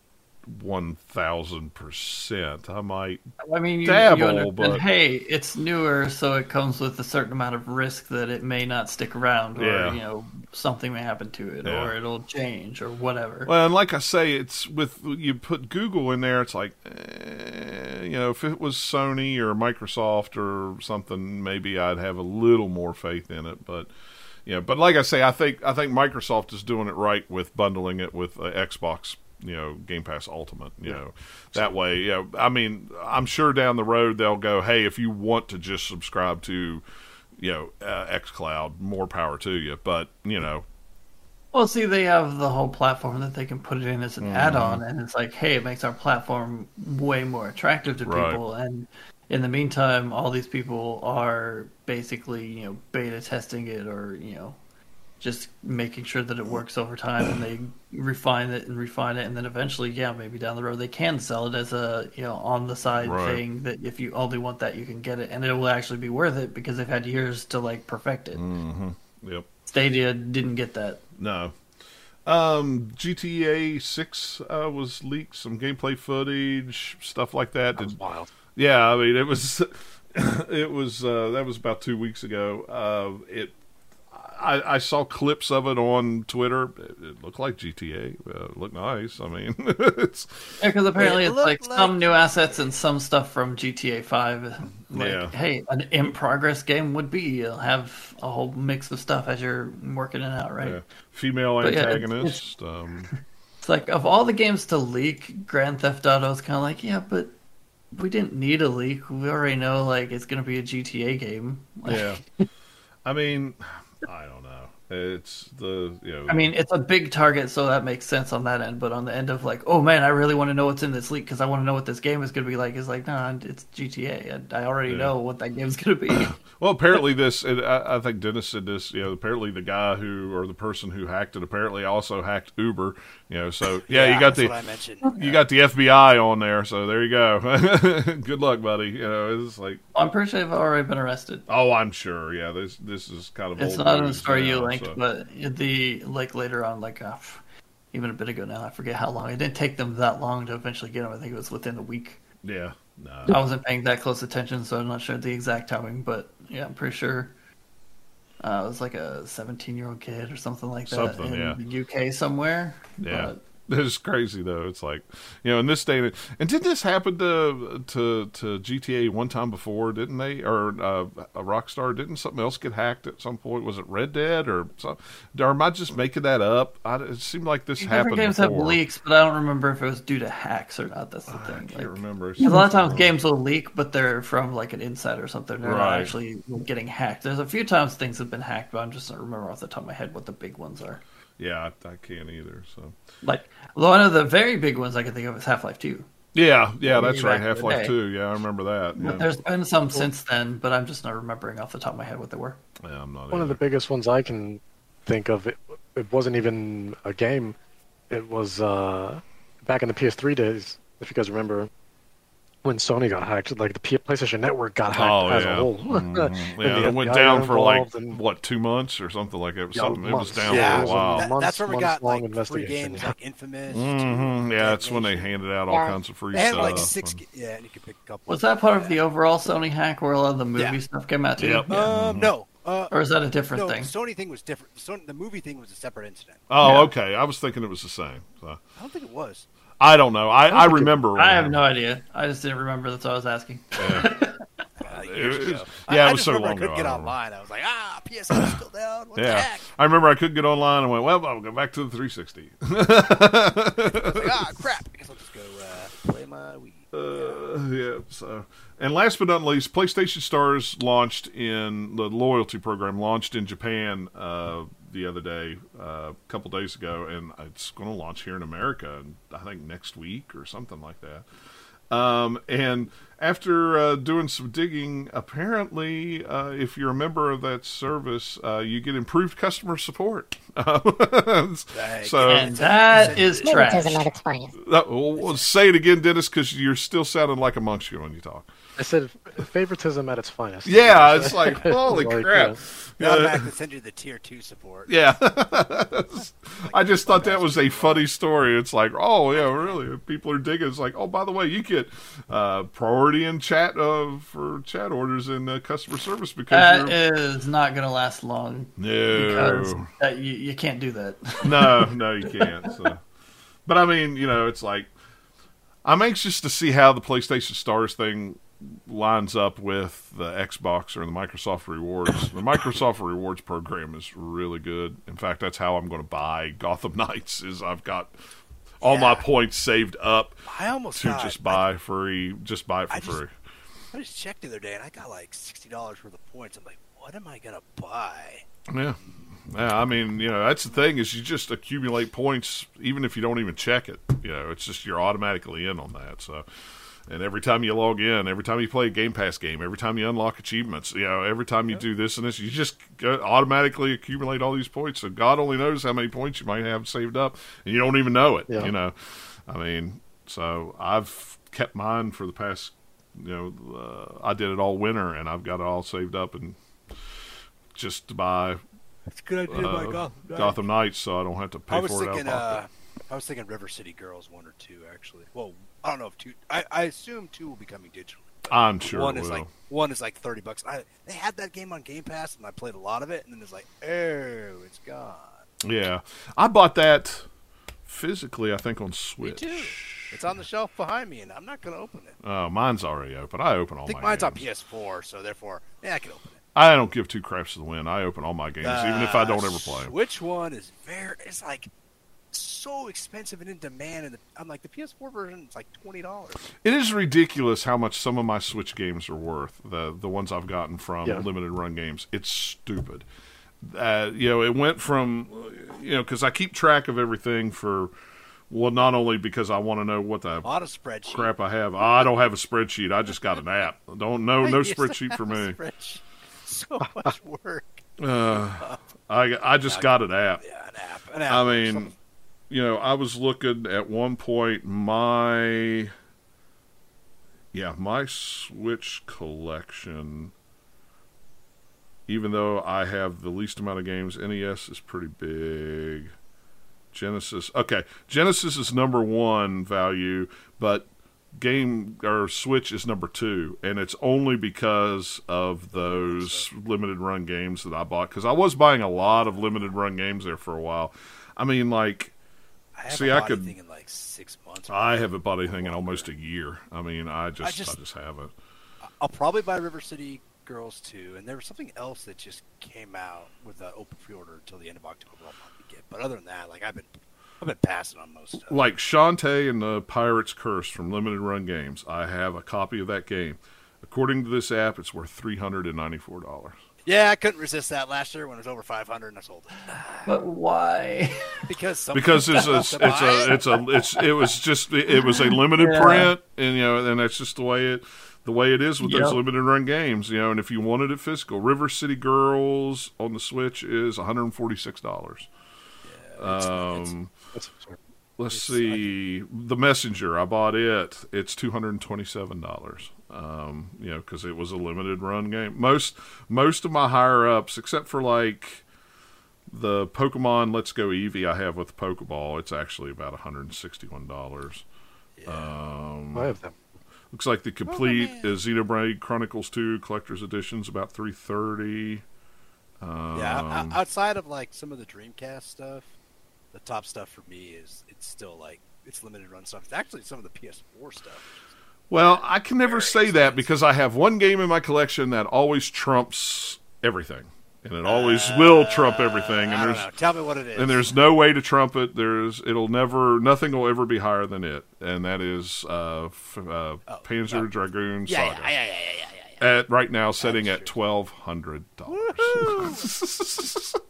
one thousand percent. I might, I mean, you, Dabble, you but- hey, it's newer, so it comes with a certain amount of risk that it may not stick around, or Yeah. you know, something may happen to it, Yeah. or it'll change, or whatever. Well, and like I say, it's with you put Google in there. It's like, eh, you know, if it was Sony or Microsoft or something, maybe I'd have a little more faith in it. But yeah, but like I say, I think I think Microsoft is doing it right with bundling it with uh, Xbox. You know, Game Pass Ultimate. You know, that way. Yeah, I mean, I'm sure down the road they'll go, hey, if you want to just subscribe to, you know, uh, XCloud, more power to you. But you know, Well, see, they have the whole platform that they can put it in as an Mm-hmm. add-on, and it's like, hey, it makes our platform way more attractive to Right. people. And in the meantime, all these people are basically, you know, beta testing it, or you know, just making sure that it works over time, and they refine it and refine it, and then eventually, yeah, maybe down the road they can sell it as a, you know, on the side Right. thing that if you only want that, you can get it, and it will actually be worth it because they've had years to like perfect it. hmm yep. Stadia didn't get that. No. Um, GTA Six uh, was leaked, some gameplay footage, stuff like that. That was Did, wild. yeah, I mean, it was, it was uh, that was about two weeks ago. Uh, it, I, I saw clips of it on Twitter. It, it looked like GTA. Uh, it looked nice. I mean, it's Yeah, because apparently It it's like, looked some new assets and some stuff from GTA Five. Like, Yeah. hey, an in progress game would be you'll have a whole mix of stuff as you're working it out, right? yeah, female But yeah, it's- antagonist. um, It's like of all the games to leak, Grand Theft Auto is kind of like, yeah, but we didn't need a leak. We already know like it's gonna be a GTA game. Like, yeah, I mean, I don't know. It's the you know. I mean, it's a big target, so that makes sense on that end. But on the end of like, oh man, I really want to know what's in this leak because I want to know what this game is going to be like. Is like, nah, it's GTA. I, I already Yeah. know what that game's going to be. Well, apparently this, and I, I think Dennis said this. You know, apparently the guy who or the person who hacked it apparently also hacked Uber. You know, so yeah, you got that's the what I mentioned. you got the FBI on there. So there you go. Good luck, buddy. You know, it's like, I'm pretty sure they've already been arrested. oh, I'm sure. Yeah, this this is kind of It's old not in the story you now, so- but the like later on, like uh, even a bit ago now, I forget how long. It didn't take them that long to eventually get him. I think it was within a week. yeah, no, I wasn't paying that close attention, so I'm not sure the exact timing, but yeah, I'm pretty sure. Uh, it was like a 17 year old kid or something like that Something, in yeah. the UK somewhere. Yeah. But It's crazy though. It's like you know, in this day and and did this happen to to to GTA one time before? Didn't they? Or uh, a Rockstar? Didn't something else get hacked at some point? Was it Red Dead or something? Or am I just making that up? I, it seemed like this different happened games before. have leaks, but I don't remember if it was due to hacks or not. That's the I thing. can't Like, remember. a lot of times games will leak, but they're from like an insider or something. They're Right. not actually getting hacked. There's a few times things have been hacked, but I'm just not remember off the top of my head what the big ones are. Yeah, I, I can't either. So Like one of the very big ones I can think of is Half Life Two. yeah, yeah, Way that's right. Half Life. Two. Yeah, I remember that. Yeah, There's been some since then, but I'm just not remembering off the top of my head what they were. yeah I'm not. One of the biggest ones I can think of. It, it wasn't even a game. It was uh, back in the PS3 days. If you guys remember, when Sony got hacked, like the PlayStation Network got hacked Oh as yeah, a whole. Mhm. Yeah. It went down for like and- what two months or something like it. Was Yeah, something. It was down Yeah, for a while. that- That, that's where we got like free games yeah. like Infamous. hmm Yeah, that's when they handed out all Yeah. kinds of free They had stuff. like six. and- Yeah, and you could pick a couple. Was that part of the overall Sony hack where a lot of the movie Yeah. stuff came out too? Yep. Um, no. Uh, Or is that a different no, thing? the Sony thing was different. The, Sony, the movie thing was a separate incident. Oh, Yeah. okay. I was thinking it was the same. So I don't think it was. I don't know. I, I think remember. I have no idea. I just didn't remember. That's what I was asking. Uh, It years It ago. was- I- yeah, I it was so remember long I couldn't ago, get I don't online. I was like, ah, PS4 is still down. What the Yeah, heck? I remember I couldn't get online and went, well, I'll go back to the 360. I was like, ah, crap. I guess I'll just go uh, play my Wii. Uh, yeah. So, and last but not least, PlayStation Stars launched in the loyalty program launched in Japan uh, the other day, uh, a couple days ago, and it's going to launch here in America. I think next week or something like that. Um, and after uh, doing some digging, apparently, uh, if you're a member of that service, uh, you get improved customer support. so, And that is trash. Favoritism at its finest. uh, well, well, say it again, Dennis, because you're still sounding like a monster when you talk. I said favoritism at its finest. Yeah, it's like holy Like, crap. uh, Now I'm back to send you the tier two support. yeah, I just thought that was a funny story. It's like, oh yeah, really, people are digging. It's like, oh, by the way, you get uh, priority in chat uh, for chat orders in uh, customer service because That you're is not going to last long no, that, you, you can't do that. no, no, you can't. So. But I mean, you know, it's like I'm anxious to see how the PlayStation Stars thing lines up with the Xbox or the Microsoft Rewards. The Microsoft Rewards program is really good. In fact, that's how I'm going to buy Gotham Knights. Is I've got all my points saved up I almost to just buy free, just buy it for I just- free. I, I just checked the other day and I got like sixty dollars worth of points. I'm like, what am I gonna buy? Yeah. Yeah, I mean, you know, that's the thing is you just accumulate points even if you don't even check it. You know, it's just you're automatically in on that. So, and every time you log in, every time you play a Game Pass game, every time you unlock achievements, you know, every time you do this and this, you just automatically accumulate all these points. So God only knows how many points you might have saved up, and you don't even know it. Yeah. You know, I mean, so I've kept mine for the past. You know, uh, I did it all winter, and I've got it all saved up and just to buy It's a good idea, uh, my Gotham. Gotham Knights, so I don't have to pay I was for it out of thinking, pocket. uh, I was thinking River City Girls one or two actually. Well, I don't know if two. I, I assume two will be coming digital. I'm sure one is like one is like thirty bucks. I, they had that game on Game Pass, and I played a lot of it, and then it's like, oh, it's gone. yeah, I bought that physically. I think on Switch. Me too. It's on the shelf behind me, and I'm not going to open it. Oh, mine's already open. I open all I think my mine's on. PS4, so therefore, yeah, I can open it. I don't give two craps to the win. I open all my games, even if I don't ever play 'em. Uh, Which one is very? It's like so expensive and in demand, and the, I'm like the PS4 version is like twenty dollars. It is ridiculous how much some of my Switch games are worth. The the ones I've gotten from Yeah. limited run games. It's stupid. Uh, you know, it went from you know because I keep track of everything for well, not only because I want to know what the A lot of spreadsheet. crap I have. I don't have a spreadsheet. I just got an app. Don't no I no spreadsheet for me. spreadsheet. So much work. Uh, I I just got an app. Yeah, an app. An app. I mean, something. You know, I was looking at one point my yeah, my Switch collection even though I have the least amount of games, NES is pretty big. Genesis Okay, Genesis is number 1 value, but game or Switch is number 2, and it's only because of those limited run games that I bought cuz I was buying a lot of limited run games there for a while. I mean like I see, I could- anything in like six months. or I haven't bought anything in almost a year. I mean, I just I just- just, haven't. I'll probably buy River City Girls too, and there was something else that just came out with the open pre-order until the end of October. I'll probably get, but other than that, like I've been, I've been passing on most stuff. Like Shantae and the Pirate's Curse from Limited Run Games. I have a copy of that game. According to this app, it's worth three hundred and ninety-four dollars. Yeah, I couldn't resist that last year when it was over 500, and I sold it But why? because some Because it's a it's a it's a it's it was just it was a limited Yeah. print, and you know, and that's just the way it the way it is with those limited run games. You know, and if you wanted it physical, River City Girls on the Switch is one hundred and forty-six dollars. Um. That's, Let's It's- see. The Messenger, I bought it. It's two hundred and twenty-seven dollars. Um, you know, because it was a limited run game. Most most of my higher ups, except for like the Pokemon Let's Go Eevee, I have with Pokeball. It's actually about one hundred and sixty-one dollars. Um, I have them. looks like the complete man. uh, Xenoblade Chronicles Two Collector's Edition's about three thirty. Um, yeah. outside of like some of the Dreamcast stuff, the top stuff for me is it's still like it's limited run stuff. It's actually some of the PS4 stuff. Well, I can never say that because I have one game in my collection that always trumps everything, and it always will trump everything. And Uh, there's. Tell me what it is. and there's no way to trump it. There's it'll never nothing will ever be higher than it, and that is uh, f- uh, Panzer oh. Dragoon yeah, Saga. yeah, yeah, yeah, yeah, yeah, yeah. At right now, setting at twelve hundred dollars.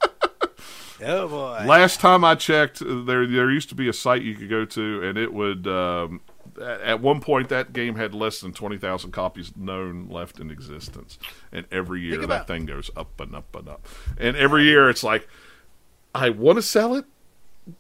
Oh boy. Last time I checked, there there used to be a site you could go to, and it would. Um, at one point, that game had less than twenty thousand copies known left in existence, and every year that thing goes up and up and up. And every year, it's like, I want to sell it,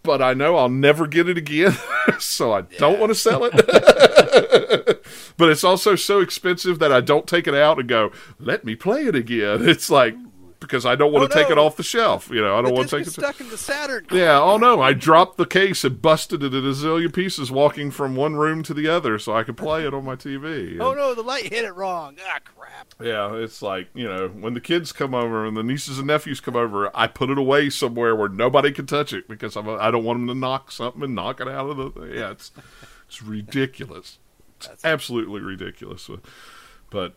but I know I'll never get it again, so I don't want to sell it. but it's also so expensive that I don't take it out and go, "Let me play it again." It's like because I don't want Oh, to take it off the shelf. You know, I don't the want to take it. stuck in the Saturn. Yeah, oh no, I dropped the case and busted it in a zillion pieces walking from one room to the other so I could play it on my TV. Oh no, the light hit it wrong. Ah, crap. Yeah, it's like, you know, when the kids come over and the nieces and nephews come over, I put it away somewhere where nobody can touch it because I'm, I don't want them to knock something and knock it out of the. Yeah, it's, it's ridiculous. It's That's- absolutely ridiculous. But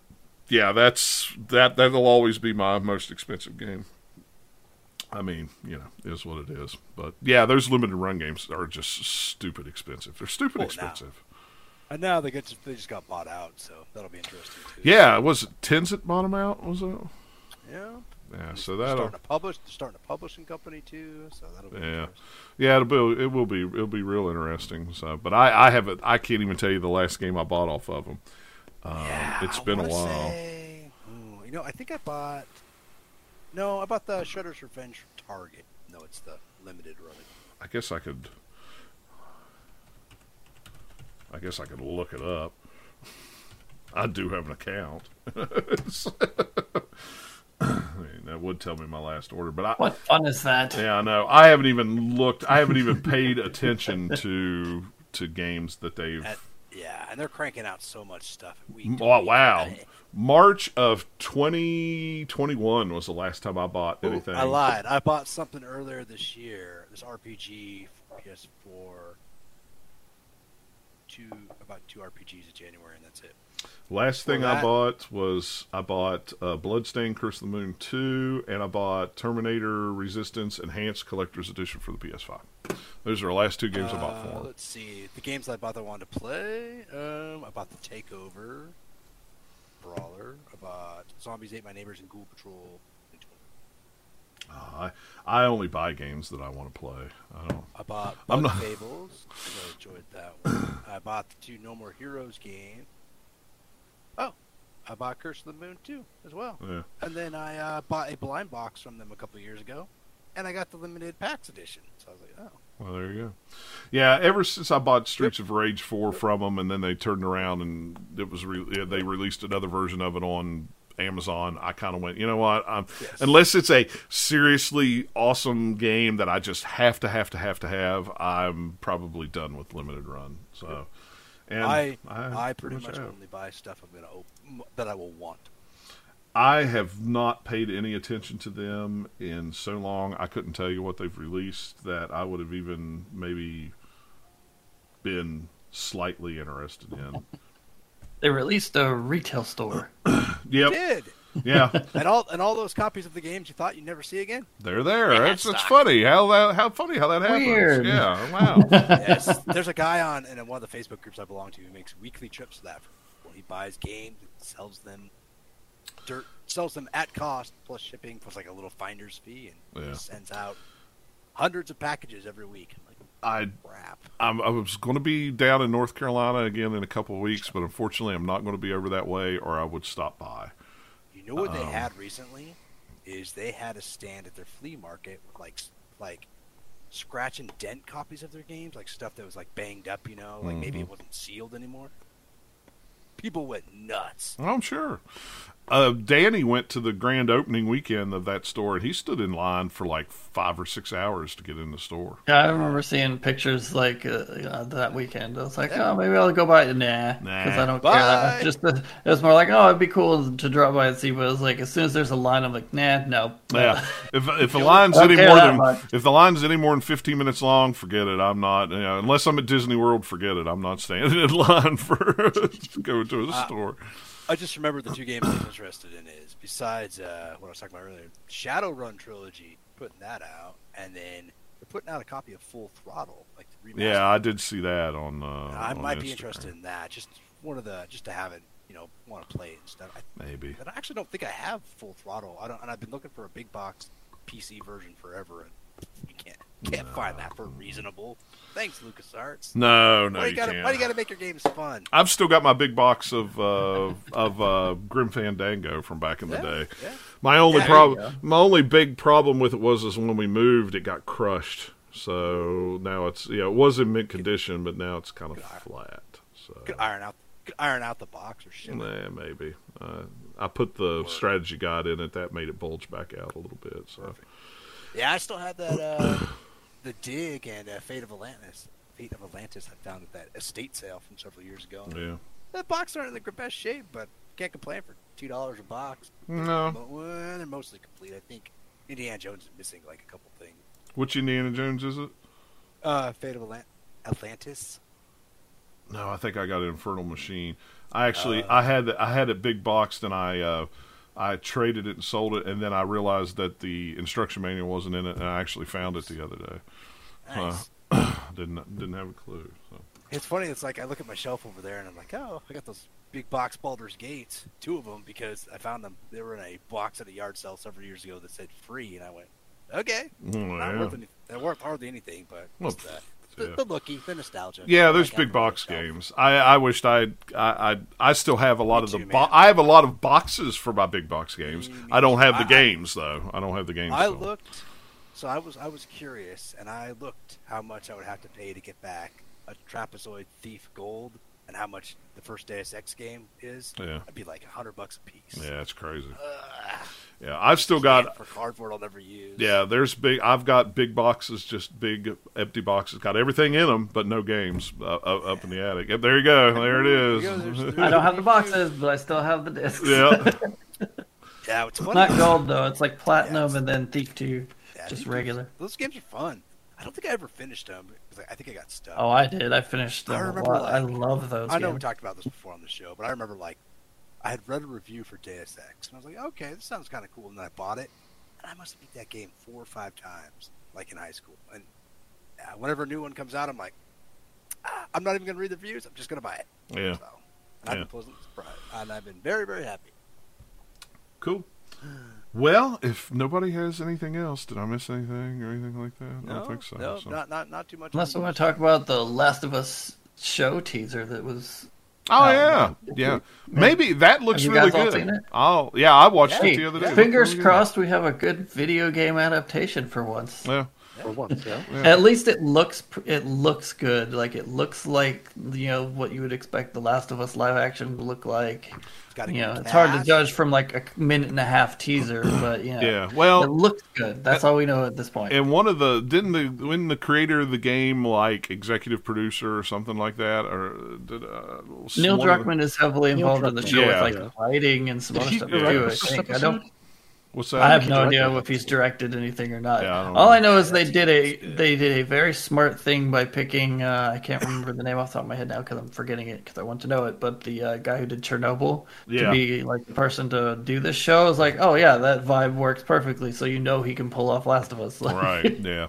yeah, that's that. That'll always be my most expensive game. I mean, you know, is what it is. But yeah, those limited run games are just stupid expensive. They're stupid Oh, now. expensive. And now they get just, they just got bought out, so that'll be interesting too. Yeah, was it tens at bottom out? Was it? Yeah. Yeah, so that'll starting to publish. They're starting a publishing company too, so that'll be Yeah. Yeah, it'll be it will be it'll be real interesting. So, but I I haven't I can't even tell you the last game I bought off of them. Um, Yeah, it's I been a while. say- ooh, you know, I think I bought. No, I bought the Shredder's Revenge from Target. No, it's the limited run. I guess I could. I guess I could look it up. I do have an account. I mean, that would tell me my last order, but I, What fun is that? Yeah, I know. I haven't even looked. I haven't even paid attention to to games that they've. At, yeah, and they're cranking out so much stuff. Week Oh, week. wow. March of 2021 was the last time I bought Ooh, anything. I lied. I bought something earlier this year. This RPG PS4. Two about two RPGs in January, and that's it. Last thing I bought was I bought uh, Bloodstained Curse of the Moon 2, and I bought Terminator Resistance Enhanced Collector's Edition for the PS5. Those are the last two games I bought Uh, for 'em. Let's see. The games I bought that I wanted to play. Um, I bought the Takeover, Brawler. I bought Zombies Ate My Neighbors and Ghoul Patrol. Uh, I I only buy games that I want to play. I don't. I bought I'm not- Fables. I enjoyed that one. I bought the two No More Heroes game. Oh, I bought Curse of the Moon too, as well. Yeah. And then I uh, bought a blind box from them a couple years ago, and I got the limited packs edition. So I was like, oh, Well, there you go. Yeah, ever since I bought Streets of Rage four from them, and then they turned around and it was re- they released another version of it on Amazon. I kind of went, you know what? Yes. Unless it's a seriously awesome game that I just have to have to have to have, I'm probably done with limited run. So, and I I, pretty much much only buy stuff I'm gonna op- that I will want. I have not paid any attention to them in so long. I couldn't tell you what they've released that I would have even maybe been slightly interested in. They released a retail store. Yep. Did Yeah. and all and all those copies of the games you thought you'd never see again. They're there. Yeah, That's, that's stock. funny. How that how funny how that happens. Weird. Yeah. Wow. yes, there's a guy on in one of the Facebook groups I belong to who makes weekly trips to that. Well, he buys games, and sells them, dirt sells them at cost plus shipping plus like a little finder's fee, and Yeah. sends out hundreds of packages every week. I'm like, I crap. I'm, I was going to be down in North Carolina again in a couple of weeks, but unfortunately I'm not going to be over that way, or I would stop by. You know what they Um, had recently is they had a stand at their flea market with like like scratch and dent copies of their games, like stuff that was like banged up, you know, like maybe Mhm. it wasn't sealed anymore. people went nuts. I'm sure. Uh, Danny went to the grand opening weekend of that store, and he stood in line for like five or six hours to get in the store. Yeah, I remember seeing pictures like uh, uh, that weekend. I was like, oh, maybe I'll go by. Nah, because Nah. I don't care. that Bye. much. Just the, it was more like, oh, it'd be cool to drop by and see. But it was like, as soon as there's a line, I'm like, nah, no. Yeah, if if the line's any more than much. if the line's any more than 15 minutes long, forget it. I'm not. You know, unless I'm at Disney World, forget it. I'm not standing in line for to go to a Uh, store. I just remember the two games I'm interested in is besides uh, what I was talking about earlier, Shadowrun trilogy, putting that out, and then they're putting out a copy of Full Throttle, like. Yeah, I did see that on. Uh, I on might be interested in that. Just one of the just to have it, you know, want to play it and stuff. I, Maybe. but I actually don't think I have Full Throttle. I don't, and I've been looking for a big box PC version forever, and you can't can't find that for reasonable. Thanks, LucasArts. No, no, why you, you gotta can't. why do you gotta make your games fun? I've still got my big box of uh, of uh, Grim Fandango from back in the Yeah, day. yeah. My only Yeah, problem, my only big problem with it was is when we moved, it got crushed. So now it's yeah, it was in mint condition, but now it's kind of flat. So Could iron out could iron out the box or shit. nah, maybe uh, I put the strategy guide in it. That made it bulge back out a little bit. So Yeah, I still have that uh, the dig and uh, Fate of Atlantis. Fate of Atlantis I found at that estate sale from several years ago. yeah, The box aren't in the best shape, but can't complain for two dollars a box. no. Mo- Well, they're mostly complete. I think Indiana Jones is missing like a couple things. Which Indiana Jones is it? Uh, Fate of Atlant- Atlantis. No, I think I got an Infernal Machine. I actually Uh. I had I had it big boxed and I uh, I traded it and sold it and then I realized that the instruction manual wasn't in it and I actually found it the other day. Nice. I didn't didn't have a clue. So. It's funny. It's like I look at my shelf over there and I'm like, oh, I got those big box Baldur's Gates, two of them because I found them. They were in a box at a yard sale several years ago that said free, and I went, okay, Oh, not yeah. worth they're worth hardly anything, but Well, just, uh, yeah. the, the looky, the nostalgia. Yeah, there's like big box myself. games. I I wished I'd, I I I still have a lot Me of the too, bo- I have a lot of boxes for my big box games. Me- I don't have the I- games though. I don't have the games. I still. looked, so I was I was curious, and I looked how much I would have to pay to get back a Trapezoid Thief Gold, and how much the first Deus Ex game is. Yeah. I'd be like a hundred bucks a piece. Yeah, it's crazy. Ugh. Yeah, I've still got for cardboard I'll never use. Yeah, there's big. I've got big boxes, just big empty boxes. Got everything in them, but no games uh, up up in the attic. Yep, there you go. There it There you go, there's- there's- I don't have the boxes, but I still have the discs. yeah, yeah, it's It's funny. not gold though. It's like platinum Yeah, and then Thief Two, Yeah, just regular. Games, those games are fun. I don't think I ever finished them I, I think I got stuck. Oh, I did. I finished them I a remember, lot. I love those. I know we talked about this before on the show, but I remember like I had read a review for Deus Ex, and I was like, okay, this sounds kind of cool, and then I bought it, and I must have beat that game four or five times, like in high school. And uh, whenever a new one comes out, I'm like, ah, I'm not even gonna read the reviews. I'm just gonna buy it. yeah, So, and I've Yeah. been pleasantly surprised, and I've been very, very happy. cool. Well, if nobody has anything else, did I miss anything or anything like that? No, I don't think so. No, so. not not not too much. Unless I want to talk about the Last of Us show teaser that was. Oh Oh, yeah, yeah. yeah. Maybe that looks you really guys all good. seen it? Oh yeah, I watched Yeah. it the other day. Fingers really good. crossed, we have a good video game adaptation for once. Yeah, For once, yeah. yeah. At least it looks it looks good. Like it looks like you know what you would expect the Last of Us live action to look like. It's got You know, good it's hard to judge from like a minute and a half teaser, but you know, Yeah, well- it looks good. That's all we know at this point. And one of the didn't the when the creator of the game like executive producer or something like that or did uh, Neil one the- Druckmann is heavily involved in the show Yeah. with like writing and some other stuff direct too. I think I don't. What's that? I have no idea it. if he's directed anything or not. Yeah, I don't All know. I know is they did a they did a very smart thing by picking. Uh, I can't remember the name off the top of my head now because I'm forgetting it because I want to know it. But the uh, guy who did Chernobyl Yeah. to be like the person to do this show is like, oh yeah, that vibe works perfectly. So you know he can pull off Last of Us. right yeah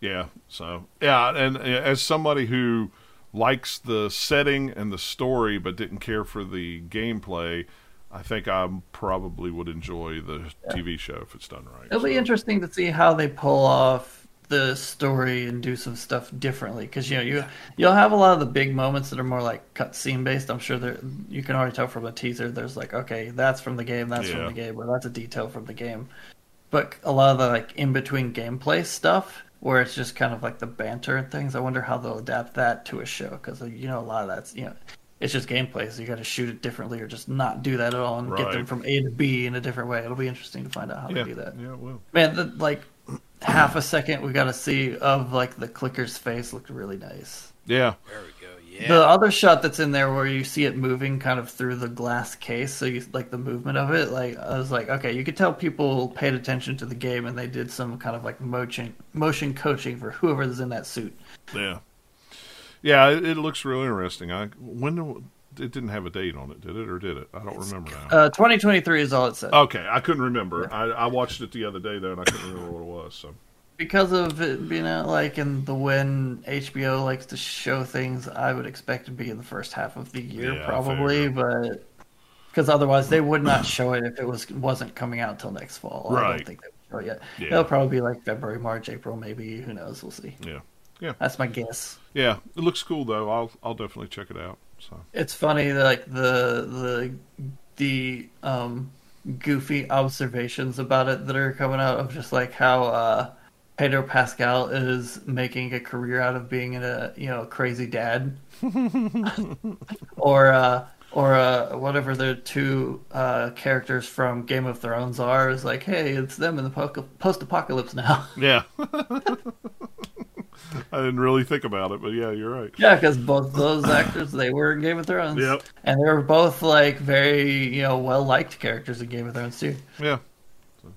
yeah so yeah and uh, as somebody who likes the setting and the story but didn't care for the gameplay i think i probably would enjoy the tv show if it's done right It'll be interesting to see how they pull off the story and do some stuff differently because you know you you'll have a lot of the big moments that are more like cutscene based. I'm sure there you can already tell from the teaser. There's like okay, that's from the game, that's Yeah. from the game, or that's a detail from the game. But a lot of the like in between gameplay stuff where it's just kind of like the banter and things. I wonder how they'll adapt that to a show because you know a lot of that's you know It's just gameplay, so you got to shoot it differently, or just not do that at all, and get them from A to B in a different way. It'll be interesting to find out how Yeah, to do that. yeah, well, Man, the, like half a second we got to see of like the clicker's face looked really nice. yeah, There we go. Yeah. The other shot that's in there where you see it moving kind of through the glass case, so you like the movement of it. Like I was like, okay, you could tell people paid attention to the game and they did some kind of like motion motion coaching for whoever's in that suit. yeah, yeah. It, it looks really interesting. I when it didn't have a date on it, did it, or did it? I don't remember now. Uh, 2023 is all it said. Okay, I couldn't remember. I, I watched it the other day though, and I couldn't remember what it was. So because of it being out like in the when HBO likes to show things, I would expect to be in the first half of the year Yeah, probably, but because otherwise they would not show it if it was wasn't coming out until next fall. Right. I don't think they would show it yet. Yeah. It'll probably be like February, March, April, maybe. Who knows? We'll see. yeah, yeah, That's my guess. yeah. It looks cool though. I'll I'll definitely check it out. So It's funny, like the the the um goofy observations about it that are coming out of just like how uh Pedro Pascal is making a career out of being a you know crazy dad, or uh, or uh, whatever the two uh, characters from Game of Thrones are is like, hey, it's them in the post apocalypse now. yeah. I didn't really think about it, but yeah, you're right. yeah, because both those actors they were in Game of Thrones, Yep. and they were both like very you know well liked characters in Game of Thrones too. Yeah. So.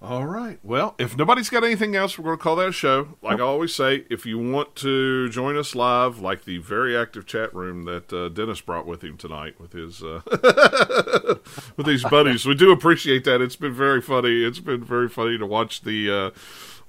All right. Well, if nobody's got anything else, we're going to call that a show. Like I always say, if you want to join us live, like the very active chat room that uh, Dennis brought with him tonight with his uh, with these buddies, we do appreciate that. It's been very funny. It's been very funny to watch the. Uh,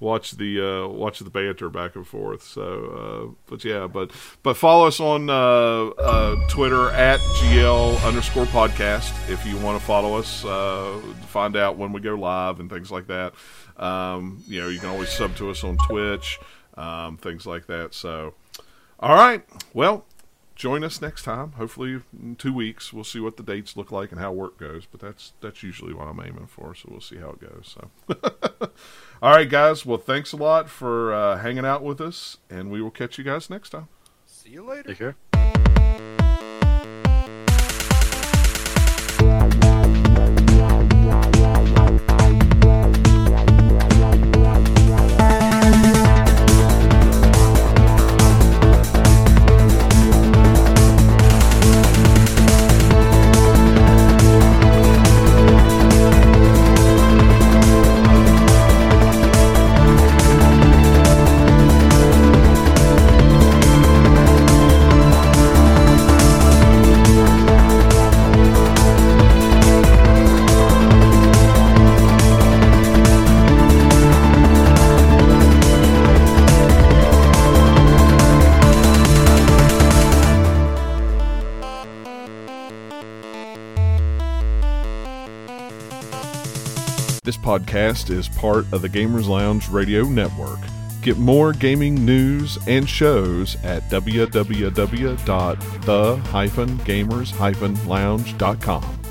watch the uh, watch the banter back and forth. So, uh, but yeah, but but follow us on uh, uh, Twitter at GL underscore podcast if you want to follow us uh, find out when we go live and things like that. Um, you know, you can always sub to us on Twitch, um, things like that. So, all right, well. Join us next time. Hopefully, in two weeks, we'll see what the dates look like and how work goes. But that's that's usually what I'm aiming for. So we'll see how it goes. So. All right, guys. Well, thanks a lot for uh, hanging out with us, and we will catch you guys next time. See you later. Take care. Podcast is part of the Gamers Lounge Radio Network. Get more gaming news and shows at www.the-gamers-lounge.com.